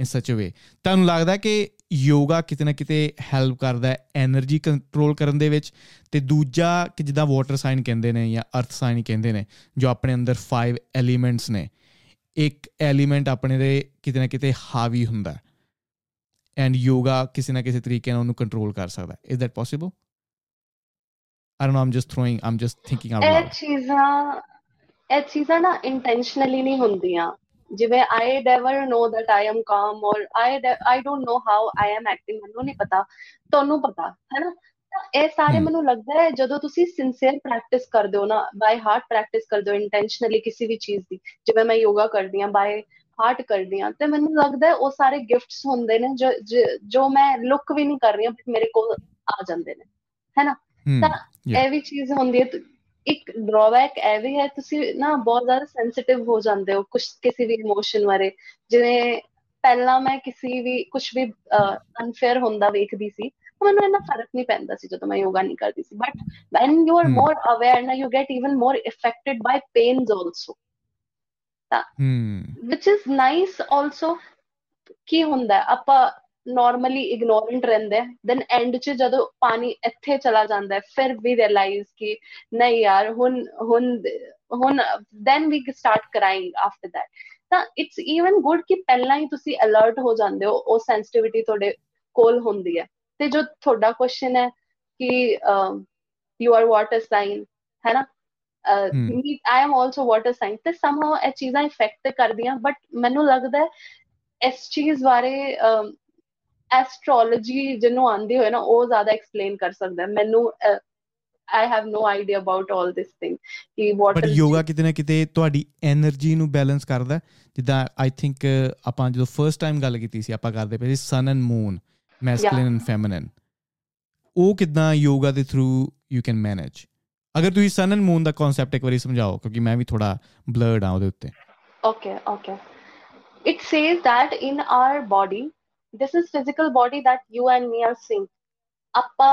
in such a way ਤੁਹਾਨੂੰ ਲੱਗਦਾ ਕਿ ਯੋਗਾ ਕਿਤੇ ਨਾ ਕਿਤੇ ਹੈਲਪ ਕਰਦਾ ਹੈ એનર્ਜੀ ਕੰਟਰੋਲ ਕਰਨ ਦੇ ਵਿੱਚ? ਤੇ ਦੂਜਾ ਕਿ ਜਿੱਦਾਂ ਵਾਟਰ ਸਾਈਨ ਕਹਿੰਦੇ ਨੇ ਜਾਂ ਅਰਥ ਸਾਈਨ ਕਹਿੰਦੇ ਨੇ, ਜੋ ਆਪਣੇ ਅੰਦਰ 5 ਐਲੀਮੈਂਟਸ ਨੇ, ਇੱਕ ਐਲੀਮੈਂਟ ਆਪਣੇ ਦੇ ਕਿਤੇ ਨਾ ਕਿਤੇ ਹਾਵੀ ਹੁੰਦਾ ਐਂਡ ਯੋਗਾ ਕਿਸੇ ਨਾ ਕਿਸੇ ਤਰੀਕੇ ਨਾਲ ਉਹਨੂੰ ਕੰਟਰੋਲ ਕਰ ਸਕਦਾ is that possible I don't know I'm just throwing I'm just thinking out loud ਇਹ ਚੀਜ਼ਾਂ ਇਹ ਚੀਜ਼ਾਂ ਨਾ ਇੰਟੈਂਸ਼ਨਲੀ ਨਹੀਂ ਹੁੰਦੀਆਂ। ਜਿਵੇਂ I never know that I am calm or I I don't know how I am acting ਮੈਨੂੰ ਨਹੀਂ ਪਤਾ ਤੁਹਾਨੂੰ ਪਤਾ ਹੈ ਨਾ ਇਹ ਸਾਰੇ ਮੈਨੂੰ ਲੱਗਦਾ ਹੈ ਜਦੋਂ ਤੁਸੀਂ ਸਿੰਸੀਅਰ ਪ੍ਰੈਕਟਿਸ ਕਰਦੇ ਹੋ ਨਾ ਬਾਈ ਹਾਰਟ ਪ੍ਰੈਕਟਿਸ ਕਰਦੇ ਹੋ ਇੰਟੈਂਸ਼ਨਲੀ ਕਿਸੇ ਵੀ ਚੀਜ਼ ਦੀ ਜਿਵੇਂ ਮੈਂ ਯੋਗਾ ਕਰਦੀ ਆ ਬਾਈ ਹਾਰਟ ਕਰਦੀ ਆ ਤੇ ਮੈਨੂੰ ਲੱਗਦਾ ਉਹ ਸਾਰੇ ਗਿਫਟਸ ਹੁੰਦੇ ਨੇ ਜੋ ਜੋ ਮੈਂ ਲੁੱਕ ਵੀ ਨਹੀਂ ਕਰ ਰਹੀ ਬਟ ਮੇਰੇ ਕੋਲ ਆ ਜਾਂਦੇ ਨੇ ਹੈਨਾ? ਤਾਂ ਇਹ ਵੀ ਚੀਜ਼ ਹੁੰਦੀ ਹੈ ਇੱਕ ਡਰਾਬੈਕ ਇਹ ਵੀ ਹੈ ਤੁਸੀਂ ਨਾ ਬਹੁਤ ਜ਼ਿਆਦਾ ਸੈਂਸਿਟਿਵ ਹੋ ਜਾਂਦੇ ਹੋ ਕੁਝ ਕਿਸੇ ਵੀ ਇਮੋਸ਼ਨ ਬਾਰੇ। ਜਿਵੇਂ ਪਹਿਲਾਂ ਮੈਂ ਕਿਸੇ ਵੀ ਕੁਝ ਵੀ ਅਨਫੇਅਰ ਹੁੰਦਾ ਵੇਖਦੀ ਸੀ ਮੈਨੂੰ ਇਹਨਾਂ ਫ਼ਰਕ ਨਹੀਂ ਪੈਂਦਾ ਸੀ ਜਦੋਂ ਮੈਂ ਯੋਗਾ ਨਹੀਂ ਕਰਦੀ ਸੀ। But when you are more aware ਨਾ you get even more affected by pains also ਤਾਂ ਵਿਚ ਇਜ਼ ਨਾਈਸ ਆਲਸੋ ਕੀ ਹੁੰਦਾ ਆਪਾਂ ਨਾਰਮਲੀ ਇਗਨੋਰੈਂਟ ਰਹਿੰਦੇ ਦੈਨ ਐਂਡ 'ਚ ਜਦੋਂ ਪਾਣੀ ਇੱਥੇ ਚਲਾ ਜਾਂਦਾ ਹੈ ਫਿਰ ਵੀ ਰਿਅਲਾਈਜ਼ ਕਿ ਨਹੀਂ ਯਾਰ ਹੁਣ ਹੁਣ ਹੁਣ then we start crying after that ਤਾਂ ਇਟਸ ਇਵਨ ਗੁੱਡ ਕਿ ਪਹਿਲਾਂ ਹੀ ਤੁਸੀਂ ਅਲਰਟ ਹੋ ਜਾਂਦੇ ਹੋ ਉਹ ਸੈਂਸਿਟੀਵਿਟੀ ਤੁਹਾਡੇ ਕੋਲ ਹੁੰਦੀ ਹੈ। ਤੇ ਜੋ ਤੁਹਾਡਾ ਕੁਐਸਚਨ ਹੈ ਕਿ ਯੂ ਆਰ ਵਾਟਰ ਸਾਈਨ ਹੈ। ਨਾ I am also water sign ਤੇ ਸਮਹਾਉ ਇਹ ਚੀਜ਼ਾਂ ਇਫੈਕਟ ਕਰਦੀਆਂ ਬਟ ਮੈਨੂੰ ਲੱਗਦਾ ਹੈ ਇਸ ਚੀਜ਼ ਬਾਰੇ ਐਸਟ੍ਰੋਲੋਜੀ ਜਿਹਨੂੰ ਆਂਦੀ ਹੋਏ ਨਾ ਉਹ ਜ਼ਿਆਦਾ ਐਕਸਪਲੇਨ ਕਰ ਸਕਦਾ ਮੈਨੂੰ I have no idea about 올 this thing ਕਿ ਵਾਟ ਬਟ ਯੋਗਾ ਕਿਤੇ ਨਾ ਕਿਤੇ ਤੁਹਾਡੀ એનર્ਜੀ ਨੂੰ ਬੈਲੈਂਸ ਕਰਦਾ ਜਿੱਦਾਂ ਆਈ ਥਿੰਕ ਆਪਾਂ ਜਦੋਂ ਫਰਸਟ ਟਾਈਮ ਗੱਲ ਕੀਤੀ ਸੀ ਆਪਾਂ ਕਰਦੇ ਪਏ ਸੀ sun and moon masculine and feminine ਉਹ ਕਿਦਾਂ ਯੋਗਾ ਦੇ ਥਰੂ ਯੂ ਕੈਨ ਮੈਨੇਜ ਅਗਰ ਤੁਸੀਂ ਸਨ ਐਂਡ ਮੂਨ ਦਾ ਕਨਸੈਪਟ ਇੱਕ ਵਾਰੀ ਸਮਝਾਓ ਕਿਉਂਕਿ ਮੈਂ ਵੀ ਥੋੜਾ ਬਲਰਡ ਆ ਉਹਦੇ ਉੱਤੇ। Okay okay it says that in our body this is physical body that you and me are seeing ਆਪਾਂ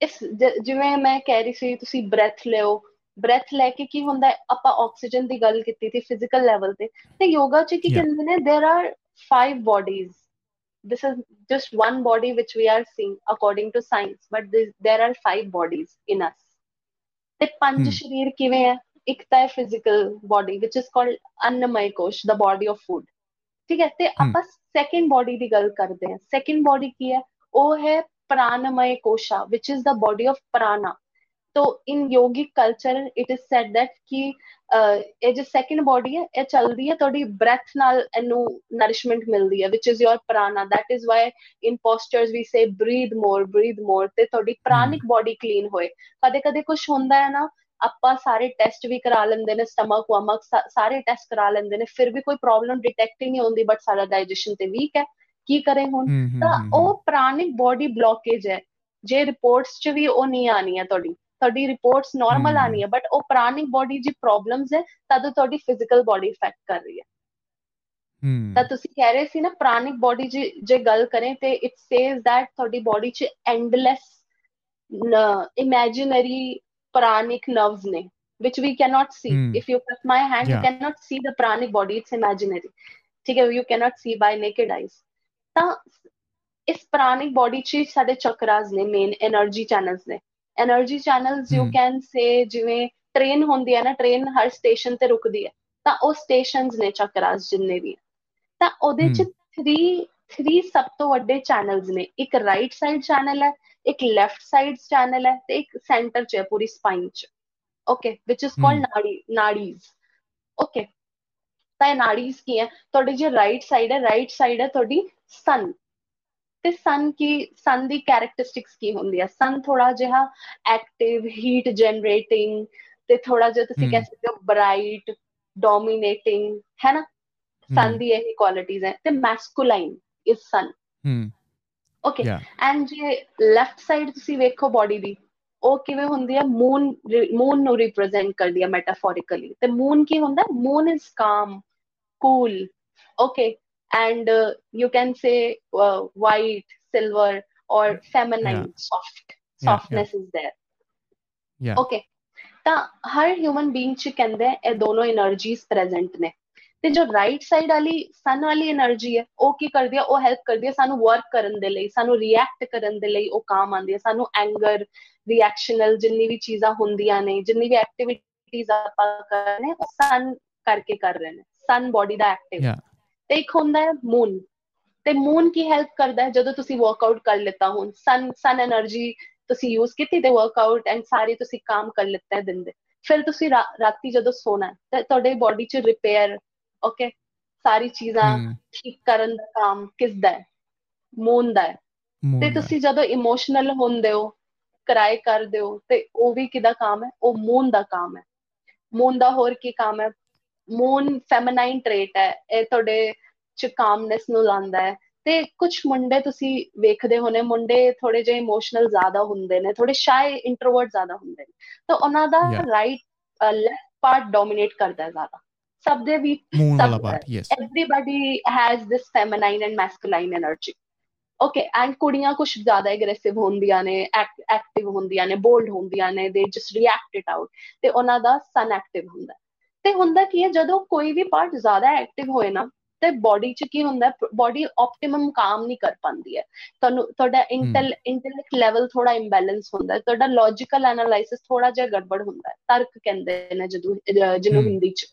ਇਸ ਜਿਵੇਂ ਮੈਂ ਕਹਿ ਰਹੀ ਸੀ ਤੁਸੀਂ ਬ੍ਰੈਥ ਲਿਓ ਬ੍ਰੈਥ ਲੈ ਕੇ ਕੀ ਹੁੰਦਾ ਆਪਾਂ ਆਕਸੀਜਨ ਦੀ ਗੱਲ ਕੀਤੀ ਸੀ ਫਿਜ਼ੀਕਲ ਲੈਵਲ ਤੇ ਤੇ ਯੋਗਾ ਚ ਕੀ ਕਹਿੰਦੇ ਨੇ there are 5 bodies this is just one body which we are seeing according to science but this, there are five bodies in us ਤੇ ਪੰਜ ਸ਼ਰੀਰ ਕਿਵੇਂ ਹੈ ਇੱਕ ਤਾਂ ਹੈ physical body which is called annamaya kosha the body of food ਠੀਕ ਹੈ ਤੇ ਆਪਾਂ ਸੈਕੰਡ ਬਾਡੀ ਦੀ ਗੱਲ ਕਰਦੇ ਹਾਂ। ਸੈਕੰਡ ਬਾਡੀ ਕੀ ਹੈ? ਉਹ ਹੈ ਪ੍ਰਾਨਮय ਕੋਸ਼ਾ which is the body of prana. तो in yogic culture it is said that कि ਇਹ ਜੋ ਸੈਕੰਡ ਬਾਡੀ ਹੈ ਇਹ ਚੱਲਦੀ ਹੈ ਤੁਹਾਡੀ ਬ੍ਰੈਥ ਨਾਲ ਇਹਨੂੰ ਨਰਿਸ਼ਮੈਂਟ ਮਿਲਦੀ ਹੈ which is your prana that is why in postures we say breathe more breathe more ਤੇ ਤੁਹਾਡੀ ਪ੍ਰਾਨਿਕ ਬਾਡੀ ਕਲੀਨ ਹੋਏ। ਕਦੇ ਕਦੇ ਕੁਝ ਹੁੰਦਾ ਹੈ ਨਾ ਆਪਾਂ ਸਾਰੇ ਟੈਸਟ ਵੀ ਕਰਾ ਲੈਂਦੇ ਨੇ ਸਟਮਕ ਵਮਕ ਸਾਰੇ ਟੈਸਟ ਕਰਾ ਲੈਂਦੇ ਨੇ ਫਿਰ ਵੀ ਕੋਈ ਪ੍ਰੋਬਲਮ ਡਿਟੈਕਟ ਹੀ ਨਹੀਂ ਹੁੰਦੀ ਬਟ ਸਾਡਾ ਡਾਈਜੈਸ਼ਨ ਤੇ ਵੀਕ ਹੈ। ਕੀ ਕਰੇ ਹੁਣ? ਤਾਂ ਉਹ ਪ੍ਰਾਣਿਕ ਬਾਡੀ ਬਲੌਕੇਜ ਹੈ। ਜੇ ਰਿਪੋਰਟਸ 'ਚ ਵੀ ਉਹ ਨਹੀਂ ਆਣੀ ਹੈ ਤੁਹਾਡੀ ਤੁਹਾਡੀ ਰਿਪੋਰਟਸ ਨਾਰਮਲ ਆਣੀ ਹੈ। ਬਟ ਉਹ ਪ੍ਰਾਣਿਕ ਬਾਡੀ ਦੀ ਪ੍ਰੋਬਲਮਸ ਹੈ ਤਦ ਤੁਹਾਡੀ ਫਿਜ਼ੀਕਲ ਬਾਡੀ ਇਫੈਕਟ ਕਰ ਰਹੀ ਹੈ। ਤਾਂ ਤੁਸੀਂ ਕਹਿ ਰਹੇ ਸੀ ਨਾ ਪ੍ਰਾਣਿਕ ਬਾਡੀ ਜੇ ਜੇ ਗੱਲ ਕਰੇ ਤੇ ਇਟ ਸੇਜ਼ ਥੈਟ ਤੁਹਾਡੀ ਬਾਡੀ 'ਚ endless imaginary pranic nerves ne, which we cannot see. Mm. If you put my hand, yeah. you cannot see the pranic body, it's imaginary. You cannot see by naked eyes. ਤਾਂ ਇਸ ਪ੍ਰਾਣਿਕ body 'ਚ ਸਾਡੇ ਚੱਕਰਾਸ ਨੇ main energy channels ਨੇ energy channels you can say ਜਿਵੇਂ train ਹੁੰਦੀ ਹੈ ਨਾ ਟ੍ਰੇਨ ਹਰ ਸਟੇਸ਼ਨ ਤੇ ਰੁਕਦੀ ਹੈ ਤਾਂ ਉਹ ਸਟੇਸ਼ਨਸ ਨੇ ਚੱਕਰਾਸ ਜਿੰਨੇ ਵੀ ਤਾਂ ਉਹਦੇ 'ਚ 3 3 ਸਭ ਤੋਂ ਵੱਡੇ ਚੈਨਲਸ ਨੇ ਇੱਕ ਰਾਈਟ ਸਾਈਡ ਚੈਨਲ ਹੈ ਇੱਕ ਲੈਫਟ ਸਾਈਡ ਚੈਨਲ ਹੈ ਤੇ ਇੱਕ ਸੈਂਟਰ 'ਚ ਹੈ ਪੂਰੀ ਸਪਾਈਨ 'ਚ okay which is called nadi nadis okay ਤਾਂ ਇਹ ਨਾੜੀਜ਼ ਕੀ ਹੈ ਤੁਹਾਡੀ ਜੇ ਰਾਈਟ ਸਾਈਡ ਹੈ ਰਾਈਟ ਸਾਈਡ ਹੈ ਤੁਹਾਡੀ ਸਨ ਤੇ ਸਨ ਕੀ ਸਨ ਦੀ ਕੈਰੈਕਟਰਿਸਟਿਕਸ ਕੀ ਹੁੰਦੀ ਹੈ ਸਨ ਥੋੜਾ ਜਿਹਾ ਐਕਟਿਵ ਹੀਟ ਜਨਰੇਟਿੰਗ ਤੇ ਥੋੜਾ ਜਿਹਾ ਤੁਸੀਂ ਕਹਿ ਸਕਦੇ ਹੋ ਬ੍ਰਾਈਟ ਡੋਮਿਨੇਟਿੰਗ ਹੈ ਨਾ ਸਨ ਦੀ ਇਹ ਕੁਆਲਿਟੀਆਂ ਹੈ ਤੇ masculine is sun okay and left side ਤੁਸੀਂ ਵੇਖੋ ਬਾਡੀ ਦੀ ਉਹ ਕਿਵੇਂ ਹੁੰਦੀ ਹੈ ਮੂਨ ਮੂਨ ਨੂੰ ਰਿਪਰੈਜ਼ੈਂਟ ਕਰਦੀ ਹੈ ਮੈਟਾਫੋਰਿਕਲੀ ਤੇ ਮੂਨ ਕੀ ਹੁੰਦਾ moon is calm cool okay and you can say white silver or feminine soft softness is there okay ਤਾਂ ਹਰ ਹਿਊਮਨ ਬੀਇੰਗ ਚ ਕਹਿੰਦੇ ਇਹ ਦੋਨੋਂ એનર્ਜੀਜ਼ ਪ੍ਰੈਜ਼ੈਂਟ ਨੇ ਤੇ ਜੋ ਰਾਈਟ ਸਾਈਡ ਵਾਲੀ ਸਨ ਵਾਲੀ એનર્ਜੀ ਹੈ ਉਹ ਕੀ ਕਰਦੀ ਹੈ? ਉਹ ਹੈਲਪ ਕਰਦੀ ਹੈ ਸਾਨੂੰ ਵਰਕ ਕਰਨ ਦੇ ਲਈ ਸਾਨੂੰ ਰਿਐਕਟ ਕਰਨ ਦੇ ਲਈ ਉਹ ਕੰਮ ਆਉਂਦੀ ਹੈ। ਸਾਨੂੰ ਐਂਗਰ ਰਿਐਕਸ਼ਨਲ ਜਿੰਨੀ ਵੀ ਚੀਜ਼ਾਂ ਹੁੰਦੀਆਂ ਨੇ ਜਿੰਨੀ ਵੀ ਐਕਟੀਵਿਟੀਜ਼ ਆਪਾਂ ਕਰਨੇ ਉਹ ਸਨ ਕਰਕੇ ਕਰ ਰਹੇ ਨੇ। ਸਨ ਬਾਡੀ ਦਾ ਐਕਟਿਵ ਤੇ ਇੱਕ ਹੁੰਦਾ ਹੈ ਮੂਨ ਤੇ ਮੂਨ ਕੀ ਹੈਲਪ ਕਰਦਾ ਹੈ? ਜਦੋਂ ਤੁਸੀਂ ਵਰਕਆਊਟ ਕਰ ਲੈਤਾ ਹੋ ਸਨ ਸਨ એનર્ਜੀ ਤੁਸੀਂ ਯੂਜ਼ ਕੀਤੀ ਤੇ ਵਰਕਆਊਟ ਐਂਡ ਸਾਰੇ ਤੁਸੀਂ ਕੰਮ ਕਰ ਲੈਤਾ ਹੈ ਦਿਨ ਦੇ। ਫਿਰ ਤੁਸੀਂ ਰਾਤੀ ਜਦੋਂ ਸੋਣਾ ਤੇ ਤੁਹਾਡੇ ਬਾਡੀ 'ਚ ਰਿਪੇਅਰ ਓਕੇ ਸਾਰੀ ਚੀਜ਼ਾਂ ਠੀਕ ਕਰਨ ਦਾ ਕੰਮ ਕਿਸ ਦਾ ਹੈ? ਮੂਨ ਦਾ ਹੈ। ਤੇ ਤੁਸੀਂ ਜਦੋਂ ਇਮੋਸ਼ਨਲ ਹੁੰਦੇ ਹੋ ਕਰਾਈ ਕਰਦੇ ਹੋ ਤੇ ਉਹ ਵੀ ਕਿਦਾ ਕੰਮ ਹੈ? ਉਹ ਮੂਨ ਦਾ ਕੰਮ ਹੈ। ਮੂਨ ਦਾ ਹੋਰ ਕੀ ਕੰਮ ਹੈ? ਮੂਨ ਫੈਮਿਨਾਈਨ ਟ੍ਰੇਟ ਹੈ। ਇਹ ਤੁਹਾਡੇ ਚ ਕਾਮਨੈਸ ਨੂੰ ਲਾਉਂਦਾ ਹੈ। ਤੇ ਕੁਝ ਮੁੰਡੇ ਤੁਸੀਂ ਵੇਖਦੇ ਹੋਣੇ ਮੁੰਡੇ ਥੋੜੇ ਜਿਹਾ ਇਮੋਸ਼ਨਲ ਜ਼ਿਆਦਾ ਹੁੰਦੇ ਨੇ ਥੋੜੇ ਸ਼ਾਈ ਇੰਟਰੋਵਰਟ ਜ਼ਿਆਦਾ ਹੁੰਦੇ ਨੇ। ਤਾਂ ਉਹਨਾਂ ਦਾ ਰਾਈਟ ਲੈਫਟ ਪਾਰਟ ਡੋਮਿਨੇਟ ਕਰਦਾ ਹੈ ਜ਼ਿਆਦਾ। ਸਭ ਵੀ ਮੂਨ ਵਾਲਾ part yes everybody has this feminine and masculine energy okay and ਕੁੜੀਆਂ ਕੁਝ ਜ਼ਿਆਦਾ ਐਗਰੈਸਿਵ ਹੁੰਦੀਆਂ ਨੇ ਐਕਟਿਵ ਹੁੰਦੀਆਂ ਨੇ ਬੋਲਡ ਹੁੰਦੀਆਂ ਨੇ ਦੇ ਜਸਟ ਰਿਐਕਟ ਇਟ ਆਊਟ ਤੇ ਉਹਨਾਂ ਦਾ ਸਨ ਐਕਟਿਵ ਹੁੰਦਾ ਤੇ ਹੁੰਦਾ ਕੀ ਹੈ ਜਦੋਂ ਕੋਈ ਵੀ ਪਾਰਟ ਜ਼ਿਆਦਾ ਐਕਟਿਵ ਹੋਏ ਨਾ ਤੇ ਬਾਡੀ ਚ ਕੀ ਹੁੰਦਾ ਬਾਡੀ ਆਪਟੀਮਮ ਕੰਮ ਨਹੀਂ ਕਰ ਪਾਉਂਦੀ ਹੈ ਤੁਹਾਨੂੰ ਤੁਹਾਡਾ ਇੰਟੈਲ ਇੰਟੈਲੈਕਟ ਲੈਵਲ ਥੋੜਾ ਇੰਬੈਲੈਂਸ ਹੁੰਦਾ ਹੈ ਤੁਹਾਡਾ ਲੌਜੀਕਲ ਐਨਾਲਾਈਸਿਸ ਥੋੜਾ ਜਿਹਾ ਗੜਬੜ ਹੁੰਦਾ ਹੈ ਤਰਕ ਕਹਿੰਦੇ ਨੇ ਜਦੋਂ ਜਿਹਨੂੰ ਹਿੰਦੀ ਚ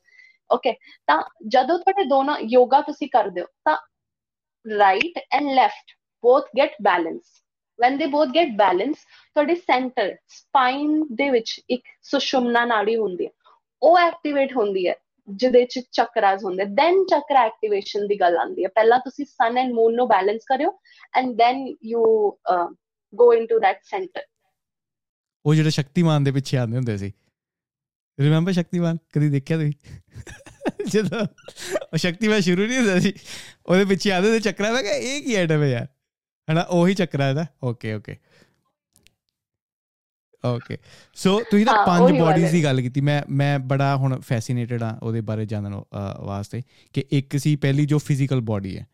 ਓਕੇ ਤਾਂ ਜਦੋਂ ਤੁਹਾਡੇ ਦੋਨੋਂ ਯੋਗਾ ਤੁਸੀਂ ਕਰਦੇ ਹੋ, ਤਾਂ right and left both get balance. When they both get balance, ਤੁਹਾਡੇ ਸੈਂਟਰ ਸਪਾਈਨ ਦੇ ਵਿੱਚ ਇੱਕ ਸੁਸ਼ੁਮਨਾ ਨਾੜੀ ਹੁੰਦੀ ਹੈ। ਉਹ ਐਕਟੀਵੇਟ ਹੁੰਦੀ ਹੈ, ਜਿਹਦੇ ਚ ਚੱਕਰਾਸ ਹੁੰਦੇ ਦੈਨ ਚੱਕਰਾ ਐਕਟੀਵੇਸ਼ਨ ਦੀ ਗੱਲ ਆਉਂਦੀ ਹੈ। ਪਹਿਲਾਂ ਤੁਸੀਂ ਸਨ ਐਂਡ ਮੂਨ ਨੂੰ ਬੈਲੈਂਸ ਕਰਿਓ and then you go into that centre ਉਹ ਜਿਹੜੇ ਸ਼ਕਤੀਮਾਨ ਦੇ ਪਿੱਛੇ ਆਉਂਦੇ ਹੁੰਦੇ ਸੀ। ਰਿਮੈਂਬਰ ਸ਼ਕਤੀਮਾਨ ਕਦੀ ਦੇਖਿਆ ਤੁਸੀਂ ਜਦੋਂ ਉਹ ਸ਼ਕਤੀਮਾਨ ਸ਼ੁਰੂ ਨਹੀਂ ਹੁੰਦਾ ਸੀ ਉਹਦੇ ਪਿੱਛੇ ਆਉਂਦੇ ਤੇ ਚੱਕਰਾ ਮੈਂ ਕਿਹਾ ਇਹ ਕੀ ਆਈਟਮ ਹੈ ਯਾਰ ਹਨਾ ਉਹੀ ਚੱਕਰਾ ਇਹਦਾ ਓਕੇ ਓਕੇ ਓਕੇ ਸੋ ਤੁਸੀਂ ਤਾਂ ਪੰਜ ਬਾਡੀਜ਼ ਦੀ ਗੱਲ ਕੀਤੀ ਮੈਂ ਮੈਂ ਬੜਾ ਹੁਣ ਫੈਸੀਨੇਟਡ ਆ ਉਹਦੇ ਬਾਰੇ ਜਾਣਨ ਵਾਸਤੇ ਕਿ ਇੱਕ ਸੀ ਪਹਿਲੀ ਜੋ ਫਿਜ਼ੀਕਲ ਬਾਡੀ ਹੈ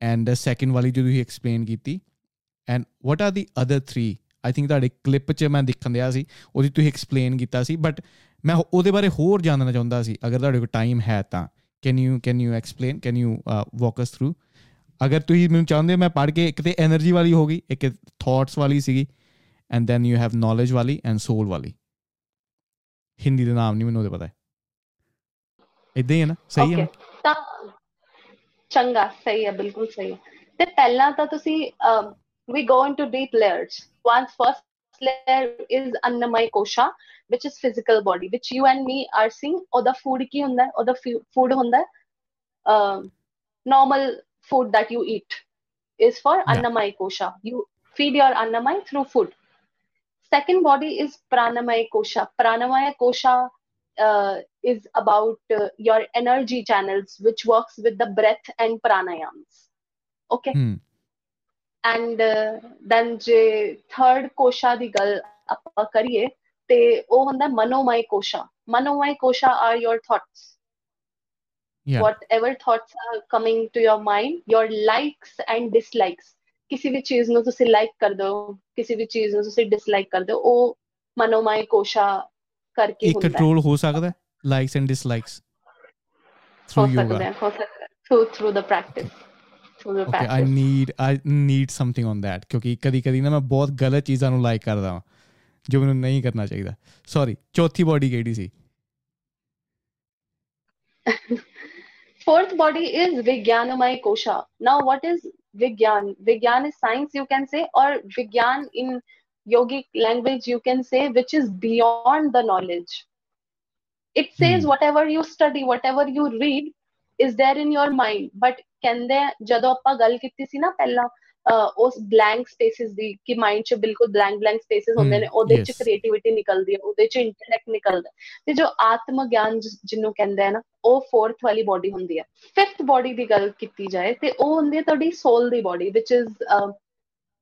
ਐਂਡ ਸੈਕੰਡ ਵਾਲੀ ਜੋ ਤੁਸੀਂ ਐਕਸਪਲੇਨ ਕੀਤੀ and what are the other 3 I think ਤੁਹਾਡੇ ਕਲਿੱਪ 'ਚ ਮੈਂ ਦੇਖਣ ਦਿਆ ਸੀ ਉਹਦੀ ਤੁਸੀਂ ਐਕਸਪਲੇਨ ਕੀਤਾ ਸੀ ਬਟ ਮੈਂ ਉਹਦੇ ਬਾਰੇ ਹੋਰ ਜਾਣਨਾ ਚਾਹੁੰਦਾ ਸੀ ਅਗਰ ਤੁਹਾਡੇ ਕੋਲ ਟਾਈਮ ਹੈ ਤਾਂ। Can you can you explain can you walk us through ਅਗਰ ਤੁਸੀਂ ਮੈਨੂੰ ਚਾਹੁੰਦੇ ਮੈਂ ਪੜ ਕੇ ਇੱਕ ਤੇ એનર્ਜੀ ਵਾਲੀ ਹੋ ਗਈ ਇੱਕ ਥਾਟਸ ਵਾਲੀ ਸੀਗੀ and then you have knowledge ਵਾਲੀ ਐਂਡ ਸੋਲ ਵਾਲੀ। ਹਿੰਦੀ ਦਾ ਨਾਮ ਨਹੀਂ ਮੈਨੂੰ ਉਹਦੇ ਪਤਾ ਹੈ। ਇਦਾਂ ਹੀ ਹੈ ਨਾ? ਸਹੀ ਹੈ ਤਾਂ ਚੰਗਾ ਸਹੀ ਹੈ ਬਿਲਕੁਲ ਸਹੀ ਹੈ। ਤੇ ਪਹਿਲਾਂ ਤਾਂ ਤੁਸੀਂ we go into deep layers. One's first layer is Annamay Kosha, which is physical body, which you and me are seeing. Or the food ki hunda, or the food hunda, uh, normal food that you eat is for yeah. Annamay Kosha. You feed your Annamay through food. Second body is Pranamay Kosha. Pranamaya Kosha uh, is about uh, your energy channels, which works with the breath and pranayams. Okay. Hmm. And then uh, ਜੇ third ਕੋਸ਼ਾ ਦੀ ਗੱਲ ਆਪਾਂ ਕਰੀਏ ਤੇ ਉਹ ਹੁੰਦਾ manomaya kosha. Manomaya kosha are your thoughts yeah. whatever thoughts are coming to your mind your likes and dislikes ਕਿਸੇ ਵੀ ਚੀਜ਼ ਨੂੰ ਤੁਸੀਂ ਲਾਈਕ ਕਰਦੇ ਹੋ ਕਿਸੇ ਵੀ ਚੀਜ਼ ਨੂੰ ਤੁਸੀਂ ਡਿਸਲਾਈਕ ਕਰਦੇ ਹੋ ਉਹ ਮਨੋਮੈ ਕੋਸ਼ਾ ਕਰਕੇ ਹੁੰਦਾ ਹੈ। ਕੰਟਰੋਲ ਹੋ ਸਕਦਾ ਹੈ? Likes and dislikes through yoga ਹੋ ਸਕਦਾ through through the practice okay i need i need something on that ਕਿਉਂਕਿ ਕਦੀ ਕਦੀ ਨਾ ਮੈਂ ਬਹੁਤ ਗਲਤ ਚੀਜ਼ਾਂ ਨੂੰ ਲਾਈਕ ਕਰਦਾ ਹਾਂ ਜੋ ਮੈਨੂੰ ਨਹੀਂ ਕਰਨਾ ਚਾਹੀਦਾ ਸੌਰੀ ਚੌਥੀ ਬਾਡੀ ਕਿਹੜੀ ਸੀ fourth body is Vijnanamay Kosha. Now, what is Vigyan? Vigyan is science, you can say, or Vigyan in yogic language, you can say, which is beyond the knowledge. It says hmm. whatever you study, whatever you read is there in your mind. But ਕਹਿੰਦੇ ਜਦੋਂ ਆਪਾਂ ਗੱਲ ਕੀਤੀ ਸੀ ਨਾ ਪਹਿਲਾਂ ਉਸ blank spaces ਦੀ ਕਿ mind 'ਚ ਬਿਲਕੁਲ ਬਲੈਂਕ ਬਲੈਂਕ ਸਪੇਸਿਸ ਹੁੰਦੇ ਨੇ ਉਹਦੇ 'ਚ ਕ੍ਰੀਏਟੀਵਿਟੀ ਨਿਕਲਦੀ ਹੈ ਉਹਦੇ 'ਚ ਇੰਟੈਲੈਕਟ ਨਿਕਲਦਾ। ਤੇ ਜੋ ਆਤਮ ਗਿਆਨ ਜਿਹਨੂੰ ਕਹਿੰਦੇ ਆ ਨਾ ਉਹ ਫੋਰਥ ਵਾਲੀ ਬਾਡੀ ਹੁੰਦੀ ਹੈ ਫਿਫਥ ਬਾਡੀ ਦੀ ਗੱਲ ਕੀਤੀ ਜਾਏ ਤੇ ਉਹ ਹੁੰਦੀ ਹੈ ਤੁਹਾਡੀ ਸੋਲ ਦੀ body which is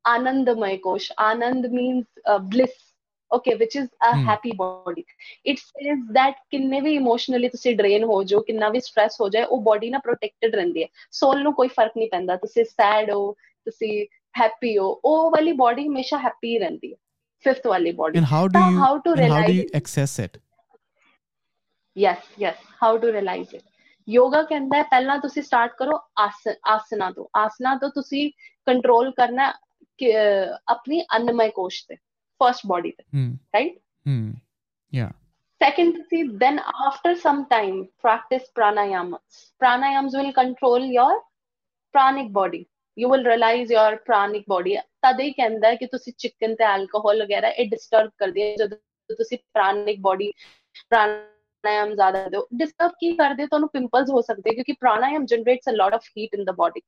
anandamaya kosh. Anand means bliss okay which is a happy body it says that ਕਿੰਨੇ ਵੀ ਇਮੋਸ਼ਨਲੀ ਤੁਸੀਂ ਡਰੇਨ ਹੋ ਜਾਓ ਕਿੰਨਾ ਵੀ ਸਟ्रेस ਹੋ ਜਾਏ ਉਹ ਬਾਡੀ ਨਾ ਪ੍ਰੋਟੈਕਟਡ ਰਹਿੰਦੀ ਹੈ ਸੋਲ ਨੂੰ ਕੋਈ ਫ਼ਰਕ ਨਹੀਂ ਪੈਂਦਾ ਤੁਸੀਂ ਸੈਡ ਹੋ ਤੁਸੀਂ ਹੈਪੀ ਹੋ ਉਹ ਵਾਲੀ ਬਾਡੀ ਹਮੇਸ਼ਾ ਹੈਪੀ ਰਹਿੰਦੀ ਹੈ ਫਿਫਥ ਵਾਲੀ body and how do you how to realise access it yes yes how to realise it yoga ਕਹਿੰਦਾ ਹੈ ਪਹਿਲਾਂ ਤੁਸੀਂ ਸਟਾਰਟ ਕਰੋ ਆਸਨਾ ਤੋਂ ਆਸਨਾ ਤੋਂ ਤੁਸੀਂ ਕੰਟਰੋਲ ਕਰਨਾ ਆਪਣੀ ਅੰਨਮਈ ਕੋਸ਼ ਤੇ ਫਰਸਟ ਬਾਡੀ ਤੇ right hmm yeah second see then after some time practice pranayamas pranayams will control your pranic body you will realize your pranic body ਤਦ ਹੀ ਕਹਿੰਦਾ ਕਿ ਤੁਸੀਂ ਚਿਕਨ ਤੇ ਐਲਕੋਹਲ ਵਗੈਰਾ ਇਹ ਡਿਸਟਰਬ ਕਰਦੀ ਜਦੋਂ ਤੁਸੀਂ ਪ੍ਰਾਣਿਕ ਬੋਡੀ ਪ੍ਰਾਣਾਯਾਮ ਜ਼ਿਆਦਾ ਦਿਓ ਡਿਸਟਰਬ ਕੀ ਕਰਦੇ ਤੁਹਾਨੂੰ ਪਿੰਪਲਸ ਹੋ ਸਕਦੇ ਕਿਉਂਕਿ pranayam generates a lot of heat in the body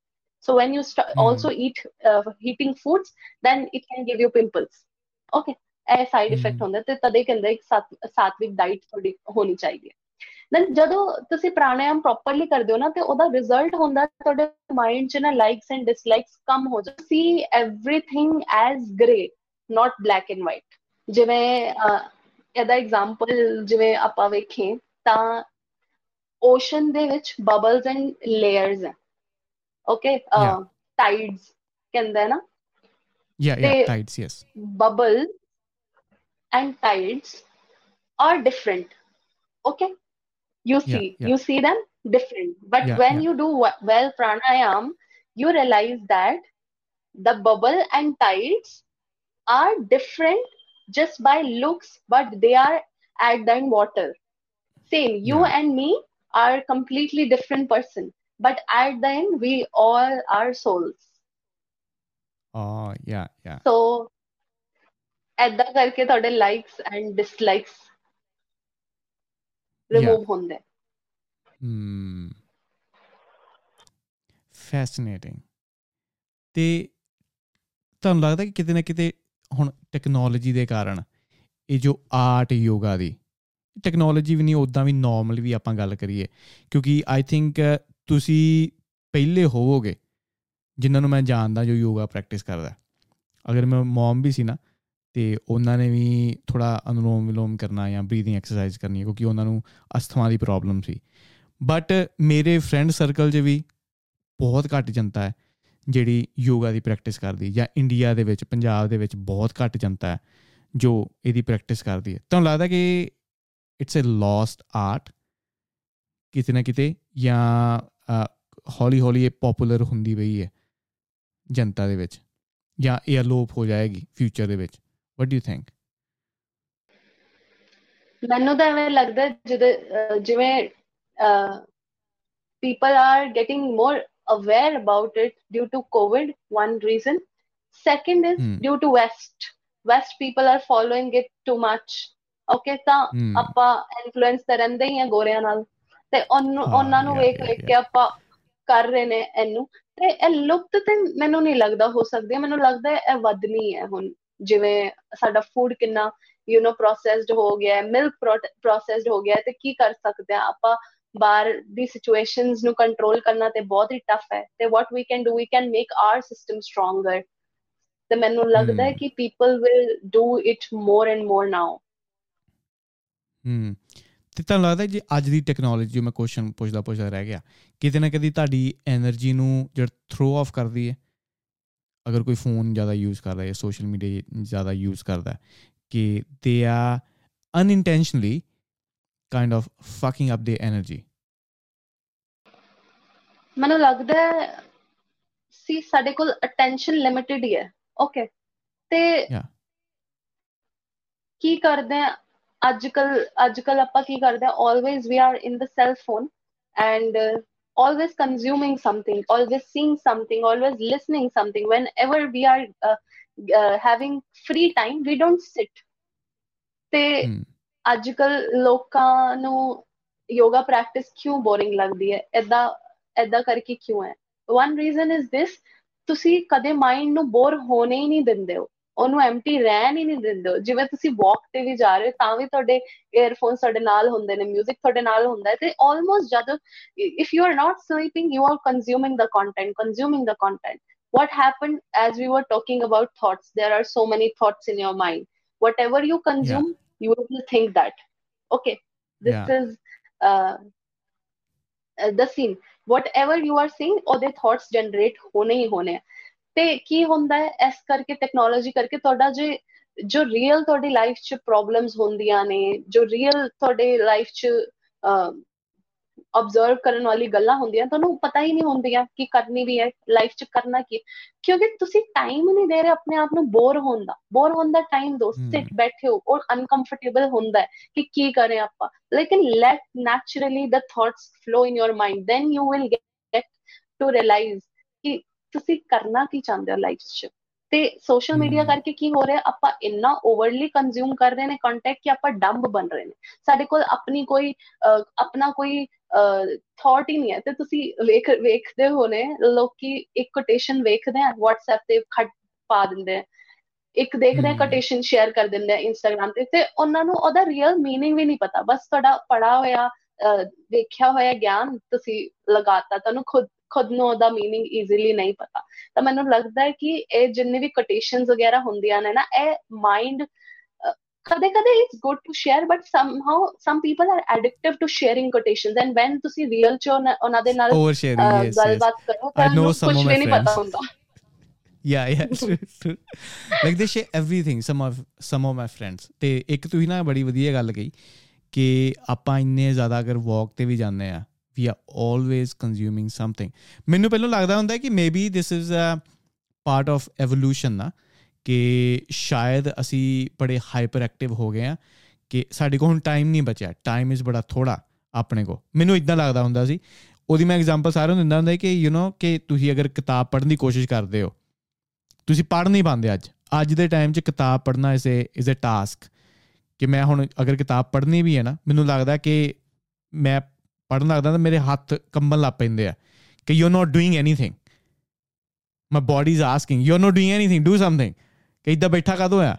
so when you st- mm. also eat uh, heating foods then it can give you pimples okay ਇਹ ਸਾਈਡ ਇਫੈਕਟ ਹੁੰਦਾ ਤੇ ਤਦੇ ਕਹਿੰਦੇ ਇੱਕ ਸਾਤਵਿਕ ਡਾਈਟ ਤੁਹਾਡੀ ਹੋਣੀ ਚਾਹੀਦੀ ਹੈ ਦੈਨ ਜਦੋਂ ਤੁਸੀਂ ਪ੍ਰਾਣਾਯਾਮ ਪ੍ਰੋਪਰਲੀ ਕਰਦੇ ਹੋ ਨਾ ਤੇ ਉਹਦਾ ਰਿਜ਼ਲਟ ਹੁੰਦਾ ਤੁਹਾਡੇ ਮਾਈਂਡ 'ਚ ਨਾ ਲਾਈਕਸ ਐਂਡ ਡਿਸਲਾਈਕਸ ਕਮ ਹੋ ਜਾਂਦੇ ਸੀ everything is grey not black and white ਜਿਵੇਂ ਇਹਦਾ ਐਗਜ਼ਾਮਪਲ ਜਿਵੇਂ ਆਪਾਂ ਵੇਖੇ ਤਾਂ ਓਸ਼ਨ ਦੇ ਵਿੱਚ ਬਬਲਸ ਐਂਡ ਲੇਅਰਸ ਹੈ ਓਕੇ ਟਾਈਡਸ ਕਹਿੰਦਾ ਹੈ ਨਾ Yeah yeah tides yes bubble and tides are different okay you see yeah, yeah. you see them different. But Yeah, when you do well pranayam, you realize that the bubble and tides are different just by looks, but they are at the end water. Same, you and me are completely different person, but at the end we all are souls. Oh, yeah, yeah. So ਏਦਾਂ ਕਰਕੇ ਤੁਹਾਡੇ likes and dislikes remove ਹੁੰਦੇ। ਹਮ fascinating ਤੇ ਤੁਹਾਨੂੰ ਲੱਗਦਾ ਕਿ ਕਿਤੇ ਨਾ ਕਿਤੇ ਹੁਣ ਟੈਕਨੋਲੋਜੀ ਦੇ ਕਾਰਨ ਇਹ ਜੋ ਆਰਟ ਯੋਗਾ ਦੀ ਟੈਕਨੋਲੋਜੀ ਵੀ ਨਹੀਂ ਉਦਾਂ ਵੀ ਨਾਰਮਲ ਵੀ ਆਪਾਂ ਗੱਲ ਕਰੀਏ। ਕਿਉਂਕਿ ਆਈ ਥਿੰਕ ਤੁਸੀਂ ਪਹਿਲੇ ਹੋਵੋਗੇ ਜਿਨ੍ਹਾਂ ਨੂੰ ਮੈਂ ਜਾਣਦਾ ਜੋ ਯੋਗਾ ਪ੍ਰੈਕਟਿਸ ਕਰਦਾ। ਅਗਰ ਮੈਂ ਮਮ ਵੀ ਸੀ ਨਾ, ਤੇ ਉਹਨਾਂ ਨੇ ਵੀ ਥੋੜਾ ਅਨੁਲੋਮ ਵਿਲੋਮ ਕਰਨਾ ਜਾਂ ਬਰੀਥਿੰਗ ਐਕਸਰਸਾਈਜ਼ ਕਰਨੀ ਕਿਉਂਕਿ ਉਹਨਾਂ ਨੂੰ ਅਸਥਮਾ ਦੀ ਪ੍ਰੋਬਲਮ ਸੀ। ਬਟ ਮੇਰੇ ਫਰੈਂਡ ਸਰਕਲ 'ਚ ਵੀ ਬਹੁਤ ਘੱਟ ਜਨਤਾ ਹੈ, ਜਿਹੜੀ ਯੋਗਾ ਦੀ ਪ੍ਰੈਕਟਿਸ ਕਰਦੀ ਜਾਂ ਇੰਡੀਆ ਦੇ ਵਿੱਚ, ਪੰਜਾਬ ਦੇ ਵਿੱਚ ਬਹੁਤ ਘੱਟ ਜਨਤਾ ਹੈ, ਜੋ ਇਹਦੀ ਪ੍ਰੈਕਟਿਸ ਕਰਦੀ ਹੈ। ਤੁਹਾਨੂੰ ਲੱਗਦਾ ਕਿ ਇਟਸ ਅ ਲੌਸਟ ਆਰਟ ਕਿਤੇ ਨਾ ਕਿਤੇ ਜਾਂ ਹੌਲੀ ਹੌਲੀ ਇਹ ਪਪੂਲਰ ਹੁੰਦੀ ਪਈ ਹੈ। ਜਨਤਾ ਦੇ ਵਿੱਚ ਜਾਂ ਇਹ ਅਲੋਪ ਹੋ ਜਾਏਗੀ ਫਿਊਚਰ ਦੇ ਵਿੱਚ ਵਾਟ ਡੂ ਯੂ ਥਿੰਕ ਮੈਨੂੰ ਤਾਂ ਐਵੇਂ ਲੱਗਦਾ ਜਿਵੇਂ people are getting more aware about it due to covid one reason second is Hmm. due to west west people are following it too much okay ਤਾਂ Hmm. ਆਪਾਂ influence ਤਾਂ ਰਹਿੰਦੇ ਹੀ ਆ ਗੋਰਿਆਂ ਨਾਲ ਤੇ ਉਹਨੂੰ ਨੂੰ ਵੇਖ ਵੇਖ ਕੇ ਆਪਾਂ ਕਰ ਰਹੇ ਨੇ ਇਹਨੂੰ ਤੇ ਇਹ ਲੁਪਤ ਤੇ ਮੈਨੂੰ ਨਹੀਂ ਲੱਗਦਾ ਹੋ ਸਕਦੀ ਮੈਨੂੰ ਲੱਗਦਾ ਹੈ ਇਹ ਵਧਣੀ ਹੈ ਹੁਣ। ਜਿਵੇਂ ਸਾਡਾ ਫੂਡ ਕਿੰਨਾ ਯੂ نو ਪ੍ਰੋਸੈਸਡ ਹੋ ਗਿਆ ਹੈ ਮਿਲਕ ਪ੍ਰੋਸੈਸਡ ਹੋ ਗਿਆ ਹੈ ਤੇ ਕੀ ਕਰ ਸਕਦੇ ਆ ਆਪਾਂ ਬਾਹਰ ਦੀ ਸਿਚੁਏਸ਼ਨਸ ਨੂੰ ਕੰਟਰੋਲ ਕਰਨਾ ਤੇ ਬਹੁਤ ਹੀ ਟਫ ਹੈ। ਤੇ what we can do we can make our system stronger ਤੇ ਮੈਨੂੰ ਲੱਗਦਾ ਹੈ. ਕਿ people will do it more and more now ਹੂੰ। ਤੇ ਤੁਹਾਨੂੰ ਲੱਗਦਾ ਜੇ ਅੱਜ ਦੀ ਟੈਕਨੋਲੋਜੀ ਜੋ ਮੈਂ ਕੁਐਸਚਨ ਪੁੱਛਦਾ ਪੁੱਛਦਾ ਰਹਿ ਗਿਆ ਕਿਤੇ ਨਾ ਕਦੀ ਤੁਹਾਡੀ એનર્ਜੀ ਨੂੰ ਜਿਹੜਾ ਥਰੋ ਆਫ ਕਰਦੀ ਹੈ ਅਗਰ ਕੋਈ ਫੋਨ ਜ਼ਿਆਦਾ ਯੂਜ਼ ਕਰਦਾ ਹੈ ਸੋਸ਼ਲ ਮੀਡੀਆ ਜ਼ਿਆਦਾ ਯੂਜ਼ ਕਰਦਾ ਕਿ they are unintentionally kind of fucking up the energy ਮੈਨੂੰ ਲੱਗਦਾ ਹੈ ਸੀ ਸਾਡੇ ਕੋਲ ਅਟੈਂਸ਼ਨ ਲਿਮਿਟਿਡ ਹੀ ਹੈ ਓਕੇ ਤੇ ਕੀ ਕਰਦੇ ਆ? ਅੱਜ ਕੱਲ ਅੱਜ ਕੱਲ ਆਪਾਂ ਕੀ ਕਰਦੇ ਆ always we are in the cell phone and always consuming something always seeing something always listening something whenever we are uh, uh, having free time we don't sit ਤੇ ਅੱਜ ਕੱਲ ਲੋਕਾਂ ਨੂੰ ਯੋਗਾ ਪ੍ਰੈਕਟਿਸ ਕਿਉਂ ਬੋਰਿੰਗ ਲੱਗਦੀ ਹੈ ਐਦਾਂ ਐਦਾਂ ਕਰਕੇ ਕਿਉਂ ਹੈ ਵਨ ਰੀਜ਼ਨ ਇਜ਼ ਥਿਸ ਤੁਸੀਂ ਕਦੇ ਮਾਈਂਡ ਨੂੰ ਬੋਰ ਹੋਣੇ ਹੀ ਨਹੀਂ ਦਿੰਦੇ ਹੋ ਉਹਨੂੰ ਐਮਟੀ ਰਹਿਣ ਹੀ ਨਹੀਂ ਦਿੰਦੇ ਹੋ ਜਿਵੇਂ ਤੁਸੀਂ ਵਾਕ ਤੇ ਵੀ ਜਾ ਰਹੇ ਹੋ ਤਾਂ ਵੀ ਤੁਹਾਡੇ ਏਅਰਫੋਨਸ ਤੁਹਾਡੇ ਨਾਲ ਹੁੰਦੇ ਨੇ 뮤직 ਤੁਹਾਡੇ ਨਾਲ ਹੁੰਦਾ ਹੈ ਤੇ ਆਲਮੋਸਟ ਜਦ if you are not sleeping you are consuming the content consuming the content what happened as we were talking about thoughts there are so many thoughts in your mind whatever you consume you will think that okay this Yeah. is uh, uh, the scene whatever you are seeing ਉਹਦੇ thoughts generate ਹੋਣੇ ਹੀ ਹੋਣੇ ਆ ਤੇ ਕੀ ਹੁੰਦਾ ਹੈ ਇਸ ਕਰਕੇ technology ਕਰਕੇ ਤੁਹਾਡਾ ਜੇ ਜੋ ਰੀਅਲ ਤੁਹਾਡੀ ਲਾਈਫ 'ਚ ਪ੍ਰੋਬਲਮਸ ਹੁੰਦੀਆਂ ਨੇ ਜੋ ਰੀਅਲ ਤੁਹਾਡੇ ਲਾਈਫ 'ਚ ਆਬਜ਼ਰਵ ਕਰਨ ਵਾਲੀ ਗੱਲਾਂ ਹੁੰਦੀਆਂ ਤੁਹਾਨੂੰ ਪਤਾ ਹੀ ਨਹੀਂ ਹੁੰਦੀਆਂ ਕਿ ਕਰਨੀ ਵੀ ਹੈ ਲਾਈਫ 'ਚ ਕਰਨਾ ਕੀ। ਕਿਉਂਕਿ ਤੁਸੀਂ ਟਾਈਮ ਨਹੀਂ ਦੇ ਰਹੇ ਆਪਣੇ ਆਪ ਨੂੰ ਬੋਰ ਹੋਣ ਦਾ ਬੋਰ ਹੋਣ ਦਾ ਟਾਈਮ ਦੋ. ਸਿਟ ਬੈਠੇ ਹੋ ਔਰ ਅਨਕੰਫਰਟੇਬਲ ਹੁੰਦਾ ਹੈ ਕਿ ਕੀ ਕਰੇ ਆਪਾਂ ਲੇਕਿਨ let naturally the thoughts flow in your mind then you will get to realise ਤੁਸੀਂ ਕਰਨਾ ਕੀ ਚਾਹੁੰਦੇ ਹੋ ਲਾਈਫ 'ਚ ਤੇ ਸੋਸ਼ਲ ਮੀਡੀਆ Hmm. ਕਰਕੇ ਕੀ ਹੋ ਰਿਹਾ ਆਪਾਂ ਇੰਨਾ ਓਵਰਲੀ ਕੰਜ਼ਿਊਮ ਕਰ ਰਹੇ ਨੇ ਕੰਟੈਂਟ ਕਿ ਆਪਾਂ ਡੰਬ ਬਣ ਰਹੇ ਨੇ ਸਾਡੇ ਕੋਲ ਆਪਣੀ ਕੋਈ ਅਹ, ਆਪਣਾ ਕੋਈ ਥਾਟ ਹੀ ਨਹੀਂ ਹੈ ਤੇ ਤੁਸੀਂ ਵੇਖ ਵੇਖਦੇ ਹੋਣੇ ਲੋਕੀ ਇੱਕ ਕੋਟੇਸ਼ਨ ਵੇਖਦੇ ਆ WhatsApp ਤੇ ਖੱਟ ਪਾ ਦਿੰਦੇ ਆ ਇੱਕ ਦੇਖਦੇ ਆ Hmm. ਕੋਟੇਸ਼ਨ ਸ਼ੇਅਰ ਕਰ ਦਿੰਦੇ ਆ Instagram ਤੇ ਤੇ ਉਹਨਾਂ ਨੂੰ ਉਹਦਾ ਰੀਅਲ मीनिंग ਵੀ ਨਹੀਂ ਪਤਾ ਬਸ ਤੁਹਾਡਾ ਪੜਾ ਹੋਇਆ ਅਹ, ਦੇਖਿਆ ਹੋਇਆ ਗਿਆਨ ਤੁਸੀਂ ਲਗਾਤਾ ਤੁਹਾਨੂੰ ਖੁਦ ਖੁਦ ਨੂੰ ਉਹਦਾ मीनिंग ਈਜ਼ੀਲੀ ਨਹੀਂ ਪਤਾ ਤਾਂ ਮੈਨੂੰ ਲੱਗਦਾ ਹੈ ਕਿ ਇਹ ਜਿੰਨੇ ਵੀ ਕੋਟੇਸ਼ਨਸ ਵਗੈਰਾ ਹੁੰਦੀਆਂ ਨੇ ਨਾ ਇਹ ਮਾਈਂਡ ਕਦੇ ਕਦੇ it's good to share but somehow some people are addictive to sharing quotations and when ਤੁਸੀਂ ਰੀਅਲ ਚ ਉਹਨਾਂ ਉਹਨਾਂ ਦੇ ਨਾਲ over ah, sharing yes yes ਗੱਲਬਾਤ ਕਰੋ I ਤਾਂ know ਉਹਨੂੰ some ਕੁਝ of ਵੀ my ਨਹੀਂ ਪਤਾ friends. ਹੁੰਦਾ yeah yeah true, true. like they share everything some of some of my friends ਤੇ ਇੱਕ ਤੁਸੀਂ ਨਾ ਬੜੀ ਵਧੀਆ ਗੱਲ ਕਹੀ ਕਿ ਆਪਾਂ ਇੰਨੇ ਜ਼ਿਆਦਾ ਅਗਰ ਵਾਕ ਤੇ ਵੀ ਜਾਂਦੇ ਆ we are always consuming something ਮੈਨੂੰ ਪਹਿਲਾਂ ਲੱਗਦਾ ਹੁੰਦਾ ਕਿ maybe this is a part of evolution ਨਾ, ਕਿ ਸ਼ਾਇਦ ਅਸੀਂ ਬੜੇ ਹਾਈਪਰ ਐਕਟਿਵ ਹੋ ਗਏ ਆ ਕਿ ਸਾਡੇ ਕੋਲ ਹੁਣ ਟਾਈਮ ਨਹੀਂ ਬਚਿਆ। ਟਾਈਮ ਇਜ਼ ਬੜਾ ਥੋੜਾ ਆਪਣੇ ਕੋ ਮੈਨੂੰ ਇਦਾਂ ਲੱਗਦਾ ਹੁੰਦਾ ਸੀ। ਉਹਦੀ ਮੈਂ ਐਗਜ਼ਾਮਪਲ ਸਾਰਿਆਂ ਨੂੰ ਦਿੰਦਾ ਹੁੰਦਾ ਕਿ ਯੂ نو ਕਿ ਤੁਸੀਂ ਅਗਰ ਕਿਤਾਬ ਪੜ੍ਹਨ ਦੀ ਕੋਸ਼ਿਸ਼ ਕਰਦੇ ਹੋ, ਤੁਸੀਂ ਪੜ੍ਹ ਨਹੀਂ ਪਾਉਂਦੇ ਅੱਜ। ਅੱਜ ਦੇ ਟਾਈਮ 'ਚ ਕਿਤਾਬ ਪੜ੍ਹਨਾ is a is a task ਕਿ ਮੈਂ ਹੁਣ ਅਗਰ ਕਿਤਾਬ ਪੜ੍ਹਨੀ ਵੀ ਹੈ ਨਾ, ਮੈਨੂੰ ਲੱਗਦਾ ਕਿ ਮੈਂ ਪੜ੍ਹਨ ਲੱਗਦਾ ਤਾਂ ਮੇਰੇ ਹੱਥ ਕੰਬਣ ਲੱਗ ਪੈਂਦੇ ਆ ਕਿ you are not doing anything my body is asking you are not doing anything do something ਕਿ ਇਦਾਂ ਬੈਠਾ ਕਦੋਂ ਆ?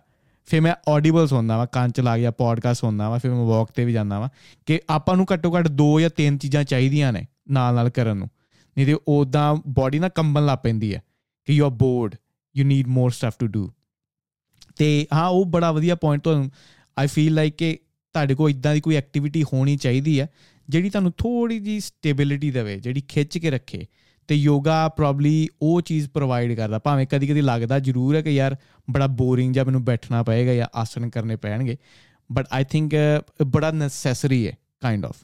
ਫਿਰ ਮੈਂ ਆਡੀਬਲ ਸੁਣਦਾ ਵਾ, ਕੰਨ ਚ ਲਾ ਗਿਆ ਪੋਡਕਾਸਟ ਸੁਣਦਾ ਵਾ, ਫਿਰ ਮੈਂ ਵਾਕ ਤੇ ਵੀ ਜਾਂਦਾ ਵਾ ਕਿ ਆਪਾਂ ਨੂੰ ਘੱਟੋ ਘੱਟ ਦੋ ਜਾਂ ਤਿੰਨ ਚੀਜ਼ਾਂ ਚਾਹੀਦੀਆਂ ਨੇ ਨਾਲ ਨਾਲ ਕਰਨ ਨੂੰ। ਨਹੀਂ ਤੇ ਉਦਾਂ ਬਾਡੀ ਨਾ ਕੰਬਣ ਲੱਗ ਪੈਂਦੀ ਹੈ ਕਿ you are bored you need more stuff to do ਤੇ ਹਾਂ, ਉਹ ਬੜਾ ਵਧੀਆ ਪੁਆਇੰਟ ਤੁਹਾਨੂੰ ਆਈ ਫੀਲ ਲਾਈਕ ਕਿ ਤੁਹਾਡੇ ਕੋਲ ਇਦਾਂ ਦੀ ਕੋਈ ਐਕਟੀਵਿਟੀ ਹੋਣੀ ਚਾਹੀਦੀ ਹੈ, ਜਿਹੜੀ ਤੁਹਾਨੂੰ ਥੋੜੀ ਜੀ ਸਟੇਬਿਲਿਟੀ ਦੇਵੇ, ਜਿਹੜੀ ਖਿੱਚ ਕੇ ਰੱਖੇ, ਤੇ ਯੋਗਾ ਪ੍ਰੋਬਬਲੀ ਉਹ ਚੀਜ਼ ਪ੍ਰੋਵਾਈਡ ਕਰਦਾ। ਭਾਵੇਂ ਕਦੀ ਕਦੀ ਲੱਗਦਾ ਜ਼ਰੂਰ ਹੈ ਕਿ ਯਾਰ ਬੜਾ ਬੋਰਿੰਗ ਜਾਂ ਮੈਨੂੰ ਬੈਠਣਾ ਪਏਗਾ ਜਾਂ ਆਸਨ ਕਰਨੇ ਪੈਣਗੇ ਬਟ ਆਈ ਥਿੰਕ ਬੜਾ ਨੈਸੈਸਰੀ ਹੈ ਕਾਈਂਡ ਆਫ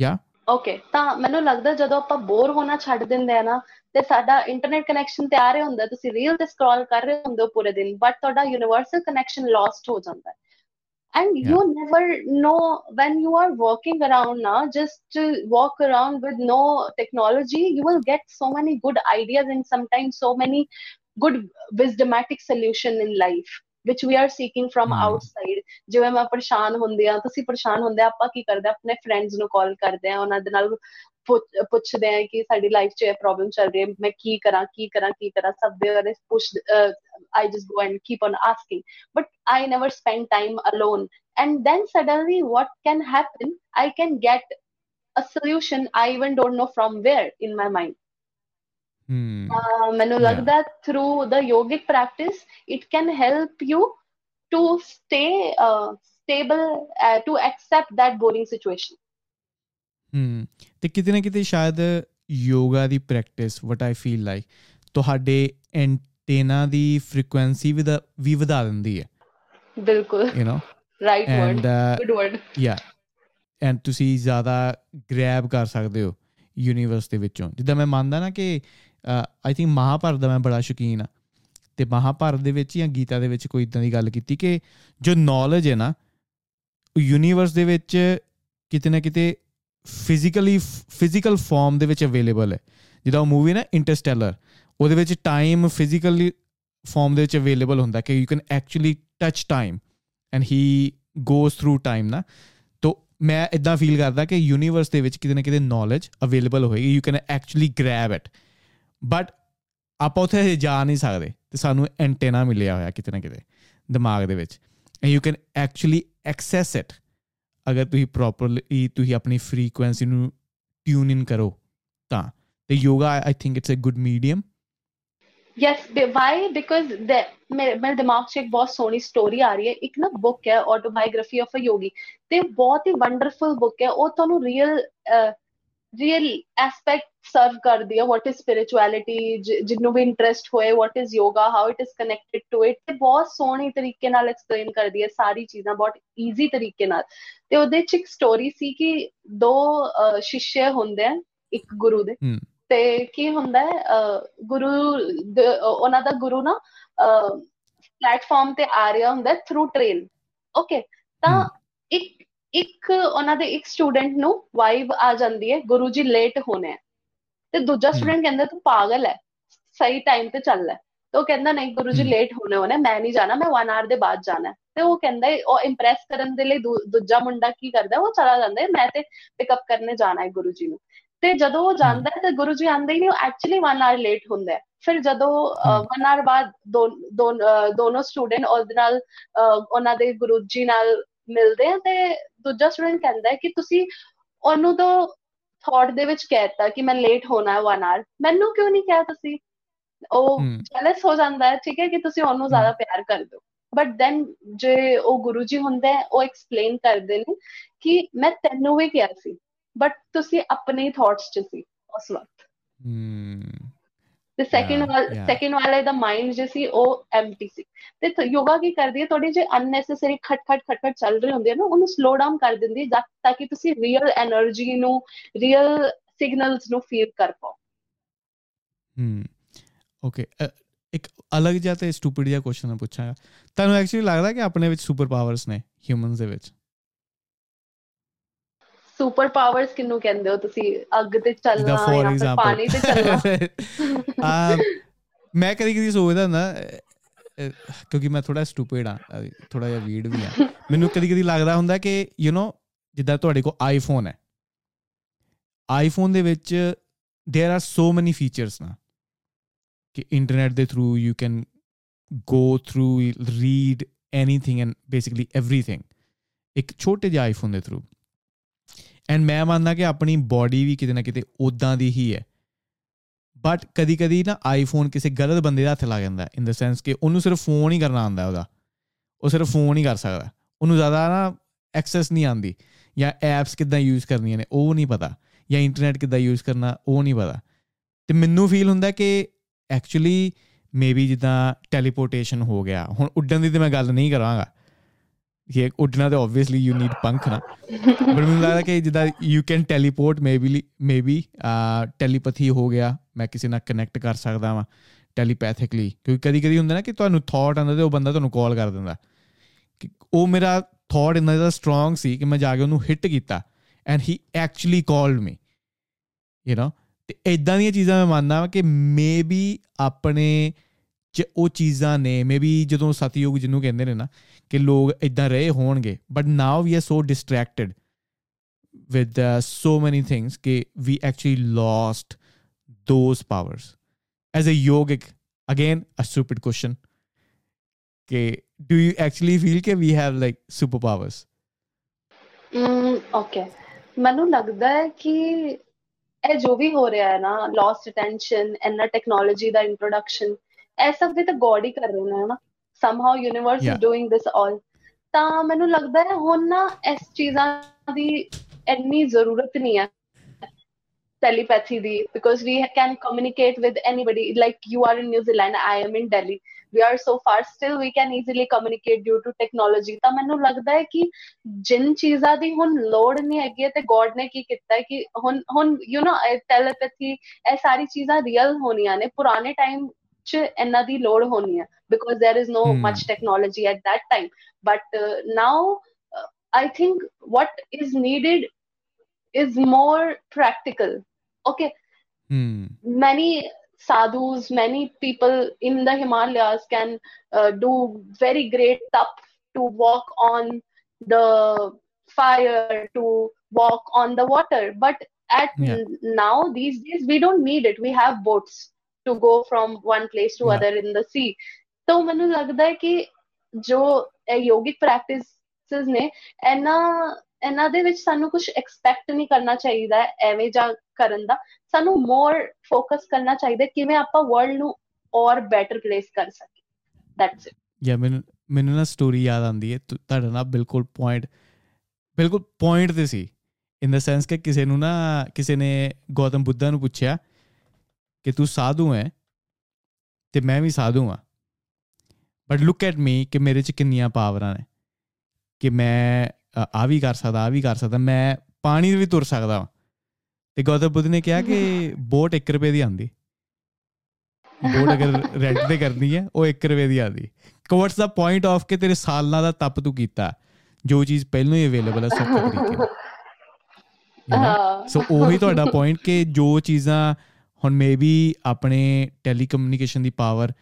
ਯਾ ਓਕੇ ਤਾਂ ਮੈਨੂੰ ਲੱਗਦਾ ਜਦੋਂ ਆਪਾਂ ਬੋਰ ਹੋਣਾ ਛੱਡ ਦਿੰਦੇ ਆ ਨਾ, ਤੇ ਸਾਡਾ ਇੰਟਰਨੈਟ ਕਨੈਕਸ਼ਨ ਤੇ ਆ ਰਿਹਾ ਹੁੰਦਾ, ਤੁਸੀਂ ਰੀਲ ਤੇ ਸਕਰੋਲ ਕਰ ਰਹੇ ਹੁੰਦੇ ਹੋ ਪੂਰੇ ਦਿਨ ਬਟ ਤੁਹਾਡਾ ਯੂਨੀਵਰਸਲ ਕਨੈਕਸ਼ਨ ਲੌਸਟ ਹੋ ਜਾਂਦਾ ਹੈ। and yeah. you never know when you are walking around now just to walk around with no technology you will get so many good ideas and sometimes so many good wisdomatic solution in life which we are seeking from mm. outside ਜਿਵੇਂ ਮੈਂ ਪਰੇਸ਼ਾਨ ਹੁੰਦੀ ਆ ਤੁਸੀਂ ਪਰੇਸ਼ਾਨ ਹੁੰਦੇ ਆ ਆਪਾਂ ਕੀ ਕਰਦੇ ਆ ਆਪਣੇ ਫਰੈਂਡਸ ਨੂੰ ਕਾਲ ਕਰਦੇ ਆ ਉਹਨਾਂ ਦੇ ਨਾਲ ਪੁੱਛਦੇ ਆ ਕਿ ਸਾਡੀ ਲਾਈਫ 'ਚ ਇਹ ਪ੍ਰੋਬਲਮ ਚੱਲ ਰਹੀ ਹੈ ਮੈਂ ਕੀ ਕਰਾਂ ਕੀ ਕਰਾਂ ਕੀ ਕਰਾਂ ਸਭ ਦੇ ਬਾਰੇ ਪੁੱਛ I just go and keep on asking. But I never spend time alone. And then suddenly, what can happen? I can get a solution I even don't know from where in my mind. ਮੈਨੂੰ ਲੱਗਦਾ through the yogic practice it can help you to stay stable to accept that boring situation ਹਮ ਤੇ ਕਿਤੇ ਨਾ ਕਿਤੇ ਸ਼ਾਇਦ ਯੋਗਾ ਦੀ practice what I feel like ਤੁਹਾਡੇ antenna ਦੀ frequency ਵੀ ਵੀ ਵਧਾ ਦਿੰਦੀ ਹੈ। ਬਿਲਕੁਲ। You know right word good word yeah and ਤੁਸੀਂ ਜ਼ਿਆਦਾ ਗ੍ਰੈਬ ਕਰ ਸਕਦੇ ਹੋ ਯੂਨੀਵਰਸ ਦੇ ਵਿੱਚੋਂ। ਜਿੱਦਾਂ ਮੈਂ ਮੰਨਦਾ ਨਾ ਕਿ ਆਈ ਥਿੰਕ ਮਹਾਭਾਰਤ ਦਾ ਮੈਂ ਬੜਾ ਸ਼ੌਕੀਨ ਆ ਤੇ ਮਹਾਭਾਰਤ ਦੇ ਵਿੱਚ ਜਾਂ ਗੀਤਾ ਦੇ ਵਿੱਚ ਕੋਈ ਇਦਾਂ ਦੀ ਗੱਲ ਕੀਤੀ ਕਿ ਜੋ ਨੌਲੇਜ ਹੈ ਨਾ ਯੂਨੀਵਰਸ ਦੇ ਵਿੱਚ ਕਿਤੇ ਨਾ ਕਿਤੇ ਫਿਜ਼ੀਕਲੀ ਫਿਜ਼ੀਕਲ ਫਾਰਮ ਦੇ ਵਿੱਚ ਅਵੇਲੇਬਲ ਹੈ। ਜਿੱਦਾਂ ਉਹ ਮੂਵੀ ਨਾ ਇੰਟਰਸਟੈਲਰ ਉਹਦੇ ਵਿੱਚ ਟਾਈਮ ਫਿਜ਼ੀਕਲੀ ਫਾਰਮ ਦੇ ਵਿੱਚ ਅਵੇਲੇਬਲ ਹੁੰਦਾ ਕਿ you can actually touch time and he goes through time ਨਾ। ਤੋ ਮੈਂ ਇਦਾਂ ਫੀਲ ਕਰਦਾ ਕਿ ਯੂਨੀਵਰਸ ਦੇ ਵਿੱਚ ਕਿਤੇ ਨਾ ਕਿਤੇ ਨੌਲੇਜ ਅਵੇਲੇਬਲ ਹੋਏਗੀ you can actually grab it but ਆਪਾਂ ਉੱਥੇ ਜਾ ਨਹੀਂ ਸਕਦੇ ਤੇ ਸਾਨੂੰ ਐਂਟੇਨਾ ਮਿਲਿਆ ਹੋਇਆ ਕਿਤੇ ਨਾ ਕਿਤੇ ਦਿਮਾਗ ਦੇ ਵਿੱਚ। And you can actually access it ਅਗਰ ਤੁਸੀਂ ਪ੍ਰੋਪਰਲੀ ਤੁਸੀਂ ਆਪਣੀ ਫ੍ਰੀਕੁਐਂਸੀ ਨੂੰ ਟਿਊਨ ਇਨ ਕਰੋ, ਤਾਂ। ਤੇ yoga I think it's a good medium yes why because ਮੇਰੇ ਦਿਮਾਗ 'ਚ ਇੱਕ ਬਹੁਤ ਸੋਹਣੀ ਸਟੋਰੀ ਆ ਰਹੀ ਹੈ। ਇੱਕ ਨਾ ਬੁੱਕ ਹੈ ਆਟੋਬਾਇਓਗ੍ਰਾਫੀ ਆਫ ਅ ਯੋਗੀ ਤੇ ਬਹੁਤ ਹੀ ਵੰਡਰਫੁਲ ਬੁੱਕ ਹੈ। ਉਹ ਤੁਹਾਨੂੰ ਰੀਅਲ ਰੀਅਲ ਐਸਪੈਕਟ ਸਰਵ ਕਰਦੀ ਹੈ ਵਾਟ ਇਜ਼ ਸਪਿਰਚੁਅਲਿਟੀ ਜਿੰਨੂੰ ਵੀ ਇੰਟਰਸਟ ਹੋਏ what is yoga how it is connected to it ਤੇ ਬਹੁਤ ਸੋਹਣੀ ਤਰੀਕੇ ਨਾਲ ਐਕਸਪਲੇਨ ਕਰਦੀ ਹੈ ਸਾਰੀ ਚੀਜ਼ਾਂ ਬਹੁਤ ਈਜ਼ੀ ਤਰੀਕੇ ਨਾਲ। ਤੇ ਉਹਦੇ ਚ ਇੱਕ ਸਟੋਰੀ ਸੀ ਕਿ ਦੋ ਸ਼ਿਸ਼ਯ ਹੁੰਦੇ ਆ ਇੱਕ ਗੁਰੂ ਦੇ। ਤੇ ਕੀ ਹੁੰਦਾ ਹੈ ਗੁਰੂ ਉਹਨਾਂ ਦਾ ਗੁਰੂ ਨਾ ਪਲੇਟਫਾਰਮ ਤੇ ਆ ਰਿਹਾ ਹੁੰਦਾ ਥਰੂ ਟ੍ਰੇਨ ਓਕੇ ਤਾਂ ਇੱਕ ਇੱਕ ਉਹਨਾਂ ਦੇ ਇੱਕ ਸਟੂਡੈਂਟ ਨੂੰ ਵਾਈਬ ਆ ਜਾਂਦੀ ਹੈ ਗੁਰੂ ਜੀ ਲੇਟ ਹੋਣੇ ਤੇ ਦੂਜਾ ਸਟੂਡੈਂਟ ਕਹਿੰਦਾ ਤੂੰ ਪਾਗਲ ਹੈ ਸਹੀ ਟਾਈਮ ਤੇ ਚੱਲ ਲੈ। ਤੇ ਉਹ ਕਹਿੰਦਾ ਨਹੀਂ ਗੁਰੂ ਜੀ ਲੇਟ ਹੋਣੇ ਹੋਣੇ ਮੈਂ ਨਹੀਂ ਜਾਣਾ ਮੈਂ 1 ਆਰ ਦੇ ਬਾਅਦ ਜਾਣਾ ਤੇ ਉਹ ਕਹਿੰਦਾ ਉਹ ਇੰਪ੍ਰੈਸ ਕਰਨ ਦੇ ਲਈ ਦੂਜਾ ਮੁੰਡਾ ਕੀ ਕਰਦਾ ਉਹ ਚਲਾ ਜਾਂਦਾ ਮੈਂ ਤੇ ਪਿਕਅਪ ਕਰਨੇ ਜਾਣਾ ਹੈ ਗੁਰੂ ਜੀ ਨੂੰ। ਤੇ ਜਦੋਂ ਉਹ ਜਾਂਦਾ ਹੈ ਤੇ ਗੁਰੂ ਜੀ ਆਂਦੇ ਹੀ ਨਹੀਂ ਉਹ ਐਕਚੁਅਲੀ 1 ਆਰ ਲੇਟ ਹੁੰਦਾ ਹੈ। ਫਿਰ ਜਦੋਂ 1 ਆਰ ਬਾਅਦ ਦੋਨੋਂ ਸਟੂਡੈਂਟ ਉਹਦੇ ਨਾਲ ਉਹਨਾਂ ਦੇ ਗੁਰੂ ਜੀ ਨਾਲ ਮਿਲਦੇ ਆ ਤੇ ਦੂਜਾ ਸਟੂਡੈਂਟ ਕਹਿੰਦਾ ਹੈ ਕਿ ਤੁਸੀਂ ਉਹਨੂੰ ਤਾਂ ਥਾਟ ਦੇ ਵਿੱਚ ਕਹਿਤਾ ਕਿ ਮੈਂ ਲੇਟ ਹੋਣਾ ਹੈ 1 ਆਰ ਮੈਨੂੰ ਕਿਉਂ ਨਹੀਂ ਕਿਹਾ ਤੁਸੀਂ? ਉਹ ਜੈਲਸ ਹੋ ਜਾਂਦਾ ਹੈ ਠੀਕ ਹੈ ਕਿ ਤੁਸੀਂ ਉਹਨੂੰ ਜ਼ਿਆਦਾ ਪਿਆਰ ਕਰਦੇ ਹੋ ਬਟ ਦੈਨ ਜੇ ਉਹ ਗੁਰੂ ਜੀ ਹੁੰਦੇ ਉਹ ਐਕਸਪਲੇਨ ਕਰਦੇ ਨੇ ਕਿ ਮੈਂ ਤੈਨੂੰ ਵੀ ਕਿਹਾ ਸੀ ਬਟ ਤੁਸੀਂ ਆਪਣੇ ਥਾਟਸ 'ਚ ਸੀ ਉਸ ਵਕਤ। ਹਮ ਤੇ ਸੈਕਿੰਡ ਵਾਲਾ ਸੈਕਿੰਡ ਵਾਲਾ ਇਹਦਾ ਮਾਈਂਡ ਜੇ ਸੀ ਉਹ ਐਮਟੀ ਸੀ। ਤੇ ਯੋਗਾ ਕੀ ਕਰਦੀ ਹੈ? ਤੁਹਾਡੇ ਜੇ ਅਨਨੈਸੈਸਰੀ ਖਟਖਟ ਖਟਖਟ ਚੱਲ ਰਹੇ ਹੁੰਦੇ ਆ ਨਾ ਉਹਨੂੰ ਸਲੋ ਡਾਊਨ ਕਰ ਦਿੰਦੀ ਹੈ ਤਾਂ ਕਿ ਤੁਸੀਂ ਰੀਅਲ એનર્ਜੀ ਨੂੰ ਰੀਅਲ ਸਿਗਨਲਸ ਨੂੰ ਫੀਲ ਕਰ ਪਾਓ। ਹਮ ਓਕੇ ਇੱਕ ਅਲੱਗ ਜਿਹਾ ਤੇ ਸਟੂਪਿਡ ਜਿਹਾ ਕੁਐਸਚਨ ਪੁੱਛਾਂਗਾ। ਤੁਹਾਨੂੰ ਐਕਚੁਅਲੀ ਲੱਗਦਾ ਕਿ ਆਪਣੇ ਵਿੱਚ ਸੁਪਰ ਪਾਵਰਸ ਨੇ ਹਿਊਮਨਸ ਦੇ ਵਿੱਚ? ਸੁਪਰ ਪਾਵਰਸ ਕਿੰਨੂੰ ਕਹਿੰਦੇ ਹੋ ਤੁਸੀਂ ਅੱਗ ਤੇ ਚੱਲਣਾ ਜਾਂ ਫਿਰ ਪਾਣੀ ਤੇ ਚੱਲਣਾ <laughs> ਆ ਮੈਂ ਕਦੀ ਕਦੀ ਸੋਚਦਾ ਹੁੰਦਾ ਕਿਉਂਕਿ ਮੈਂ ਥੋੜਾ ਸਟੂਪਿਡ ਆ ਥੋੜਾ ਜਿਹਾ ਵੀਡ ਵੀ ਆ ਮੈਨੂੰ ਕਦੀ ਕਦੀ ਲੱਗਦਾ ਹੁੰਦਾ ਕਿ ਯੂ نو ਜਿੱਦਾਂ ਤੁਹਾਡੇ ਕੋਲ ਆਈਫੋਨ ਹੈ ਆਈਫੋਨ ਦੇ ਵਿੱਚ there are so many features ਨਾ ਕਿ ਇੰਟਰਨੈਟ ਦੇ through you can go through read anything and basically everything ਇੱਕ ਛੋਟੇ ਜਿਹੇ ਆਈਫੋਨ ਦੇ ਥਰੂ ਐਂਡ ਮੈਂ ਮੰਨਦਾ ਕਿ ਆਪਣੀ ਬਾਡੀ ਵੀ ਕਿਤੇ ਨਾ ਕਿਤੇ ਉਦਾਂ ਦੀ ਹੀ ਹੈ। ਬਟ ਕਦੀ ਕਦੀ ਨਾ ਆਈਫੋਨ ਕਿਸੇ ਗਲਤ ਬੰਦੇ ਦੇ ਹੱਥ ਲੱਗ ਜਾਂਦਾ ਇਨ ਦ ਸੈਂਸ ਕਿ ਉਹਨੂੰ ਸਿਰਫ ਫੋਨ ਹੀ ਕਰਨਾ ਆਉਂਦਾ ਉਹਦਾ। ਉਹ ਸਿਰਫ ਫੋਨ ਹੀ ਕਰ ਸਕਦਾ ਉਹਨੂੰ ਜ਼ਿਆਦਾ ਨਾ ਐਕਸੈਸ ਨਹੀਂ ਆਉਂਦੀ। ਜਾਂ ਐਪਸ ਕਿੱਦਾਂ ਯੂਜ਼ ਕਰਨੀਆਂ ਨੇ, ਉਹ ਨਹੀਂ ਪਤਾ। ਜਾਂ ਇੰਟਰਨੈਟ ਕਿੱਦਾਂ ਯੂਜ਼ ਕਰਨਾ, ਉਹ ਨਹੀਂ ਪਤਾ। ਤੇ ਮੈਨੂੰ ਫੀਲ ਹੁੰਦਾ ਕਿ ਐਕਚੁਅਲੀ ਮੇਬੀ ਜਿੱਦਾਂ ਟੈਲੀਪੋਰਟੇਸ਼ਨ ਹੋ ਗਿਆ। ਹੁਣ ਉੱਡਣ ਦੀ ਤੇ ਮੈਂ ਗੱਲ ਨਹੀਂ ਕਰਾਂਗਾ। ਕਿ ਉੱਡਣਾ ਤੇ ਆਬਵੀਅਸਲੀ ਯੂ ਨੀਡ ਪੰਖ ਨਾ। ਬਟ ਮੈਨੂੰ ਲੱਗਦਾ ਕਿ ਜਿੱਦਾਂ you can teleport maybe maybe telepathy ਹੋ ਗਿਆ, ਮੈਂ ਕਿਸੇ ਨਾਲ ਕਨੈਕਟ ਕਰ ਸਕਦਾ ਵਾਂ ਟੈਲੀਪੈਥਿਕਲੀ ਕਿਉਂਕਿ ਕਦੀ ਕਦੀ ਹੁੰਦਾ ਨਾ ਕਿ ਤੁਹਾਨੂੰ ਥਾਟ ਆਉਂਦਾ ਤੇ ਉਹ ਬੰਦਾ ਤੁਹਾਨੂੰ ਕਾਲ ਕਰ ਦਿੰਦਾ। ਕਿ ਉਹ ਮੇਰਾ ਥਾਟ ਇੰਨਾ ਜ਼ਿਆਦਾ ਸਟਰੋਂਗ ਸੀ ਕਿ ਮੈਂ ਜਾ ਕੇ ਉਹਨੂੰ ਹਿੱਟ ਕੀਤਾ and he actually called me you know ਤੇ ਇਦਾਂ ਦੀਆਂ ਚੀਜ਼ਾਂ ਮੈਂ ਮੰਨਦਾ ਕਿ ਮੇਬੀ ਆਪਣੇ ਚ ਉਹ ਚੀਜ਼ਾਂ ਨੇ ਮੇਬੀ ਜਦੋਂ ਸਤਯੁਗ ਜਿਹਨੂੰ ਕਹਿੰਦੇ ਨੇ ਨਾ ਕਿ ਲੋਕ ਇਦਾਂ ਰਹੇ ਹੋਣਗੇ but now we are so distracted with so many things ਕਿ we actually lost those powers as a yogic again a stupid question ਕਿ ਡੂ ਯੂ ਐਕਚੁਅਲੀ ਫੀਲ ਕਿ we have like super powers okay ਮੈਨੂੰ ਲੱਗਦਾ ਹੈ ਕਿ ਇਹ ਜੋ ਵੀ ਹੋ ਰਿਹਾ ਹੈ ਨਾ ਲੌਸਟ ਅਟੈਂਸ਼ਨ ਐਂਡ ਨਾ ਟੈਕਨੋਲੋਜੀ ਦਾ ਇੰਟਰੋਡਕਸ਼ਨ ਇਹ ਸਭ ਵੀ ਤਾਂ ਗੋਡ ਹੀ ਕਰ ਰਹੇ ਨੇ ਹਨਾ somehow universe yeah. is doing this all ਤਾਂ ਮੈਨੂੰ ਲੱਗਦਾ ਹੈ ਹੁਣ ਨਾ ਇਸ ਚੀਜ਼ਾਂ ਦੀ ਇੰਨੀ ਜ਼ਰੂਰਤ ਨਹੀਂ ਹੈ telepathy the because we can communicate with anybody like you are in New Zealand I am in Delhi we are so far still we can easily communicate due to technology ਤਾਂ ਮੈਨੂੰ ਲੱਗਦਾ ਹੈ ਕਿ ਜਿਨ ਚੀਜ਼ਾਂ ਦੀ ਹੁਣ ਲੋੜ ਨਹੀਂ ਹੈਗੀ ਤੇ ਗੋਡ ਨੇ ਕੀ ਕੀਤਾ ਕਿ ਹੁਣ ਹੁਣ ਯੂ نو ਟੈਲੀਪੈਥੀ ਇਹ ਸਾਰੀ ਚੀਜ਼ਾਂ ਰੀਅਲ ਹੋਣੀਆਂ ਨੇ ਪੁਰਾਣੇ time another load because there is no hmm. much technology at that time. But uh, now uh, i think what is needed is more practical. Okay? Hmm. Many sadhus many people in the himalayas can uh, do very great tap to walk on the fire to walk on the water. But at now these days we don't need it. We have boats. To go from one place to yeah. other in the sea. ਤਾਂ ਮੈਨੂੰ ਲੱਗਦਾ ਹੈ ਕਿ ਜੋ ਇਹ ਯੋਗਿਕ practices ਨੇ ਇਹਨਾਂ ਇਹਨਾਂ ਦੇ ਵਿੱਚ ਸਾਨੂੰ ਕੁਝ ਐਕਸਪੈਕਟ ਨਹੀਂ ਕਰਨਾ ਚਾਹੀਦਾ ਐਵੇਂ ਜਾਂ ਕਰਨ ਦਾ। ਸਾਨੂੰ ਮੋਰ ਫੋਕਸ ਕਰਨਾ ਚਾਹੀਦਾ ਕਿਵੇਂ ਆਪਾਂ ਵਰਲਡ ਨੂੰ ਔਰ ਬੈਟਰ ਪਲੇਸ ਕਰ ਸਕੀਏ। ਦੈਟਸ ਇਟ ਯਾ ਮੈਨੂੰ ਮੈਨੂੰ ਨਾ ਸਟੋਰੀ ਯਾਦ ਆਉਂਦੀ ਹੈ। ਤੁਹਾਡਾ ਨਾ ਬਿਲਕੁਲ ਪੁਆਇੰਟ ਬਿਲਕੁਲ ਪੁਆਇੰਟ ਤੇ ਸੀ। ਇਨ ਦਾ ਸੈਂਸ ਕਿ ਕਿਸੇ ਨੂੰ ਨਾ ਕਿਸੇ ਨੇ ਗੌਤਮ ਬੁੱਧਾ ਨੂੰ ਪੁੱਛਿਆ ਕਿ ਤੂੰ ਸਾਧੂ ਹੈ ਤੇ ਮੈਂ ਵੀ ਸਾਧੂ ਹਾਂ। ਬਟ ਲੁੱਕ ਐਟ ਮੀ ਕਿ ਮੇਰੇ 'ਚ ਕਿੰਨੀਆਂ ਪਾਵਰਾਂ ਨੇ। ਕਿ ਮੈਂ ਆ ਵੀ ਕਰ ਸਕਦਾ ਆ ਵੀ ਕਰ ਸਕਦਾ ਮੈਂ ਪਾਣੀ ਵੀ ਤੁਰ ਸਕਦਾ ਹਾਂ ਤੇ ਗੌਤਮ ਬੁੱਧ ਨੇ ਕਿਹਾ ਕਿ ਬੋਟ 1 ਰੁਪਏ ਦੀ ਆਂਦੀ ਬੋਟ ਅਗਰ ਰੈਂਟ ਤੇ ਕਰਨੀ ਹੈ ਉਹ 1 ਰੁਪਏ ਦੀ ਆਂਦੀ ਵਾਟਸ ਦਾ ਪੁਆਇੰਟ ਆਫ ਕਿ ਤੇਰੇ ਸਾਲਾਂ ਦਾ ਤਪ ਤੂੰ ਕੀਤਾ? ਜੋ ਚੀਜ਼ ਪਹਿਲਾਂ ਹੀ ਅਵੇਲੇਬਲ ਹੈ ਸੌਖੇ ਤਰੀਕੇ ਨਾਲ। ਸੋ ਉਹੀ ਤੁਹਾਡਾ ਪੁਆਇੰਟ ਕਿ ਜੋ ਚੀਜ਼ਾਂ ਹੁਣ ਮੇਬੀ ਆਪਣੇ ਟੈਲੀਕਮਿਊਨੀਕੇਸ਼ਨ ਦੀ ਪਾਵਰ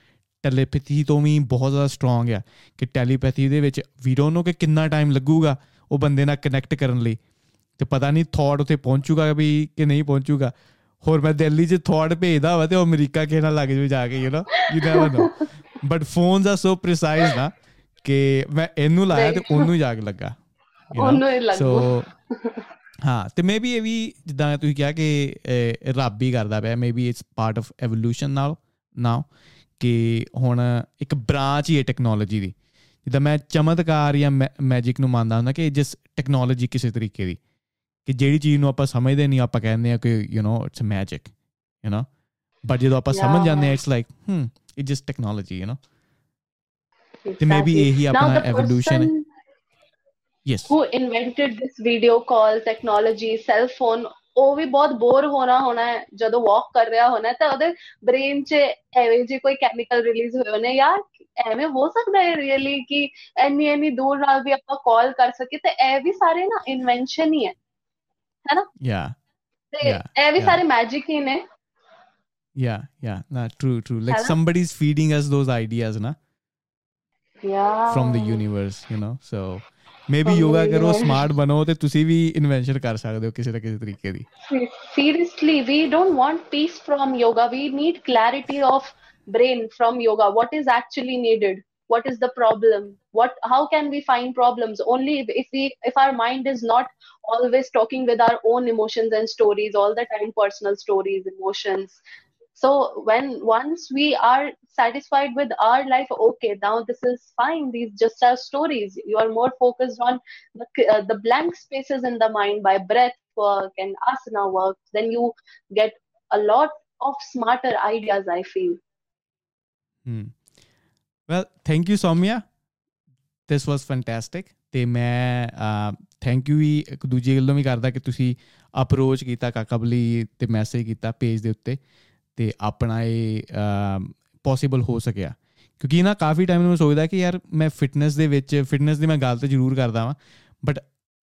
ਟੈਲੀਪੈਥੀ ਤੋਂ ਵੀ ਬਹੁਤ ਜ਼ਿਆਦਾ ਸਟਰੋਂਗ ਆ ਕਿ ਟੈਲੀਪੈਥੀ ਦੇ ਵਿੱਚ ਵੀ ਡੋਨਟ ਨੋ ਕਿ ਕਿੰਨਾ ਟਾਈਮ ਲੱਗੂਗਾ ਉਹ ਬੰਦੇ ਨਾਲ ਕਨੈਕਟ ਕਰਨ ਲਈ ਤੇ ਪਤਾ ਨਹੀਂ ਥਾਟ ਉਥੇ ਪਹੁੰਚੂਗਾ ਵੀ ਕਿ ਨਹੀਂ ਪਹੁੰਚੂਗਾ। ਹੋਰ ਮੈਂ ਦਿੱਲੀ 'ਚ ਥਾਟ ਭੇਜਦਾ ਵਾ ਤੇ ਉਹ ਅਮਰੀਕਾ ਕਿਸੇ ਨਾਲ ਲੱਗ ਜੂ ਜਾ ਕੇ you know you never know but phones ਆ ਸੋ ਪ੍ਰੀਸਾਈਜ਼ ਨਾ ਕਿ ਮੈਂ ਇਹਨੂੰ ਲਾਇਆ ਤੇ ਉਹਨੂੰ ਜਾ ਕੇ ਲੱਗਾ ਉਹਨੂੰ ਹੀ ਲੱਗੂ। ਸੋ ਹਾਂ ਤੇ ਮੇਬੀ ਇਹ ਵੀ ਜਿੱਦਾਂ ਤੁਸੀਂ ਕਿਹਾ ਕਿ ਰੱਬ ਹੀ ਕਰਦਾ ਪਿਆ maybe it's part of evolution now now ਕਿ ਹੁਣ ਇੱਕ ਬ੍ਰਾਂਚ ਹੀ ਹੈ ਟੈਕਨੋਲੋਜੀ ਦੀ ਜਿੱਦਾਂ ਮੈਂ ਚਮਤਕਾਰ ਜਾਂ ਮੈਜਿਕ ਨੂੰ ਮੰਨਦਾ ਹੁੰਦਾ ਕਿ ਜਿਸ ਟੈਕਨੋਲੋਜੀ ਕਿਸੇ ਤਰੀਕੇ ਦੀ ਕਿ ਜਿਹੜੀ ਚੀਜ਼ ਨੂੰ ਆਪਾਂ ਸਮਝਦੇ ਨਹੀਂ ਆਪਾਂ ਕਹਿੰਦੇ ਆ ਕਿ you know it's magic you know but ਜਦੋਂ ਆਪਾਂ ਸਮਝ Yeah. ਜਾਂਦੇ ਆ it's like hmm it just technology you know ਤੇ exactly. ਮੇਬੀ ਇਹੀ Now ਆਪਣਾ the ਐਵੋਲੂਸ਼ਨ ਹੈ Person yes who invented this video call technology cell phone ਉਹ ਵੀ ਬਹੁਤ ਬੋਰ ਹੋਣਾ ਹੋਣਾ ਹੈ ਜਦੋਂ ਵਾਕ ਕਰ ਰਿਹਾ ਹੋਣਾ ਹੈ ਤਾਂ ਉਹਦੇ ਬ੍ਰੇਨ 'ਚ ਐਵੇਂ ਜੇ ਕੋਈ ਕੈਮੀਕਲ ਰਿਲੀਜ਼ ਹੋਏ ਹੋਣੇ ਯਾਰ ਐਵੇਂ ਹੋ ਸਕਦਾ ਹੈ ਰੀਅਲੀ ਕਿ ਇੰਨੀ ਇੰਨੀ ਦੂਰ ਨਾਲ ਵੀ ਆਪਾਂ ਕਾਲ ਕਰ ਸਕੀਏ ਤੇ ਇਹ ਵੀ ਸਾਰੇ ਨਾ ਇਨਵੈਂਸ਼ਨ ਹੀ ਹੈ ਹੈਨਾ ਯਾ ਤੇ Yeah, ਇਹ ਵੀ yeah. ਸਾਰੇ ਮੈਜਿਕ ਹੀ ਨੇ yeah yeah nah true true like Hello? somebody's feeding us those ideas na ਯਾ from the universe you know so maybe From the yoga ਕਰੋ universe. smart ਬਣੋ ਤੇ ਤੁਸੀਂ ਵੀ ਇਨਵੈਂਸ਼ਨ ਕਰ ਸਕਦੇ ਹੋ ਕਿਸੇ ਨਾ ਕਿਸੇ ਤਰੀਕੇ ਦੀ seriously we don't want peace from yoga we need clarity of brain from yoga what is actually needed what is the problem what how can we find problems only if, if we if our mind is not always talking with our own emotions and stories all the time personal stories emotions so when once we are satisfied with our life okay now this is fine these just are stories you are more focused on the, uh, the blank spaces in the mind by breath work and asana work then you get a lot of smarter ideas i feel Hmm. Well, thank you, Soumya. This was fantastic. ਤੇ ਮੈਂ thank you ਵੀ ਇੱਕ ਦੂਜੀ ਗੱਲੋਂ ਵੀ ਕਰਦਾ ਕਿ ਤੁਸੀਂ approach ਕੀਤਾ ਕਾਕਾਬਲੀ ਤੇ ਮੈਸੇਜ ਕੀਤਾ ਪੇਜ ਦੇ ਉੱਤੇ ਤੇ ਆਪਣਾ ਇਹ ਪੋਸੀਬਲ ਹੋ ਸਕਿਆ। ਕਿਉਂਕਿ ਨਾ ਕਾਫੀ ਟਾਈਮ ਨੂੰ ਮੈਂ ਸੋਚਦਾ ਕਿ ਯਾਰ ਮੈਂ ਫਿਟਨੈਸ ਦੇ ਵਿੱਚ ਫਿਟਨੈਸ ਦੀ ਮੈਂ ਗੱਲ ਤੇ ਜ਼ਰੂਰ ਕਰਦਾ ਵਾਂ but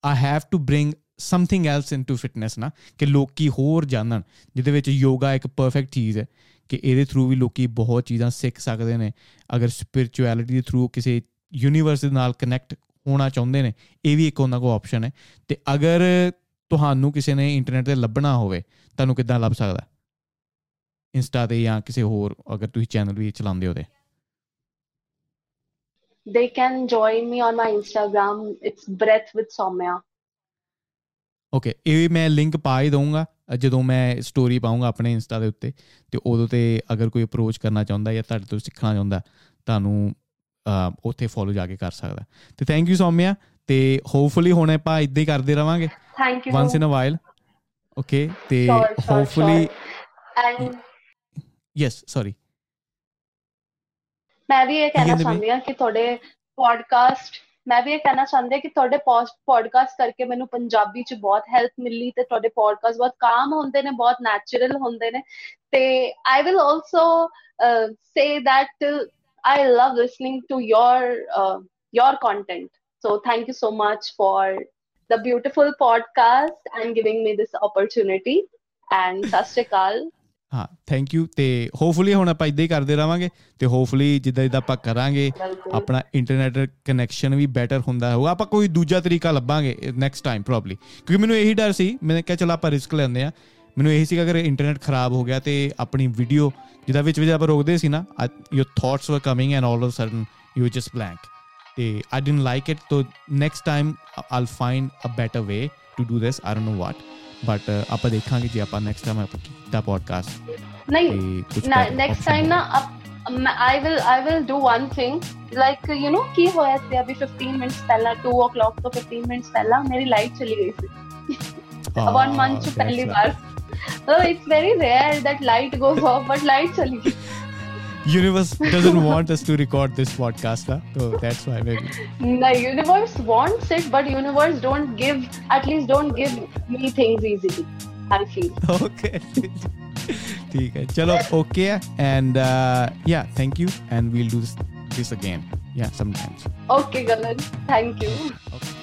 I have to bring something else into fitness ਨਾ, ਕਿ ਲੋਕੀ ਹੋਰ ਜਾਣਨ, ਜਿਹਦੇ ਵਿੱਚ ਯੋਗਾ ਇੱਕ ਪਰਫੈਕਟ ਚੀਜ਼ ਹੈ, ਕਿ ਇਹਦੇ ਥਰੂ ਵੀ ਲੋਕੀ ਬਹੁਤ ਚੀਜ਼ਾਂ ਸਿੱਖ ਸਕਦੇ ਨੇ। ਅਗਰ ਸਪਿਰਚੁਅਲਿਟੀ ਦੇ ਥਰੂ ਕਿਸੇ ਯੂਨੀਵਰਸ ਦੇ ਨਾਲ ਕਨੈਕਟ ਹੋਣਾ ਚਾਹੁੰਦੇ ਨੇ, ਇਹ ਵੀ ਇੱਕ ਉਹਨਾਂ ਕੋਲ ਆਪਸ਼ਨ ਹੈ। ਤੇ ਅਗਰ ਤੁਹਾਨੂੰ ਕਿਸੇ ਨੇ ਇੰਟਰਨੈਟ ਤੇ ਲੱਭਣਾ ਹੋਵੇ, ਤੁਹਾਨੂੰ ਕਿੱਦਾਂ ਲੱਭ ਸਕਦਾ? ਇੰਸਟਾ ਤੇ ਜਾਂ ਕਿਸੇ ਹੋਰ ਅਗਰ ਤੁਸੀਂ ਚੈਨਲ ਵੀ ਚਲਾਉਂਦੇ ਹੋ ਤੇ? They can join me on my instagram. It's breath with soumya. Okay ਇਹ ਮੈਂ ਲਿੰਕ ਪਾ ਹੀ ਦਊਂਗਾ ਜਦੋਂ ਮੈਂ ਸਟੋਰੀ ਪਾਉਂਗਾ ਆਪਣੇ ਇੰਸਟਾ ਦੇ ਉੱਤੇ। ਤੇ ਉਦੋਂ ਤੇ ਅਗਰ ਕੋਈ ਅਪਰੋਚ ਕਰਨਾ ਚਾਹੁੰਦਾ ਜਾਂ ਤੁਹਾਡੇ ਤੋਂ ਸਿੱਖਣਾ ਚਾਹੁੰਦਾ ਤੁਹਾਨੂੰ ਉੱਥੇ ਫੋਲੋ ਜਾ ਕੇ ਕਰ ਸਕਦਾ। ਤੇ ਥੈਂਕ ਯੂ ਸੌਮਿਆ ਤੇ ਹੋਪਫੁਲੀ ਹੁਣ ਆਪਾਂ ਇਦਾਂ ਹੀ ਕਰਦੇ ਰਵਾਂਗੇ। Thank you. Once in a while okay ਤੇ ਹੋਪਫੁਲੀ sure. ਯੈਸ ਸੌਰੀ ਮੈਂ ਵੀ ਇਹ ਕਹਿਣਾ? ਚਾਹੁੰਦੀ ਹਾਂ ਕਿ ਤੁਹਾਡੇ ਪੋਡਕਾਸਟ ਮੈਂ ਵੀ ਇਹ ਕਹਿਣਾ ਚਾਹੁੰਦੀ ਕਿ ਤੁਹਾਡੇ ਪੋਡਕਾਸਟ ਕਰਕੇ ਮੈਨੂੰ ਪੰਜਾਬੀ ਚ ਬਹੁਤ ਹੈਲਪ ਮਿਲੀ ਤੇ ਤੁਹਾਡੇ ਪੋਡਕਾਸਟ ਬਹੁਤ ਕਾਮ ਹੁੰਦੇ ਨੇ ਬਹੁਤ ਨੈਚੁਰਲ ਹੁੰਦੇ ਨੇ ਤੇ I will also say that I love listening to your uh, your content. So thank you so much for the beautiful podcast and giving me this opportunity. And ਸਤਿ ਸ਼੍ਰੀ ਅਕਾਲ ਹਾਂ ਥੈਂਕ ਯੂ ਤੇ hopefully ਹੁਣ ਆਪਾਂ ਇਦਾਂ ਹੀ ਕਰਦੇ ਰਵਾਂਗੇ ਤੇ ਹੋਪਫੁਲੀ ਜਿੱਦਾਂ ਜਿੱਦਾਂ ਆਪਾਂ ਕਰਾਂਗੇ ਆਪਣਾ ਇੰਟਰਨੈਟ ਕਨੈਕਸ਼ਨ ਵੀ ਬੈਟਰ ਹੁੰਦਾ ਹੋਊਗਾ। ਆਪਾਂ ਕੋਈ ਦੂਜਾ ਤਰੀਕਾ ਲੱਭਾਂਗੇ ਨੈਕਸਟ ਟਾਈਮ ਪ੍ਰੋਬਬਲੀ ਕਿਉਂਕਿ ਮੈਨੂੰ ਇਹੀ ਡਰ ਸੀ ਮੈਂ ਕਿਹਾ ਚਲ ਆਪਾਂ ਰਿਸਕ ਲੈਂਦੇ ਆ ਮੈਨੂੰ ਇਹੀ ਸੀ ਅਗਰ ਇੰਟਰਨੈਟ ਖਰਾਬ ਹੋ ਗਿਆ ਤੇ ਆਪਣੀ ਵੀਡੀਓ ਜਿਹਦਾ ਵਿੱਚ ਵਿੱਚ ਆਪਾਂ ਰੋਕਦੇ ਸੀ ਨਾ your thoughts were coming and all of sudden you just blank ਤੇ ਆਈ ਡਿਡਨਟ ਲਾਈਕ ਇਟ ਤੋ next time I'll find a better way to do this I don't know what but ਆਪਾਂ ਦੇਖਾਂਗੇ ਜੇ ਆਪਾਂ ਨੈਕਸਟ ਟਾਈਮ ਆਪਾਂ ਕੀਤਾ podcast ਨਹੀਂ ਤੇ ਕੁਝ next time ਨਾ I will I will do one thing like you know ਕੀ ਹੋਇਆ ਸੀ ਅਭੀ 15 ਮਿੰਟਸ ਪਹਿਲਾਂ 2 o'clock ਤੋਂ 15 ਮਿੰਟਸ ਪਹਿਲਾਂ ਮੇਰੀ ਲਾਈਟ ਚਲੀ ਗਈ ਸੀ one month ਚ ਪਹਿਲੀ ਵਾਰ so it's very rare that light goes off but light ਚਲੀ ਗਈ universe doesn't want us to record this podcast huh? so that's why maybe the universe wants it but universe don't give at least don't give me things easily I feel <laughs> okay ठीक है चलो okay and uh, yeah thank you and we'll do this, this again yeah sometimes okay Galan thank you okay